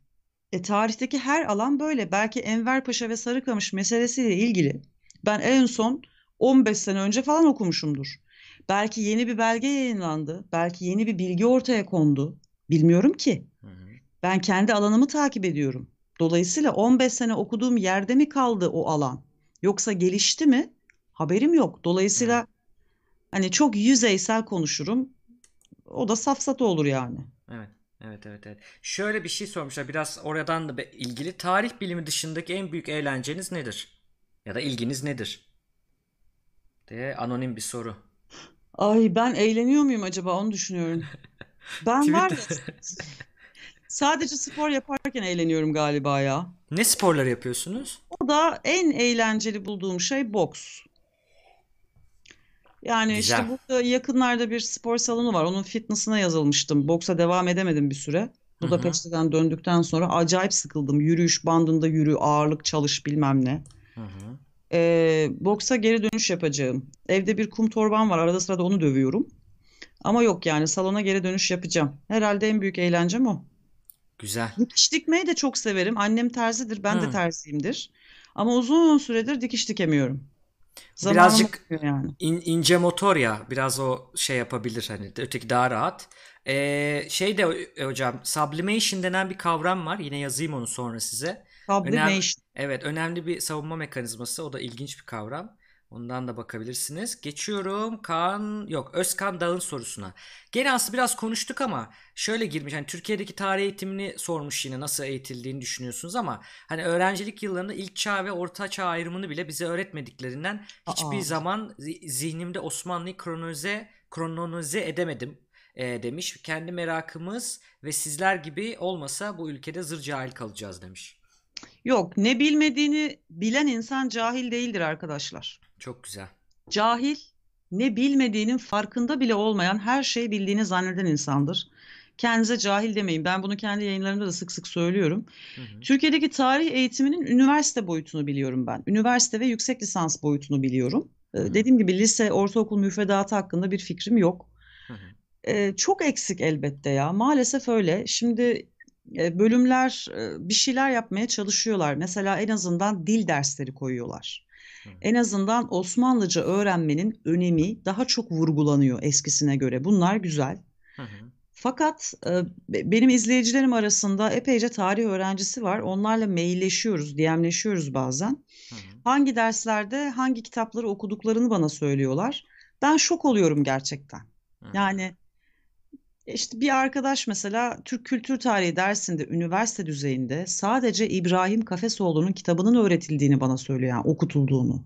E, tarihteki her alan böyle. Belki Enver Paşa ve Sarıkamış meselesiyle ilgili ben en son 15 sene önce falan okumuşumdur. Belki yeni bir belge yayınlandı. Belki yeni bir bilgi ortaya kondu. Bilmiyorum ki. Ben kendi alanımı takip ediyorum. Dolayısıyla 15 sene okuduğum yerde mi kaldı o alan? Yoksa gelişti mi? Haberim yok. Dolayısıyla hani çok yüzeysel konuşurum. O da safsata olur yani. Evet. Evet, evet, evet. Şöyle bir şey sormuşlar. Biraz oradan da ilgili. Tarih bilimi dışındaki en büyük eğlenceniz nedir? Ya da ilginiz nedir? diye anonim bir soru. Ay ben eğleniyor muyum acaba onu düşünüyorum. [LAUGHS] Ben var ya. [LAUGHS] sadece spor yaparken eğleniyorum galiba ya. Ne sporları yapıyorsunuz? O da en eğlenceli bulduğum şey boks. Yani işte Güzel. burada yakınlarda bir spor salonu var. Onun fitness'ına yazılmıştım. Boksa devam edemedim bir süre. Hı hı. Budapeşte'den döndükten sonra acayip sıkıldım. Yürüyüş bandında yürü, ağırlık çalış bilmem ne. Hı hı. Ee, boksa geri dönüş yapacağım. Evde bir kum torbam var. Arada sırada onu dövüyorum. Ama yok yani salona geri dönüş yapacağım. Herhalde en büyük eğlencem o. Güzel. Dikiş dikmeyi de çok severim. Annem terzidir, ben de Hı. terziyimdir. Ama uzun süredir dikiş dikemiyorum. Zamanım Birazcık yani. in- ince motor ya. Biraz o şey yapabilir hani. Öteki daha rahat. Ee, şey de e, hocam sublimation denen bir kavram var. Yine yazayım onu sonra size. Önem Sublimation. evet önemli bir savunma mekanizması. O da ilginç bir kavram. Ondan da bakabilirsiniz. Geçiyorum Kaan yok Özkan Dağ'ın sorusuna. Gene aslında biraz konuştuk ama şöyle girmiş. Hani Türkiye'deki tarih eğitimini sormuş yine nasıl eğitildiğini düşünüyorsunuz ama hani öğrencilik yıllarında ilk çağ ve orta çağ ayrımını bile bize öğretmediklerinden hiçbir Aa. zaman zi- zihnimde Osmanlı'yı kronoloze kronoloze edemedim e, demiş. Kendi merakımız ve sizler gibi olmasa bu ülkede zır cahil kalacağız demiş. Yok, ne bilmediğini bilen insan cahil değildir arkadaşlar. Çok güzel. Cahil, ne bilmediğinin farkında bile olmayan, her şeyi bildiğini zanneden insandır. Kendinize cahil demeyin. Ben bunu kendi yayınlarımda da sık sık söylüyorum. Hı hı. Türkiye'deki tarih eğitiminin üniversite boyutunu biliyorum ben. Üniversite ve yüksek lisans boyutunu biliyorum. Ee, Hı hı. Dediğim gibi lise, ortaokul müfredatı hakkında bir fikrim yok. Hı hı. Ee, çok eksik elbette ya. Maalesef öyle. Şimdi e, bölümler e, bir şeyler yapmaya çalışıyorlar. Mesela en azından dil dersleri koyuyorlar. En azından Osmanlıca öğrenmenin önemi daha çok vurgulanıyor eskisine göre. Bunlar güzel. Hı hı. Fakat e, be- benim izleyicilerim arasında epeyce tarih öğrencisi var. Onlarla mailleşiyoruz, DM'leşiyoruz bazen. Hı hı. Hangi derslerde hangi kitapları okuduklarını bana söylüyorlar. Ben şok oluyorum gerçekten. Hı. Yani işte bir arkadaş mesela Türk Kültür Tarihi dersinde üniversite düzeyinde sadece İbrahim Kafesoğlu'nun kitabının öğretildiğini bana söylüyor, yani okutulduğunu.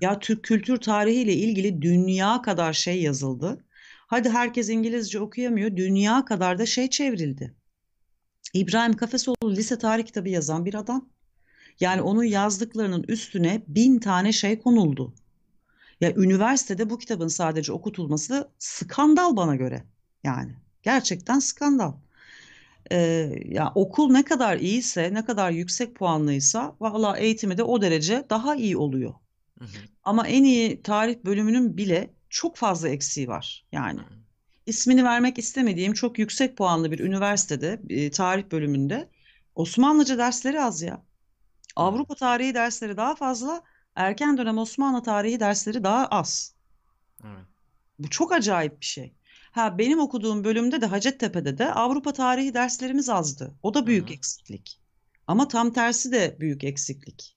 Ya Türk kültür tarihi ile ilgili dünya kadar şey yazıldı. Hadi herkes İngilizce okuyamıyor, dünya kadar da şey çevrildi. İbrahim Kafesoğlu lise tarih kitabı yazan bir adam. Yani onun yazdıklarının üstüne bin tane şey konuldu. Ya üniversitede bu kitabın sadece okutulması skandal bana göre. Yani gerçekten skandal. Ee, ya okul ne kadar iyiyse, ne kadar yüksek puanlıysa valla eğitimi de o derece daha iyi oluyor. Hı hı. Ama en iyi tarih bölümünün bile çok fazla eksiği var. Yani Hı hı. ismini vermek istemediğim çok yüksek puanlı bir üniversitede e, tarih bölümünde Osmanlıca dersleri az ya. Avrupa tarihi dersleri daha fazla. erken dönem Osmanlı tarihi dersleri daha az. Evet. Bu çok acayip bir şey. Ha benim okuduğum bölümde de Hacettepe'de de Avrupa tarihi derslerimiz azdı. O da büyük hı. eksiklik. Ama tam tersi de büyük eksiklik.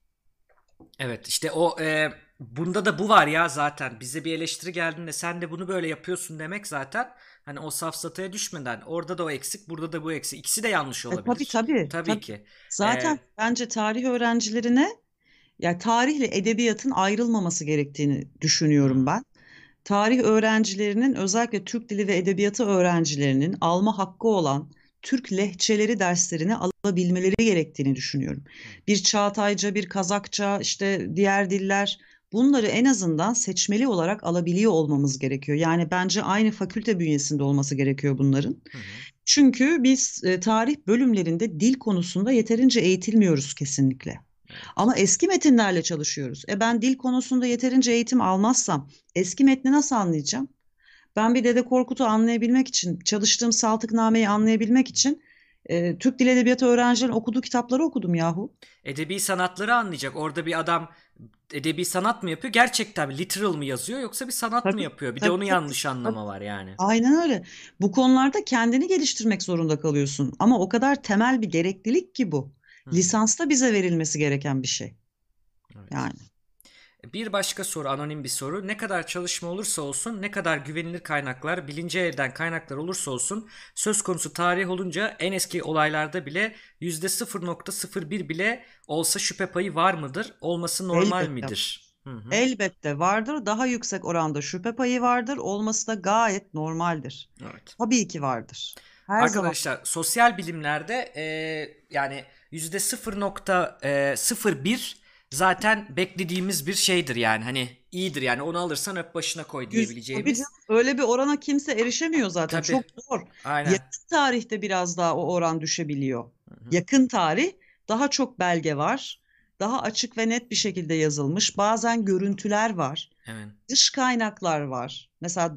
Evet işte o e, bunda da bu var ya zaten bize bir eleştiri geldiğinde sen de bunu böyle yapıyorsun demek zaten hani o safsataya düşmeden orada da o eksik burada da bu eksik ikisi de yanlış E, olabilir. tabii tabii. Tabii tabii. ki. Zaten E, bence tarih öğrencilerine ya tarihle edebiyatın ayrılmaması gerektiğini düşünüyorum ben. Tarih öğrencilerinin özellikle Türk Dili ve Edebiyatı öğrencilerinin alma hakkı olan Türk lehçeleri derslerini alabilmeleri gerektiğini düşünüyorum. Bir Çağatayca, bir Kazakça, işte diğer diller bunları en azından seçmeli olarak alabiliyor olmamız gerekiyor. Yani bence aynı fakülte bünyesinde olması gerekiyor bunların. hı hı. Çünkü biz e, tarih bölümlerinde dil konusunda yeterince eğitilmiyoruz kesinlikle. Ama eski metinlerle çalışıyoruz. E ben dil konusunda yeterince eğitim almazsam eski metni nasıl anlayacağım? Ben bir Dede Korkut'u anlayabilmek için, çalıştığım Saltıkname'yi anlayabilmek için e, Türk Dil Edebiyatı öğrencilerinin okuduğu kitapları okudum yahu. Edebi sanatları anlayacak. Orada bir adam edebi sanat mı yapıyor? Gerçekten? Literal mı yazıyor yoksa bir sanat mı Tabii, yapıyor? Bir de tabii, onu tabii, yanlış tabii. anlama var yani. Aynen öyle. Bu konularda kendini geliştirmek zorunda kalıyorsun. Ama o kadar temel bir gereklilik ki bu. Hı hı. Lisansta bize verilmesi gereken bir şey. Evet. Yani. Bir başka soru, anonim bir soru. Ne kadar çalışma olursa olsun, ne kadar güvenilir kaynaklar, bilince elden kaynaklar olursa olsun, söz konusu tarih olunca en eski olaylarda bile %0.01 bile olsa şüphe payı var mıdır? Olması normal Elbette. midir? Hı hı. Elbette vardır. Daha yüksek oranda şüphe payı vardır. Olması da gayet normaldir. Evet. Tabii ki vardır. Her zaman. Arkadaşlar sosyal bilimlerde e, yani %0.01 zaten beklediğimiz bir şeydir yani hani iyidir yani onu alırsan öp başına koy tabii diyebileceğimiz. öyle bir orana kimse erişemiyor zaten. Tabii. Çok zor. Aynen. Yakın tarihte biraz daha o oran düşebiliyor. Hı hı. Yakın tarih daha çok belge var. Daha açık ve net bir şekilde yazılmış. Bazen görüntüler var. Evet. Dış kaynaklar var. Mesela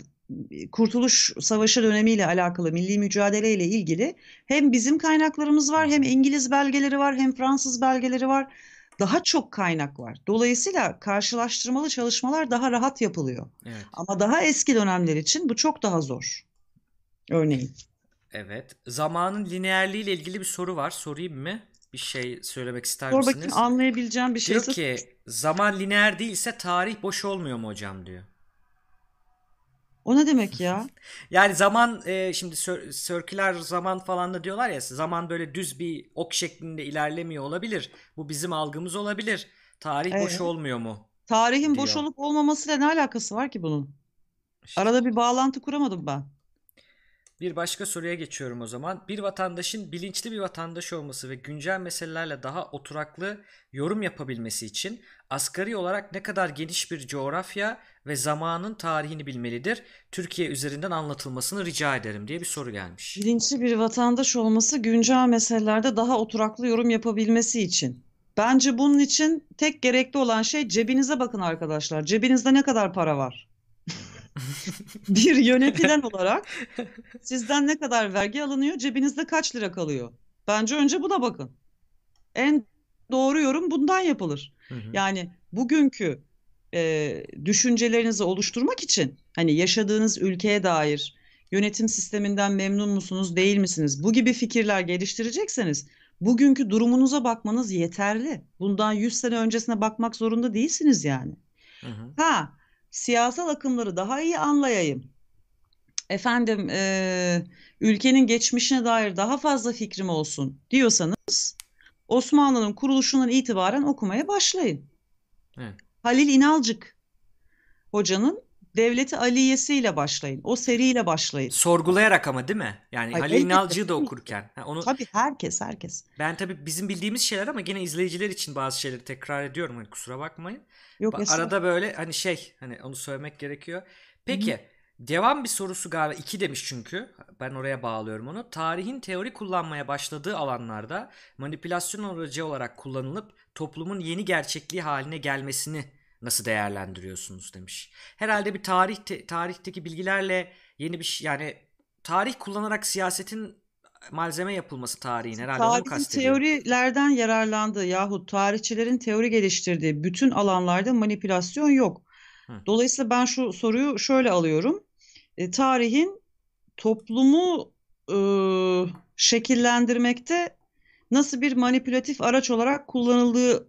Kurtuluş Savaşı dönemiyle alakalı milli mücadeleyle ilgili hem bizim kaynaklarımız var, hem İngiliz belgeleri var, hem Fransız belgeleri var. Daha çok kaynak var. Dolayısıyla karşılaştırmalı çalışmalar daha rahat yapılıyor. Evet. Ama daha eski dönemler için bu çok daha zor. Örneğin. Evet. Zamanın lineerliği ile ilgili bir soru var. Sorayım mı? Bir şey söylemek ister Sor misiniz? bakayım anlayabileceğim bir Diyor şeyse ki zaman lineer değilse tarih boş olmuyor mu hocam diyor. O ne demek ya? [LAUGHS] Yani zaman e, şimdi circular zaman falan da diyorlar ya zaman böyle düz bir ok şeklinde ilerlemiyor olabilir. Bu bizim algımız olabilir. Tarih boş Evet. olmuyor mu? Tarihin boş Diyor. olup olmamasıyla ne alakası var ki bunun? İşte. Arada bir bağlantı kuramadım ben. Bir başka soruya geçiyorum o zaman. Bir vatandaşın bilinçli bir vatandaş olması ve güncel meselelerle daha oturaklı yorum yapabilmesi için asgari olarak ne kadar geniş bir coğrafya ve zamanın tarihini bilmelidir? Türkiye üzerinden anlatılmasını rica ederim diye bir soru gelmiş. Bilinçli bir vatandaş olması güncel meselelerde daha oturaklı yorum yapabilmesi için. Bence bunun için tek gerekli olan şey cebinize bakın arkadaşlar. Cebinizde ne kadar para var? [LAUGHS] Bir yönetilen [LAUGHS] olarak sizden ne kadar vergi alınıyor, cebinizde kaç lira kalıyor? Bence önce buna bakın. En doğru yorum bundan yapılır. Hı hı. Yani bugünkü e, düşüncelerinizi oluşturmak için hani yaşadığınız ülkeye dair yönetim sisteminden memnun musunuz, değil misiniz? Bu gibi fikirler geliştirecekseniz bugünkü durumunuza bakmanız yeterli. Bundan 100 sene öncesine bakmak zorunda değilsiniz yani. Hı hı. Ha, siyasal akımları daha iyi anlayayım. Efendim, e, ülkenin geçmişine dair daha fazla fikrim olsun diyorsanız Osmanlı'nın kuruluşundan itibaren okumaya başlayın. Evet. Halil İnalcık hocanın Devleti Aliyesi'yle başlayın. O seriyle başlayın. Sorgulayarak ama değil mi? Yani Ay, Halil elbette, İnalcı'yı da okurken. Ha, onu Tabii herkes herkes. ben tabii bizim bildiğimiz şeyler ama gene izleyiciler için bazı şeyleri tekrar ediyorum. Hani kusura bakmayın. Yok Ba-. Arada böyle hani şey hani onu söylemek gerekiyor. Peki devam bir sorusu galiba iki demiş çünkü. Ben oraya bağlıyorum onu. Tarihin teori kullanmaya başladığı alanlarda manipülasyon aracı olarak kullanılıp toplumun yeni gerçekliği haline gelmesini nasıl değerlendiriyorsunuz demiş. Herhalde bir tarih te- tarihteki bilgilerle yeni bir şey yani tarih kullanarak siyasetin malzeme yapılması tarihin herhalde onu Tarihin kastediyor. teorilerden yararlandığı yahut tarihçilerin teori geliştirdiği bütün alanlarda manipülasyon yok. Hı. Dolayısıyla ben şu soruyu şöyle alıyorum. E, tarihin toplumu e, şekillendirmekte nasıl bir manipülatif araç olarak kullanıldığı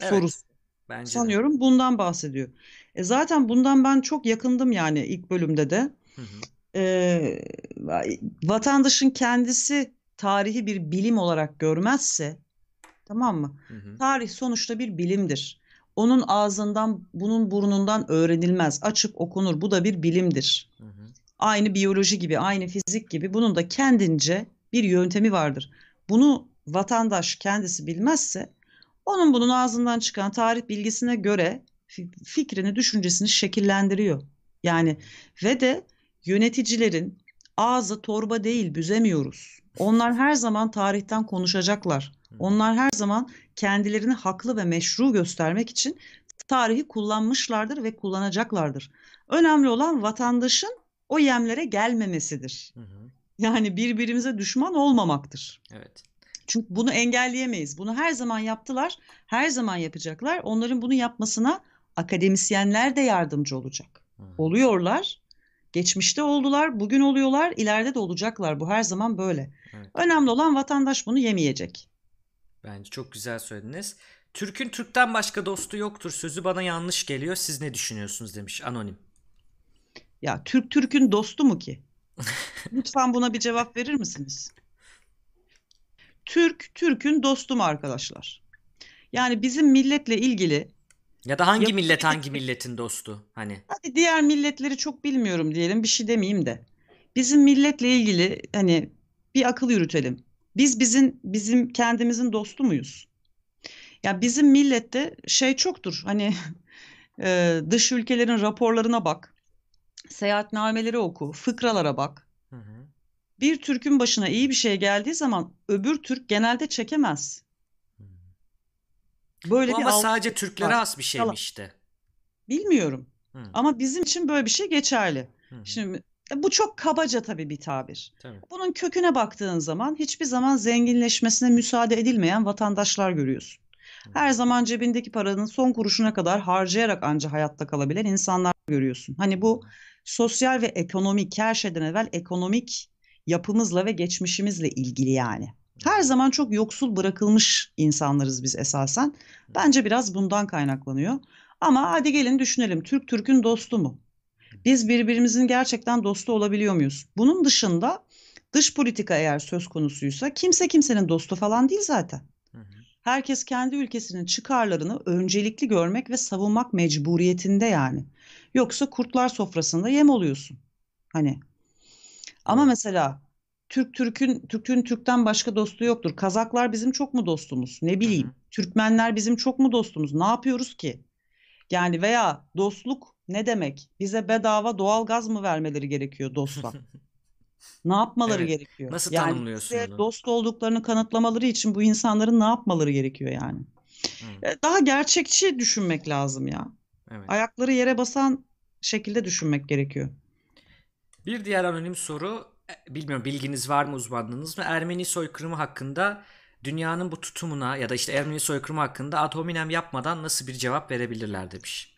Evet, sorusu. Bence de. Sanıyorum bundan bahsediyor. E zaten bundan ben çok yakındım yani ilk bölümde de. Hı hı. E, vatandaşın kendisi tarihi bir bilim olarak görmezse, tamam mı? Hı hı. Tarih sonuçta bir bilimdir. Onun ağzından, bunun burnundan öğrenilmez. Açıp okunur. Bu da bir bilimdir. Hı hı. Aynı biyoloji gibi, aynı fizik gibi bunun da kendince bir yöntemi vardır. Bunu vatandaş kendisi bilmezse onun bunun ağzından çıkan tarih bilgisine göre fi- fikrini, düşüncesini şekillendiriyor. Yani ve de yöneticilerin ağzı torba değil, büzemiyoruz. Onlar her zaman tarihten konuşacaklar. Onlar her zaman kendilerini haklı ve meşru göstermek için tarihi kullanmışlardır ve kullanacaklardır. Önemli olan vatandaşın o yemlere gelmemesidir. Hı hı. Yani birbirimize düşman olmamaktır. Evet. Çünkü bunu engelleyemeyiz. Bunu her zaman yaptılar, her zaman yapacaklar. Onların bunu yapmasına akademisyenler de yardımcı olacak. Oluyorlar, geçmişte oldular, bugün oluyorlar, ileride de olacaklar. Bu her zaman böyle. Evet. Önemli olan vatandaş bunu yemeyecek. Bence çok güzel söylediniz. Türk'ün Türk'ten başka dostu yoktur sözü bana yanlış geliyor. Siz ne düşünüyorsunuz demiş anonim. Ya Türk Türk'ün dostu mu ki? [LAUGHS] Lütfen buna bir cevap verir misiniz? Türk Türk'ün dostu mu arkadaşlar? Yani bizim milletle ilgili Ya da hangi Yap- millet [LAUGHS] hangi milletin dostu? Hani. Hadi diğer milletleri çok bilmiyorum diyelim bir şey demeyeyim de. Bizim milletle ilgili hani bir akıl yürütelim. Biz bizim bizim kendimizin dostu muyuz? Ya bizim millette şey çoktur. Hani [LAUGHS] e, dış ülkelerin raporlarına bak. Seyahatnameleri oku, fıkralara bak. Hı hı. Bir Türk'ün başına iyi bir şey geldiği zaman öbür Türk genelde çekemez. Hı. Böyle Bu bir ama algı sadece Türklere var. has bir Yalan. şeymiş işte. Bilmiyorum. Hı. Ama bizim için böyle bir şey geçerli. Hı hı. Şimdi e, bu çok kabaca tabii bir tabir. Tabii. Bunun köküne baktığın zaman hiçbir zaman zenginleşmesine müsaade edilmeyen vatandaşlar görüyorsun. Her zaman cebindeki paranın son kuruşuna kadar harcayarak anca hayatta kalabilen insanlar görüyorsun. Hani bu sosyal ve ekonomik, her şeyden evvel ekonomik yapımızla ve geçmişimizle ilgili yani. Her zaman çok yoksul bırakılmış insanlarız biz esasen. Bence biraz bundan kaynaklanıyor. Ama hadi gelin düşünelim. Türk Türk'ün dostu mu? Biz birbirimizin gerçekten dostu olabiliyor muyuz? Bunun dışında dış politika eğer söz konusuysa kimse kimsenin dostu falan değil zaten. Herkes kendi ülkesinin çıkarlarını öncelikli görmek ve savunmak mecburiyetinde yani. Yoksa kurtlar sofrasında yem oluyorsun. Hani. Ama Evet. mesela Türk Türk'ün Türk'ün Türk'ten başka dostu yoktur. Kazaklar bizim çok mu dostumuz? Ne bileyim. Türkmenler bizim çok mu dostumuz? Ne yapıyoruz ki? Yani veya dostluk ne demek? Bize bedava doğal gaz mı vermeleri gerekiyor dostlar? Ne [LAUGHS] yapmaları Evet. gerekiyor? Nasıl Yani tanımlıyorsun bize bunu? dost olduklarını kanıtlamaları için bu insanların ne yapmaları gerekiyor yani? Hı. E, Daha gerçekçi düşünmek lazım ya. Evet. Ayakları yere basan şekilde düşünmek gerekiyor. Bir diğer anonim soru, e, bilmiyorum bilginiz var mı uzmanlığınız mı? Ermeni soykırımı hakkında dünyanın bu tutumuna ya da işte Ermeni soykırımı hakkında ad hominem yapmadan nasıl bir cevap verebilirler demiş.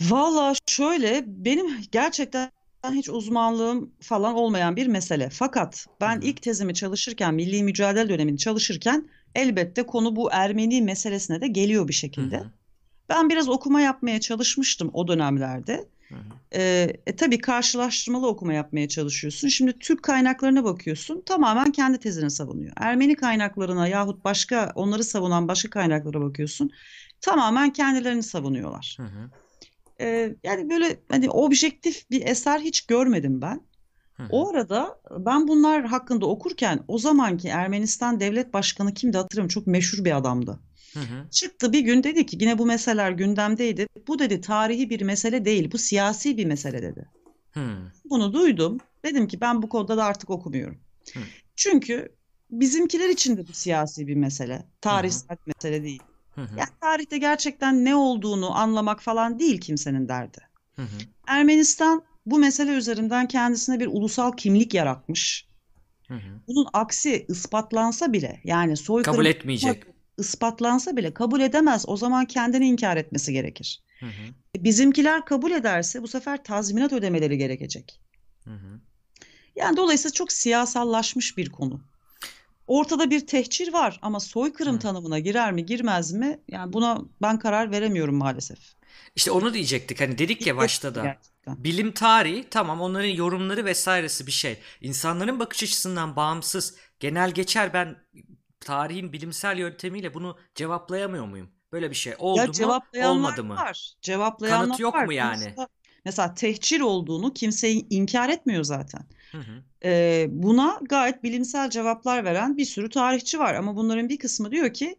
Valla şöyle benim gerçekten hiç uzmanlığım falan olmayan bir mesele. Fakat ben Hı hı. ilk tezimi çalışırken, milli mücadele dönemini çalışırken elbette konu bu Ermeni meselesine de geliyor bir Hı şekilde. hı. Ben biraz okuma yapmaya çalışmıştım o dönemlerde. Hı hı. E, tabii karşılaştırmalı okuma yapmaya çalışıyorsun. Şimdi Türk kaynaklarına bakıyorsun, tamamen kendi tezini savunuyor. Ermeni kaynaklarına yahut başka onları savunan başka kaynaklara bakıyorsun, tamamen kendilerini savunuyorlar. Hı hı. Ee, yani böyle hani objektif bir eser hiç görmedim ben. Hı hı. O arada ben bunlar hakkında okurken o zamanki Ermenistan Devlet Başkanı kimdi hatırlamıyorum çok meşhur bir adamdı. Hı hı. Çıktı bir gün dedi ki yine bu meseleler gündemdeydi. Bu dedi tarihi bir mesele değil bu siyasi bir mesele dedi. Hı. Bunu duydum. Dedim ki ben bu konuda da artık okumuyorum. Hı. Çünkü bizimkiler için de bu siyasi bir mesele. Tarihsel bir mesele değil. Hı hı. Yani tarihte gerçekten ne olduğunu anlamak falan değil kimsenin derdi. Hı hı. Ermenistan bu mesele üzerinden kendisine bir ulusal kimlik yaratmış. Hı Hı. Bunun aksi ispatlansa bile yani soykırım Kabul etmeyecek. İspatlansa bile kabul edemez. O zaman kendini inkar etmesi gerekir. Hı hı. Bizimkiler kabul ederse bu sefer tazminat ödemeleri gerekecek. Hı hı. Yani dolayısıyla çok siyasallaşmış bir konu. Ortada bir tehcir var ama soykırım Hı. tanımına girer mi girmez mi? Yani buna ben karar veremiyorum maalesef. İşte onu diyecektik. Hani dedik ya başta da. Gerçekten. Bilim tarihi tamam onların yorumları vesairesi bir şey. İnsanların bakış açısından bağımsız genel geçer ben tarihin bilimsel yöntemiyle bunu cevaplayamıyor muyum? Böyle bir şey oldu Ya mu cevaplayanlar olmadı mı? var. Cevaplayanlar Kanıt yok var. mu yani? Mesela, mesela tehcir olduğunu kimse inkar etmiyor zaten. Hı hı. Ee, buna gayet bilimsel cevaplar veren bir sürü tarihçi var ama bunların bir kısmı diyor ki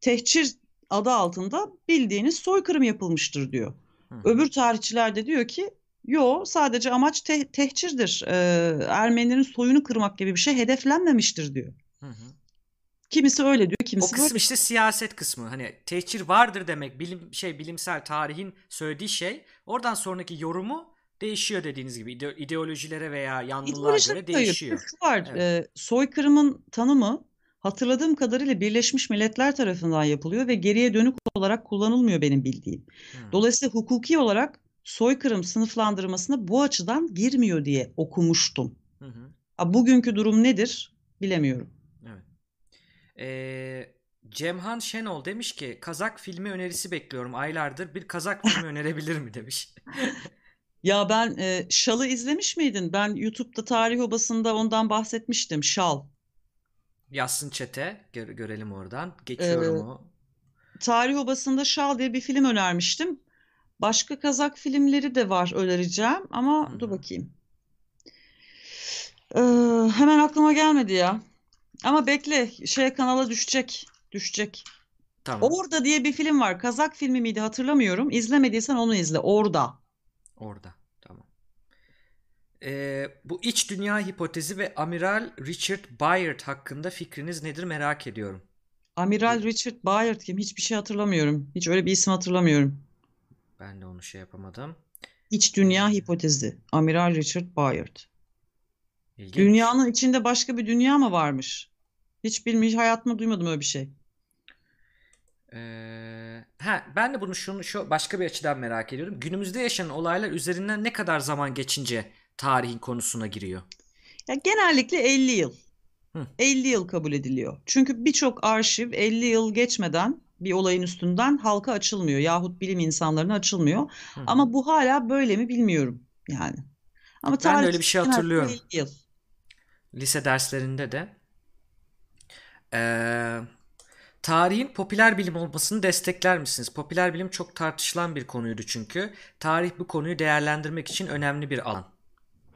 tehcir adı altında bildiğiniz soykırım yapılmıştır diyor. Hı hı. Öbür tarihçiler de diyor ki yo sadece amaç te- tehcirdir. Ee, Ermenilerin soyunu kırmak gibi bir şey hedeflenmemiştir diyor. Hı hı. Kimisi öyle diyor, O kimisi kısım böyle. işte siyaset kısmı. Hani tehcir vardır demek bilim şey bilimsel tarihin söylediği şey. Oradan sonraki yorumu değişiyor dediğiniz gibi İde- ideolojilere veya İdeolojik göre değişiyor. Var. Evet. e, soykırımın tanımı hatırladığım kadarıyla Birleşmiş Milletler tarafından yapılıyor ve geriye dönük olarak kullanılmıyor benim bildiğim. Hı. Dolayısıyla hukuki olarak soykırım sınıflandırmasına bu açıdan girmiyor diye okumuştum. Hı hı. Bugünkü durum nedir bilemiyorum. Ee, Cemhan Şenol demiş ki Kazak filmi önerisi bekliyorum aylardır. Bir Kazak filmi önerebilir mi demiş. [LAUGHS] Ya ben e, Şal'ı izlemiş miydin? Ben YouTube'da Tarih Obası'nda ondan bahsetmiştim. Şal. Yazsın çete gö- görelim oradan. Geçiyorum Ee, o. Tarih Obası'nda Şal diye bir film önermiştim. Başka Kazak filmleri de var önereceğim ama Hı dur bakayım. Ee, hemen aklıma gelmedi ya. Ama bekle şey kanala düşecek. Düşecek. Tamam. Orada diye bir film var. Kazak filmi miydi hatırlamıyorum. İzlemediysen onu izle. Orada. Orada. Tamam. Ee, bu iç dünya hipotezi ve Amiral Richard Bayard hakkında fikriniz nedir merak ediyorum. Amiral Richard Bayard kim? Hiçbir şey hatırlamıyorum. Hiç öyle bir isim hatırlamıyorum. Ben de onu şey yapamadım. İç dünya hipotezi. Amiral Richard Bayard. İlginç. Dünyanın içinde başka bir dünya mı varmış? Hiç bilmiş hayatımda duymadım öyle bir şey. Ee, ha, ben de bunu şunu şu başka bir açıdan merak ediyorum. Günümüzde yaşanan olaylar üzerinden ne kadar zaman geçince tarihin konusuna giriyor? Ya genellikle 50 yıl. Hı. 50 yıl kabul ediliyor. Çünkü birçok arşiv 50 yıl geçmeden bir olayın üstünden halka açılmıyor yahut bilim insanlarına açılmıyor. Hı. Ama bu hala böyle mi bilmiyorum yani. Ama Ben de öyle bir şey hatırlıyorum. 50 yıl. Lise derslerinde de ee, tarihin popüler bilim olmasını destekler misiniz? Popüler bilim çok tartışılan bir konuydu çünkü. Tarih bu konuyu değerlendirmek için önemli bir alan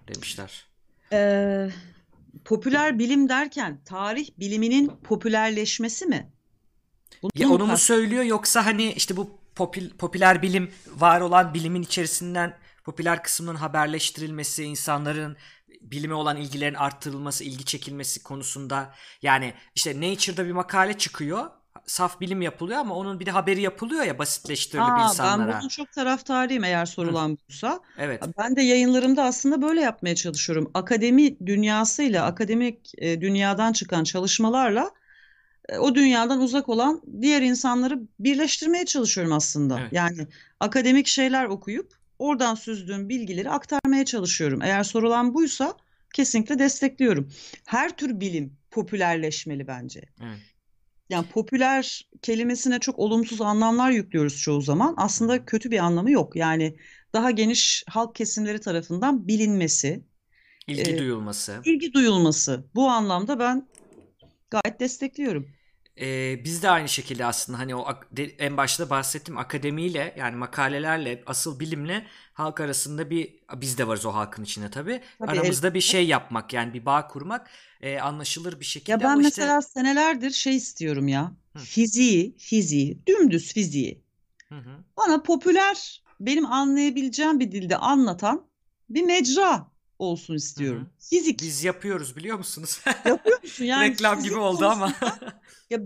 demişler. Ee, popüler bilim derken tarih biliminin popülerleşmesi mi? Bunu Ya onu mu söylüyor yoksa hani işte bu popül- popüler bilim var olan bilimin içerisinden popüler kısmının haberleştirilmesi, insanların bilime olan ilgilerin arttırılması, ilgi çekilmesi konusunda yani işte Nature'da bir makale çıkıyor. Saf bilim yapılıyor ama onun bir de haberi yapılıyor ya basitleştirilip Aa, ben insanlara. bunun çok taraftarıyım eğer sorulan buysa. Evet. Ben de yayınlarımda aslında böyle yapmaya çalışıyorum. Akademi dünyasıyla, akademik e, dünyadan çıkan çalışmalarla e, o dünyadan uzak olan diğer insanları birleştirmeye çalışıyorum aslında. Evet. Yani akademik şeyler okuyup oradan süzdüğüm bilgileri aktarmaya çalışıyorum. Eğer sorulan buysa kesinlikle destekliyorum. Her tür bilim popülerleşmeli bence. Evet. Yani popüler kelimesine çok olumsuz anlamlar yüklüyoruz çoğu zaman. Aslında kötü bir anlamı yok. Yani daha geniş halk kesimleri tarafından bilinmesi, İlgi Ee, duyulması. ilgi duyulması. Bu anlamda ben gayet destekliyorum. Ee, biz de aynı şekilde aslında hani o en başta bahsettiğim akademiyle yani makalelerle asıl bilimle halk arasında bir biz de varız o halkın içinde tabii. Tabii, Aramızda bir şey yapmak yani bir bağ kurmak e, anlaşılır bir şekilde Ya ben işte mesela senelerdir şey istiyorum ya. Hı. Fiziği, fiziği, dümdüz fiziği. Hı hı. Bana popüler, benim anlayabileceğim bir dilde anlatan bir mecra olsun istiyorum. Fizik biz yapıyoruz biliyor musunuz? [LAUGHS] yapıyor musun? Yani Reklam gibi oldu ama. [LAUGHS] Ya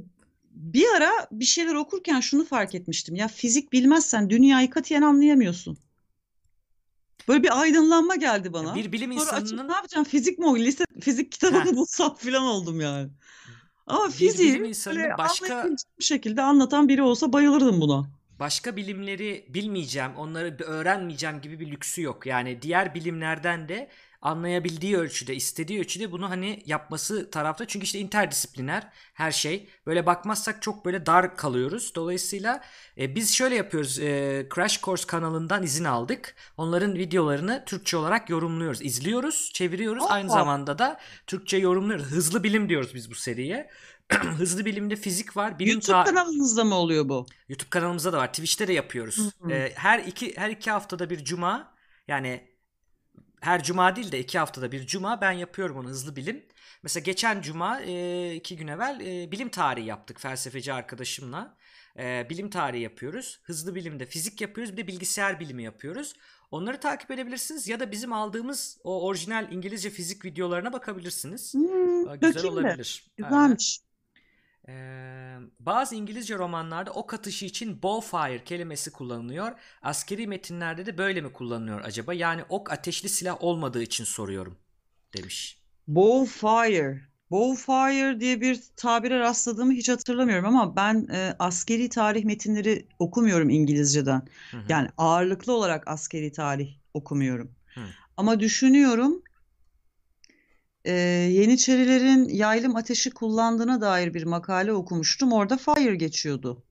bir ara bir şeyler okurken şunu fark etmiştim. Ya fizik bilmezsen dünyayı katiyen anlayamıyorsun. Böyle bir aydınlanma geldi bana. Bir bilim Sonra açıp insanının ne yapacağım? Fizik mi o? Lise fizik kitabını bulsam falan oldum yani. Ama bir fiziği bilim insanının böyle başka bir şekilde anlatan biri olsa bayılırdım buna. Başka bilimleri bilmeyeceğim, onları öğrenmeyeceğim gibi bir lüksü yok. Yani diğer bilimlerden de anlayabildiği ölçüde, istediği ölçüde bunu hani yapması tarafta. Çünkü işte interdisipliner her şey. Böyle bakmazsak çok böyle dar kalıyoruz. Dolayısıyla e, biz şöyle yapıyoruz. E, Crash Course kanalından izin aldık. Onların videolarını Türkçe olarak yorumluyoruz. İzliyoruz, çeviriyoruz. Aynı Aa. zamanda da Türkçe yorumluyoruz. Hızlı bilim diyoruz biz bu seriye. [CLEARS THROAT] Hızlı bilimde fizik var, bilim YouTube ta- kanalınızda mı oluyor bu? YouTube kanalımızda da var. Twitch'te de yapıyoruz. Hı hı. Ee, her iki her iki haftada bir cuma yani her cuma değil de iki haftada bir cuma ben yapıyorum onu hızlı bilim. Mesela geçen cuma e, iki gün evvel e, bilim tarihi yaptık felsefeci arkadaşımla. E, bilim tarihi yapıyoruz. Hızlı bilimde fizik yapıyoruz bir de bilgisayar bilimi yapıyoruz. Onları takip edebilirsiniz ya da bizim aldığımız o orijinal İngilizce fizik videolarına bakabilirsiniz. Hmm, Güzel olabilir. Aynen. Ee, bazı İngilizce romanlarda ok atışı için bowfire kelimesi kullanılıyor. Askeri metinlerde de böyle mi kullanılıyor acaba? Yani ok ateşli silah olmadığı için soruyorum demiş. Bowfire. Bowfire diye bir tabire rastladığımı hiç hatırlamıyorum ama ben e, askeri tarih metinleri okumuyorum İngilizceden. Hı hı. Yani ağırlıklı olarak askeri tarih okumuyorum. Hı. Ama düşünüyorum e, Yeniçerilerin yaylım ateşi kullandığına dair bir makale okumuştum. Orada fire geçiyordu.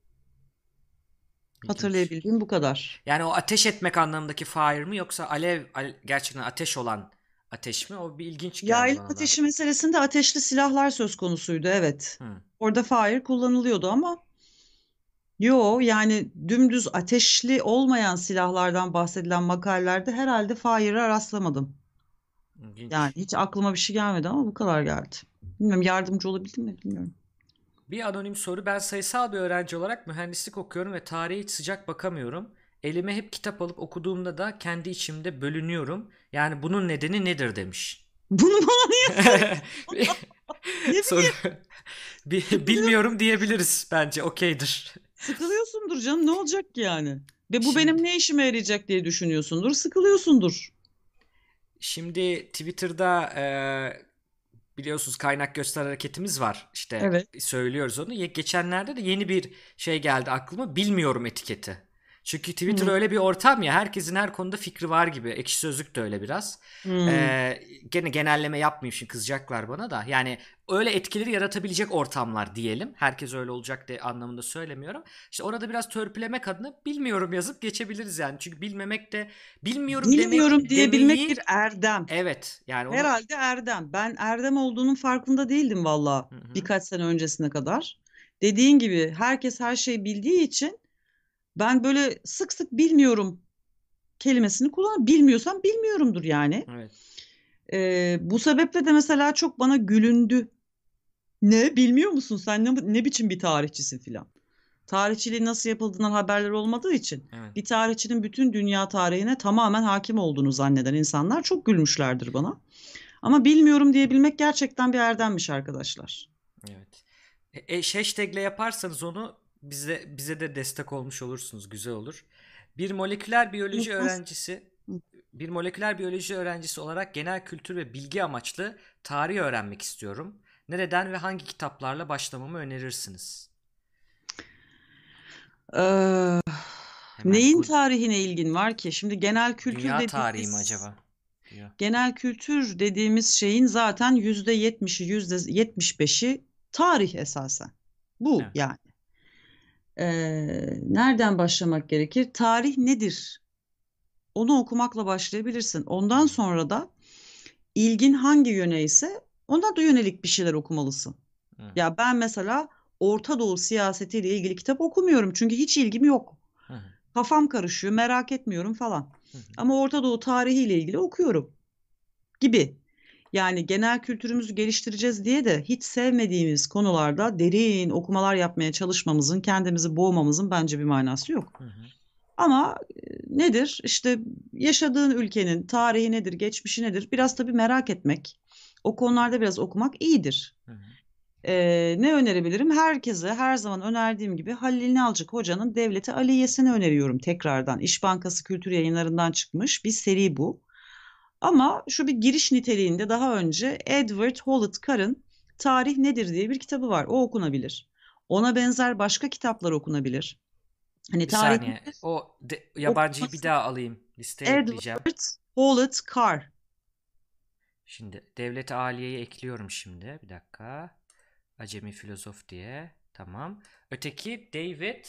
Hatırlayabildiğim bu kadar. Yani o ateş etmek anlamındaki fire mı yoksa alev, ale- gerçekten ateş olan ateş mi? O bir ilginç geldi Yaylım bana da. ateşi meselesinde ateşli silahlar söz konusuydu, evet. Hı. Orada fire kullanılıyordu ama yo yani dümdüz ateşli olmayan silahlardan bahsedilen makalelerde herhalde fire'a rastlamadım. İlginç. Yani hiç aklıma bir şey gelmedi ama bu kadar geldi. Bilmiyorum yardımcı olabildim mi bilmiyorum. Bir anonim soru. Ben sayısal bir öğrenci olarak mühendislik okuyorum ve tarihe hiç sıcak bakamıyorum. Elime hep kitap alıp okuduğumda da kendi içimde bölünüyorum. Yani bunun nedeni nedir demiş. [LAUGHS] Bunu bana niye [LAUGHS] Soru. [LAUGHS] Bi- Bilmiyorum diyebiliriz bence. Okeydir. sıkılıyorsundur canım ne olacak ki yani? Ve bu Şimdi- benim ne işime yarayacak diye düşünüyorsundur, sıkılıyorsundur. Şimdi Twitter'da e, biliyorsunuz kaynak göster hareketimiz var. İşte Evet. söylüyoruz onu. Geçenlerde de yeni bir şey geldi aklıma. Bilmiyorum etiketi. Çünkü Twitter Hı. öyle bir ortam ya herkesin her konuda fikri var gibi. Ekşi Sözlük de öyle biraz. Hmm. Ee, gene genelleme yapmayayım şimdi kızacaklar bana da. Yani öyle etkileri yaratabilecek ortamlar diyelim. Herkes öyle olacak diye anlamında söylemiyorum. İşte orada biraz törpülemek adına bilmiyorum yazıp geçebiliriz yani. Çünkü bilmemek de bilmiyorum demek Bilmiyorum diyebilmek demeyi- bir erdem. Evet yani onu Herhalde erdem. Ben erdem olduğunun farkında değildim valla birkaç sene öncesine kadar. Dediğin gibi herkes her şeyi bildiği için ben böyle sık sık bilmiyorum kelimesini kullan. Bilmiyorsam bilmiyorumdur yani. evet. Ee, bu sebeple de mesela çok bana gülündü. Ne bilmiyor musun sen ne, ne biçim bir tarihçisin filan. Tarihçiliğin nasıl yapıldığından haberleri olmadığı için Evet. bir tarihçinin bütün dünya tarihine tamamen hakim olduğunu zanneden insanlar çok gülmüşlerdir bana. Ama bilmiyorum diyebilmek gerçekten bir erdemmiş arkadaşlar. Evet. E, e, hashtagle yaparsanız onu bize bize de destek olmuş olursunuz. Güzel olur. Bir moleküler biyoloji öğrencisi bir moleküler biyoloji öğrencisi olarak genel kültür ve bilgi amaçlı tarih öğrenmek istiyorum. Nereden ve hangi kitaplarla başlamamı önerirsiniz? Ee, Hemen neyin bu tarihine ilgin var ki? Şimdi genel kültür dünya tarihi mi dediğimiz acaba? Genel kültür dediğimiz şeyin zaten yüzde yetmişi, yüzde yetmiş beşi tarih esasen. Bu Evet. yani. Ee, nereden başlamak gerekir? Tarih nedir? Onu okumakla başlayabilirsin. Ondan sonra da ilgin hangi yöne ise ona da yönelik bir şeyler okumalısın. Hı. Ya ben mesela Orta Doğu siyasetiyle ilgili kitap okumuyorum çünkü hiç ilgim yok. Hı. Kafam karışıyor, merak etmiyorum falan. Hı hı. Ama Orta Doğu tarihiyle ilgili okuyorum gibi. Yani genel kültürümüzü geliştireceğiz diye de hiç sevmediğimiz konularda derin okumalar yapmaya çalışmamızın, kendimizi boğmamızın bence bir manası yok. Hı hı. Ama e, nedir? İşte yaşadığın ülkenin tarihi nedir, geçmişi nedir? Biraz tabii merak etmek, o konularda biraz okumak iyidir. Hı hı. Ee, ne önerebilirim? Herkese her zaman önerdiğim gibi Halil Nalcık Hoca'nın Devleti Aliyesini öneriyorum tekrardan. İş Bankası Kültür Yayınları'ndan çıkmış bir seri bu. Ama şu bir giriş niteliğinde daha önce Edward Howlett Carr'ın Tarih Nedir diye bir kitabı var. O okunabilir. Ona benzer başka kitaplar okunabilir. Hani Bir tarih saniye. nedir? O de- yabancıyı bir Okuması daha alayım. Listeye ekleyeceğim. Edward Howlett Carr. Şimdi Devlet Aliye'yi ekliyorum şimdi. Bir dakika. Acemi filozof diye. Tamam. Öteki David.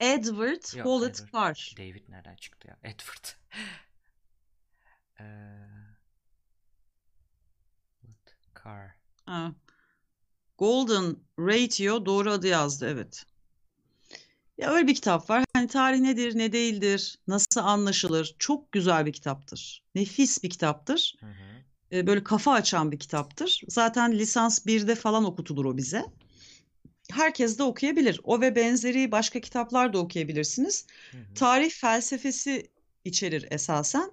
Edward Yok Edward. Carr. David nereden çıktı ya? Edward. [LAUGHS] Eee, Carr. Ha. Golden Ratio doğru adı yazdı evet. Ya öyle bir kitap var. Hani tarih nedir, ne değildir, nasıl anlaşılır? Çok güzel bir kitaptır. Nefis bir kitaptır. Hı hı. Ee, böyle kafa açan bir kitaptır. Zaten lisans 1'de falan okutulur o bize. Herkes de okuyabilir. O ve benzeri başka kitaplar da okuyabilirsiniz. Hı hı. Tarih felsefesi içerir esasen.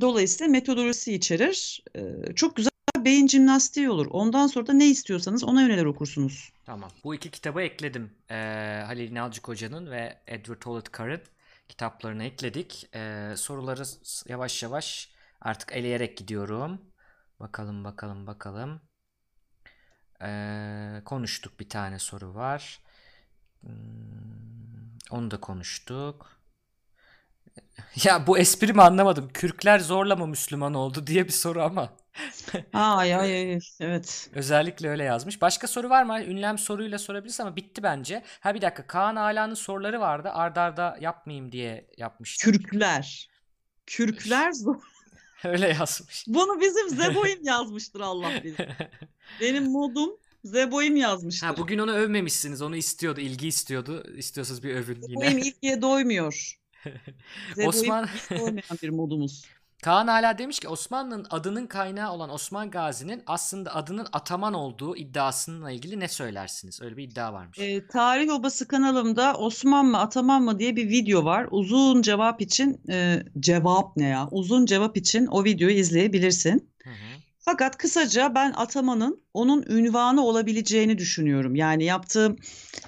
Dolayısıyla metodolojisi içerir. Ee, çok güzel beyin jimnastiği olur. Ondan sonra da ne istiyorsanız ona yönelir okursunuz. Tamam. Bu iki kitabı ekledim. Eee Halil Nalcık Hoca'nın ve Edward Howlett Carr'ın kitaplarını ekledik. Eee, soruları yavaş yavaş artık eleyerek gidiyorum. Bakalım bakalım bakalım. Konuştuk bir tane soru var. Hmm, onu da konuştuk. Ya bu esprimi anlamadım. Kürkler zorla mı Müslüman oldu diye bir soru ama. Ay ay ay evet. Özellikle öyle yazmış. Başka soru var mı? Ünlem soruyla sorabiliriz ama bitti bence. Ha bir dakika. Kaan Ala'nın soruları vardı. Arda arda yapmayayım diye yapmıştım. Kürkler. Kürkler zor. [LAUGHS] Öyle yazmış. Bunu bizim [LAUGHS] Zeboim yazmıştır Allah bilir. Benim modum Zeboim yazmıştır. Ha bugün onu övmemişsiniz. Onu istiyordu. ilgi istiyordu. İstiyorsanız bir övün Zeboim yine. ilgiye doymuyor. [LAUGHS] Osman doymayan bir modumuz. Kaan hala demiş ki Osmanlı'nın adının kaynağı olan Osman Gazi'nin aslında adının Ataman olduğu iddiasıyla ilgili ne söylersiniz? Öyle bir iddia varmış. Ee, Tarih Obası kanalımda Osman mı Ataman mı diye bir video var. Uzun cevap için e, cevap ne ya? Uzun cevap için o videoyu izleyebilirsin. Hı hı. Fakat kısaca ben Ataman'ın onun ünvanı olabileceğini düşünüyorum. Yani yaptığım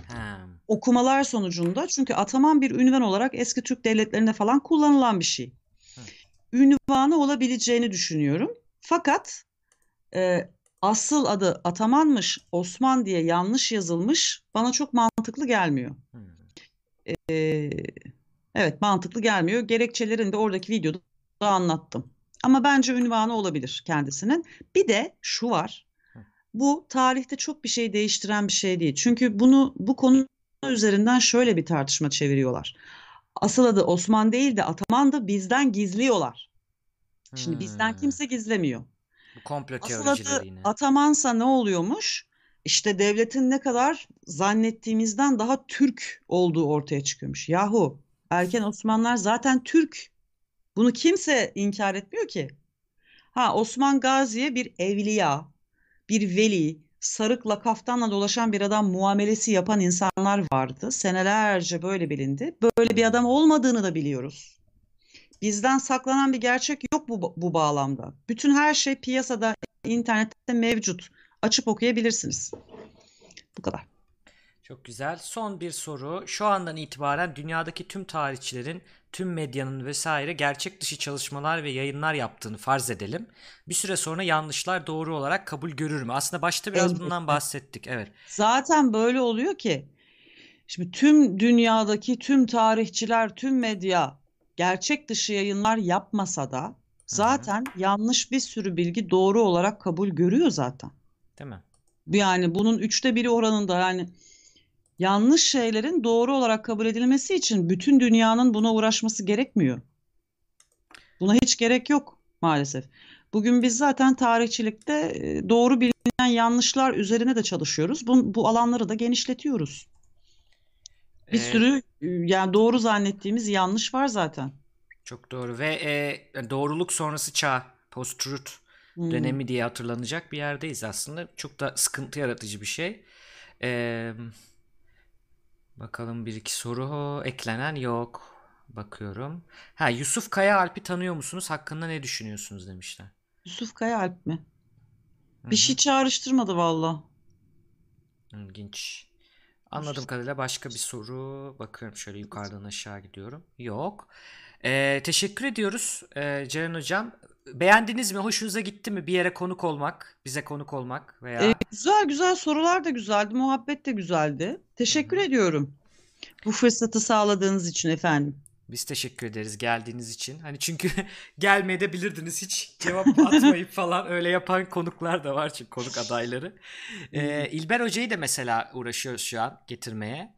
Ha. Okumalar sonucunda çünkü Ataman bir ünvan olarak eski Türk devletlerinde falan kullanılan bir şey. Hı. Ünvanı olabileceğini düşünüyorum. Fakat e, asıl adı Ataman'mış, Osman diye yanlış yazılmış bana çok mantıklı gelmiyor. Hı. E, evet mantıklı gelmiyor. Gerekçelerini de oradaki videoda da anlattım. Ama bence ünvanı olabilir kendisinin. Bir de şu var. Bu tarihte çok bir şey değiştiren bir şey değil. Çünkü bunu bu konu üzerinden şöyle bir tartışma çeviriyorlar. Asıl adı Osman değil de Ataman da bizden gizliyorlar. Şimdi bizden Hmm. kimse gizlemiyor. Bu komplo Asıl adı yine. Atamansa ne oluyormuş? İşte devletin ne kadar zannettiğimizden daha Türk olduğu ortaya çıkıyormuş. Yahu erken Osmanlılar zaten Türk. Bunu kimse inkar etmiyor ki. Ha Osman Gazi'ye bir evliya, bir veli, sarıkla kaftanla dolaşan bir adam muamelesi yapan insanlar vardı. Senelerce böyle bilindi. Böyle bir adam olmadığını da biliyoruz. Bizden saklanan bir gerçek yok bu, bu bağlamda. Bütün her şey piyasada, internette mevcut. Açıp okuyabilirsiniz. Bu kadar. Çok güzel. Son bir soru. Şu andan itibaren dünyadaki tüm tarihçilerin, tüm medyanın vesaire gerçek dışı çalışmalar ve yayınlar yaptığını farz edelim. Bir süre sonra yanlışlar doğru olarak kabul görür mü? Aslında başta biraz Elbette. bundan bahsettik. Evet. Zaten böyle oluyor ki şimdi tüm dünyadaki tüm tarihçiler, tüm medya gerçek dışı yayınlar yapmasa da zaten yanlış bir sürü bilgi doğru olarak kabul görüyor zaten. Değil mi? Yani bunun üçte biri oranında yani yanlış şeylerin doğru olarak kabul edilmesi için bütün dünyanın buna uğraşması gerekmiyor. Buna hiç gerek yok maalesef. Bugün biz zaten tarihçilikte e, doğru bilinen yanlışlar üzerine de çalışıyoruz. Bu, bu alanları da genişletiyoruz. Bir Ee, sürü e, yani doğru zannettiğimiz yanlış var zaten. Çok doğru. Ve e, doğruluk sonrası çağ, post-truth Hmm. dönemi diye hatırlanacak bir yerdeyiz aslında. Çok da sıkıntı yaratıcı bir şey. Ee, bakalım bir iki soru eklenen yok. Bakıyorum. Ha Yusuf Kaya Alp'i tanıyor musunuz? Hakkında ne düşünüyorsunuz demişler. Yusuf Kaya Alp mi? Hı Bir hı. şey çağrıştırmadı valla. İlginç. Anladığım kadarıyla başka bir soru. Bakıyorum şöyle yukarıdan aşağı gidiyorum. Yok. Ee, teşekkür ediyoruz ee, Ceren Hocam. Beğendiniz mi? Hoşunuza gitti mi bir yere konuk olmak? Bize konuk olmak veya... Ee, güzel güzel sorular da güzeldi, muhabbet de güzeldi. Teşekkür ediyorum bu fırsatı sağladığınız için efendim. Biz teşekkür ederiz geldiğiniz için. Hani çünkü [LAUGHS] gelmeyebilirdiniz hiç cevap atmayıp falan öyle yapan konuklar da var çünkü konuk adayları. Ee, İlber Hoca'yı da mesela uğraşıyoruz şu an getirmeye.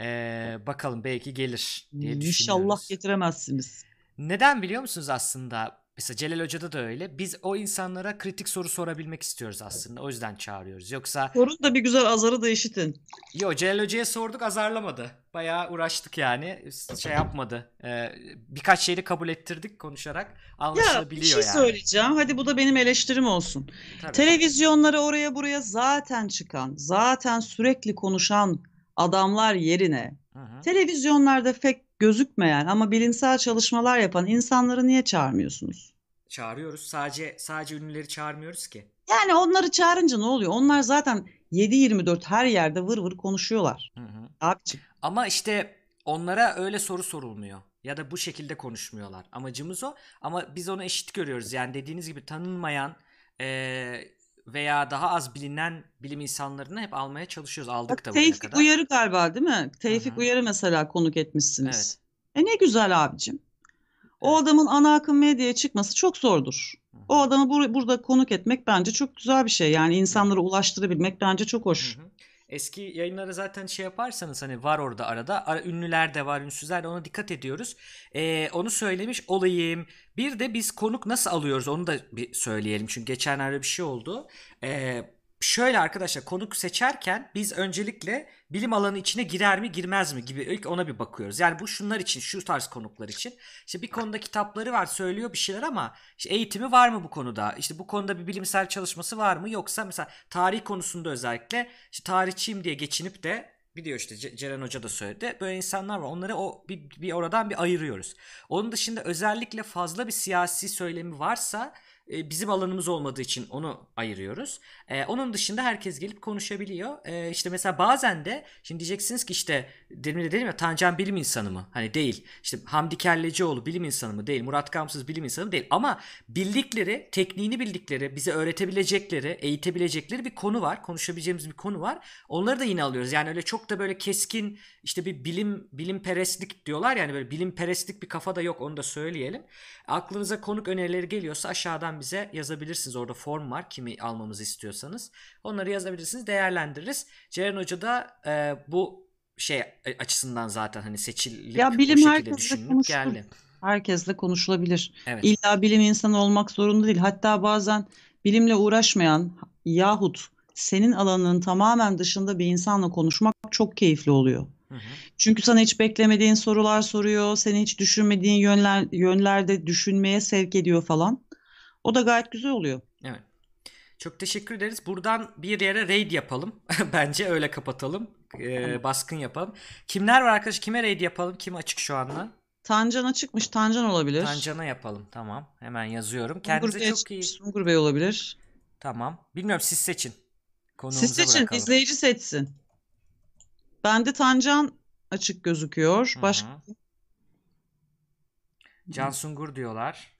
Ee, bakalım belki gelir diye İnşallah düşünüyoruz. getiremezsiniz. Neden biliyor musunuz aslında? Mesela Celal Hoca'da da öyle. Biz o insanlara kritik soru sorabilmek istiyoruz aslında. O yüzden çağırıyoruz. Yoksa Sorun da bir güzel azarı da işitin. Yo Celal Hoca'ya sorduk azarlamadı. Bayağı uğraştık yani. Şey yapmadı. Ee, birkaç şeyi kabul ettirdik konuşarak. Ya bir Anlaşılabiliyor şey yani. söyleyeceğim. Hadi bu da benim eleştirim olsun. Tabii. Televizyonlara oraya buraya zaten çıkan, zaten sürekli konuşan adamlar yerine Hı hı. televizyonlarda pek gözükmeyen ama bilimsel çalışmalar yapan insanları niye çağırmıyorsunuz? Çağırıyoruz. Sadece sadece ünlüleri çağırmıyoruz ki. Yani onları çağırınca ne oluyor? Onlar zaten 7-24 her yerde vır vır konuşuyorlar. Hı hı. Ama işte onlara öyle soru sorulmuyor. Ya da bu şekilde konuşmuyorlar. Amacımız o. Ama biz onu eşit görüyoruz. Yani dediğiniz gibi tanınmayan eee, veya daha az bilinen bilim insanlarını hep almaya çalışıyoruz. Aldık da Tevfik kadar. Uyarı galiba değil mi? Tevfik hı. Uyarı mesela konuk etmişsiniz. Evet. E ne güzel abicim. O Evet. adamın ana akım medyaya çıkması çok zordur. Hı hı. O adamı bur- burada konuk etmek bence çok güzel bir şey. Yani insanlara ulaştırabilmek bence çok hoş. Hı hı. Eski yayınları zaten şey yaparsanız hani var orada arada. Ara, ünlüler de var, ünsüzler de ona dikkat ediyoruz. Ee, onu söylemiş olayım. Bir de biz konuk nasıl alıyoruz onu da bir söyleyelim. Çünkü geçenlerde bir şey oldu. Ee, şöyle arkadaşlar konuk seçerken biz öncelikle bilim alanı içine girer mi girmez mi gibi ilk ona bir bakıyoruz. Yani bu şunlar için şu tarz konuklar için. İşte bir konuda kitapları var söylüyor bir şeyler ama işte eğitimi var mı bu konuda? İşte bu konuda bir bilimsel çalışması var mı? Yoksa mesela tarih konusunda özellikle işte tarihçiyim diye geçinip de biliyor işte Ce- Ceren Hoca da söyledi. Böyle insanlar var. Onları o bir, bir oradan bir ayırıyoruz. Onun dışında özellikle fazla bir siyasi söylemi varsa bizim alanımız olmadığı için onu ayırıyoruz. E, onun dışında herkes gelip konuşabiliyor. E, işte mesela bazen de şimdi diyeceksiniz ki işte demin de dedim ya Tancan bilim insanı mı? Hani değil. İşte Hamdi Kellecioğlu bilim insanı mı? Değil. Murat Gamsız bilim insanı mı? Değil. Ama bildikleri, tekniğini bildikleri, bize öğretebilecekleri, eğitebilecekleri bir konu var. Konuşabileceğimiz bir konu var. Onları da yine alıyoruz. Yani öyle çok da böyle keskin işte bir bilim bilim perestlik diyorlar yani böyle bilim perestlik bir kafa da yok onu da söyleyelim. Aklınıza konuk önerileri geliyorsa aşağıdan bize yazabilirsiniz. Orada form var kimi almamızı istiyorsanız. Onları yazabilirsiniz değerlendiririz. Ceren Hoca da e, bu şey açısından zaten hani seçilip Ya bilim şekilde herkesle düşünülüp geldi. Herkesle konuşulabilir. Evet. İlla bilim insanı olmak zorunda değil. Hatta bazen bilimle uğraşmayan yahut senin alanının tamamen dışında bir insanla konuşmak çok keyifli oluyor. Hı hı. Çünkü sana hiç beklemediğin sorular soruyor, seni hiç düşünmediğin yönler, yönlerde düşünmeye sevk ediyor falan. O da gayet güzel oluyor. Evet. Çok teşekkür ederiz. Buradan bir yere raid yapalım. [LAUGHS] Bence öyle kapatalım. Ee, baskın yapalım. Kimler var arkadaş? Kime raid yapalım? Kim açık şu anda? Tancan'a çıkmış, Tancan olabilir. Tancan'a yapalım. Tamam. Hemen yazıyorum. Sungur Kendinize Bey'e çok iyi. Sungur Bey olabilir. Tamam. Bilmiyorum siz seçin. Konuğumuza Siz seçin, bırakalım. izleyici seçsin. Bende Tancan açık gözüküyor. Hı Başka hı. Can Sungur diyorlar.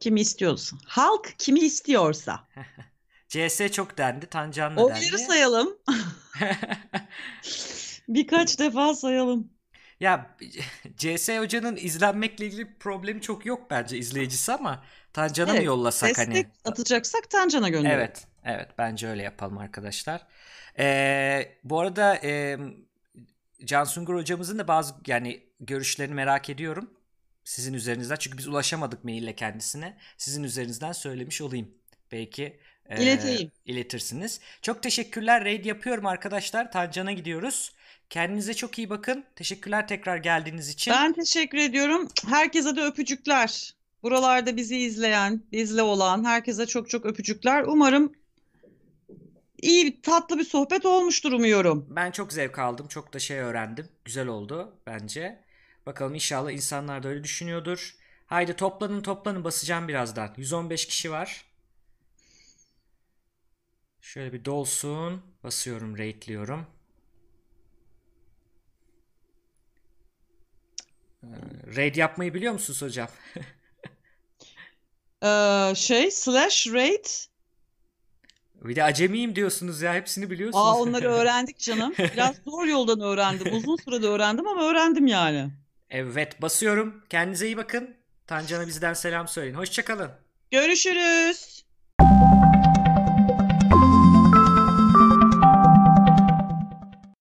Kimi istiyorsa. Halk kimi istiyorsa. [LAUGHS] CS çok dendi. Tancan'la Oyları dendi. sayalım. [LAUGHS] Birkaç defa sayalım. ya [LAUGHS] CS hocanın izlenmekle ilgili problemi çok yok bence izleyicisi ama Tancan'a mı Evet, yollasak Destek hani? atacaksak Tancan'a gönderelim. Evet, evet bence öyle yapalım arkadaşlar. Ee, bu arada e, Can Sungur hocamızın da bazı yani görüşlerini merak ediyorum. Sizin üzerinizden çünkü biz ulaşamadık maille kendisine. Sizin üzerinizden söylemiş olayım. Belki e, İleteyim. iletirsiniz. Çok teşekkürler. Raid yapıyorum arkadaşlar. Tancan'a gidiyoruz. Kendinize çok iyi bakın. Teşekkürler tekrar geldiğiniz için. Ben teşekkür ediyorum. Herkese de öpücükler. Buralarda bizi izleyen, bizle olan herkese çok çok öpücükler. Umarım iyi, tatlı bir sohbet olmuştur umuyorum. Ben çok zevk aldım. Çok da şey öğrendim. Güzel oldu bence. Bakalım inşallah insanlar da öyle düşünüyordur. Haydi toplanın toplanın basacağım birazdan. 115 kişi var. Şöyle bir dolsun. Basıyorum, rate'liyorum. Ee, Raid yapmayı biliyor musunuz hocam? [LAUGHS] Ee, şey slash rate. Bir de acemiyim diyorsunuz ya. Hepsini biliyorsunuz. Aa onları [LAUGHS] öğrendik canım. Biraz zor yoldan öğrendim. Uzun sürede öğrendim ama öğrendim yani. Evet, basıyorum. Kendinize iyi bakın. Tancan'a bizden selam söyleyin. Hoşça kalın. Görüşürüz.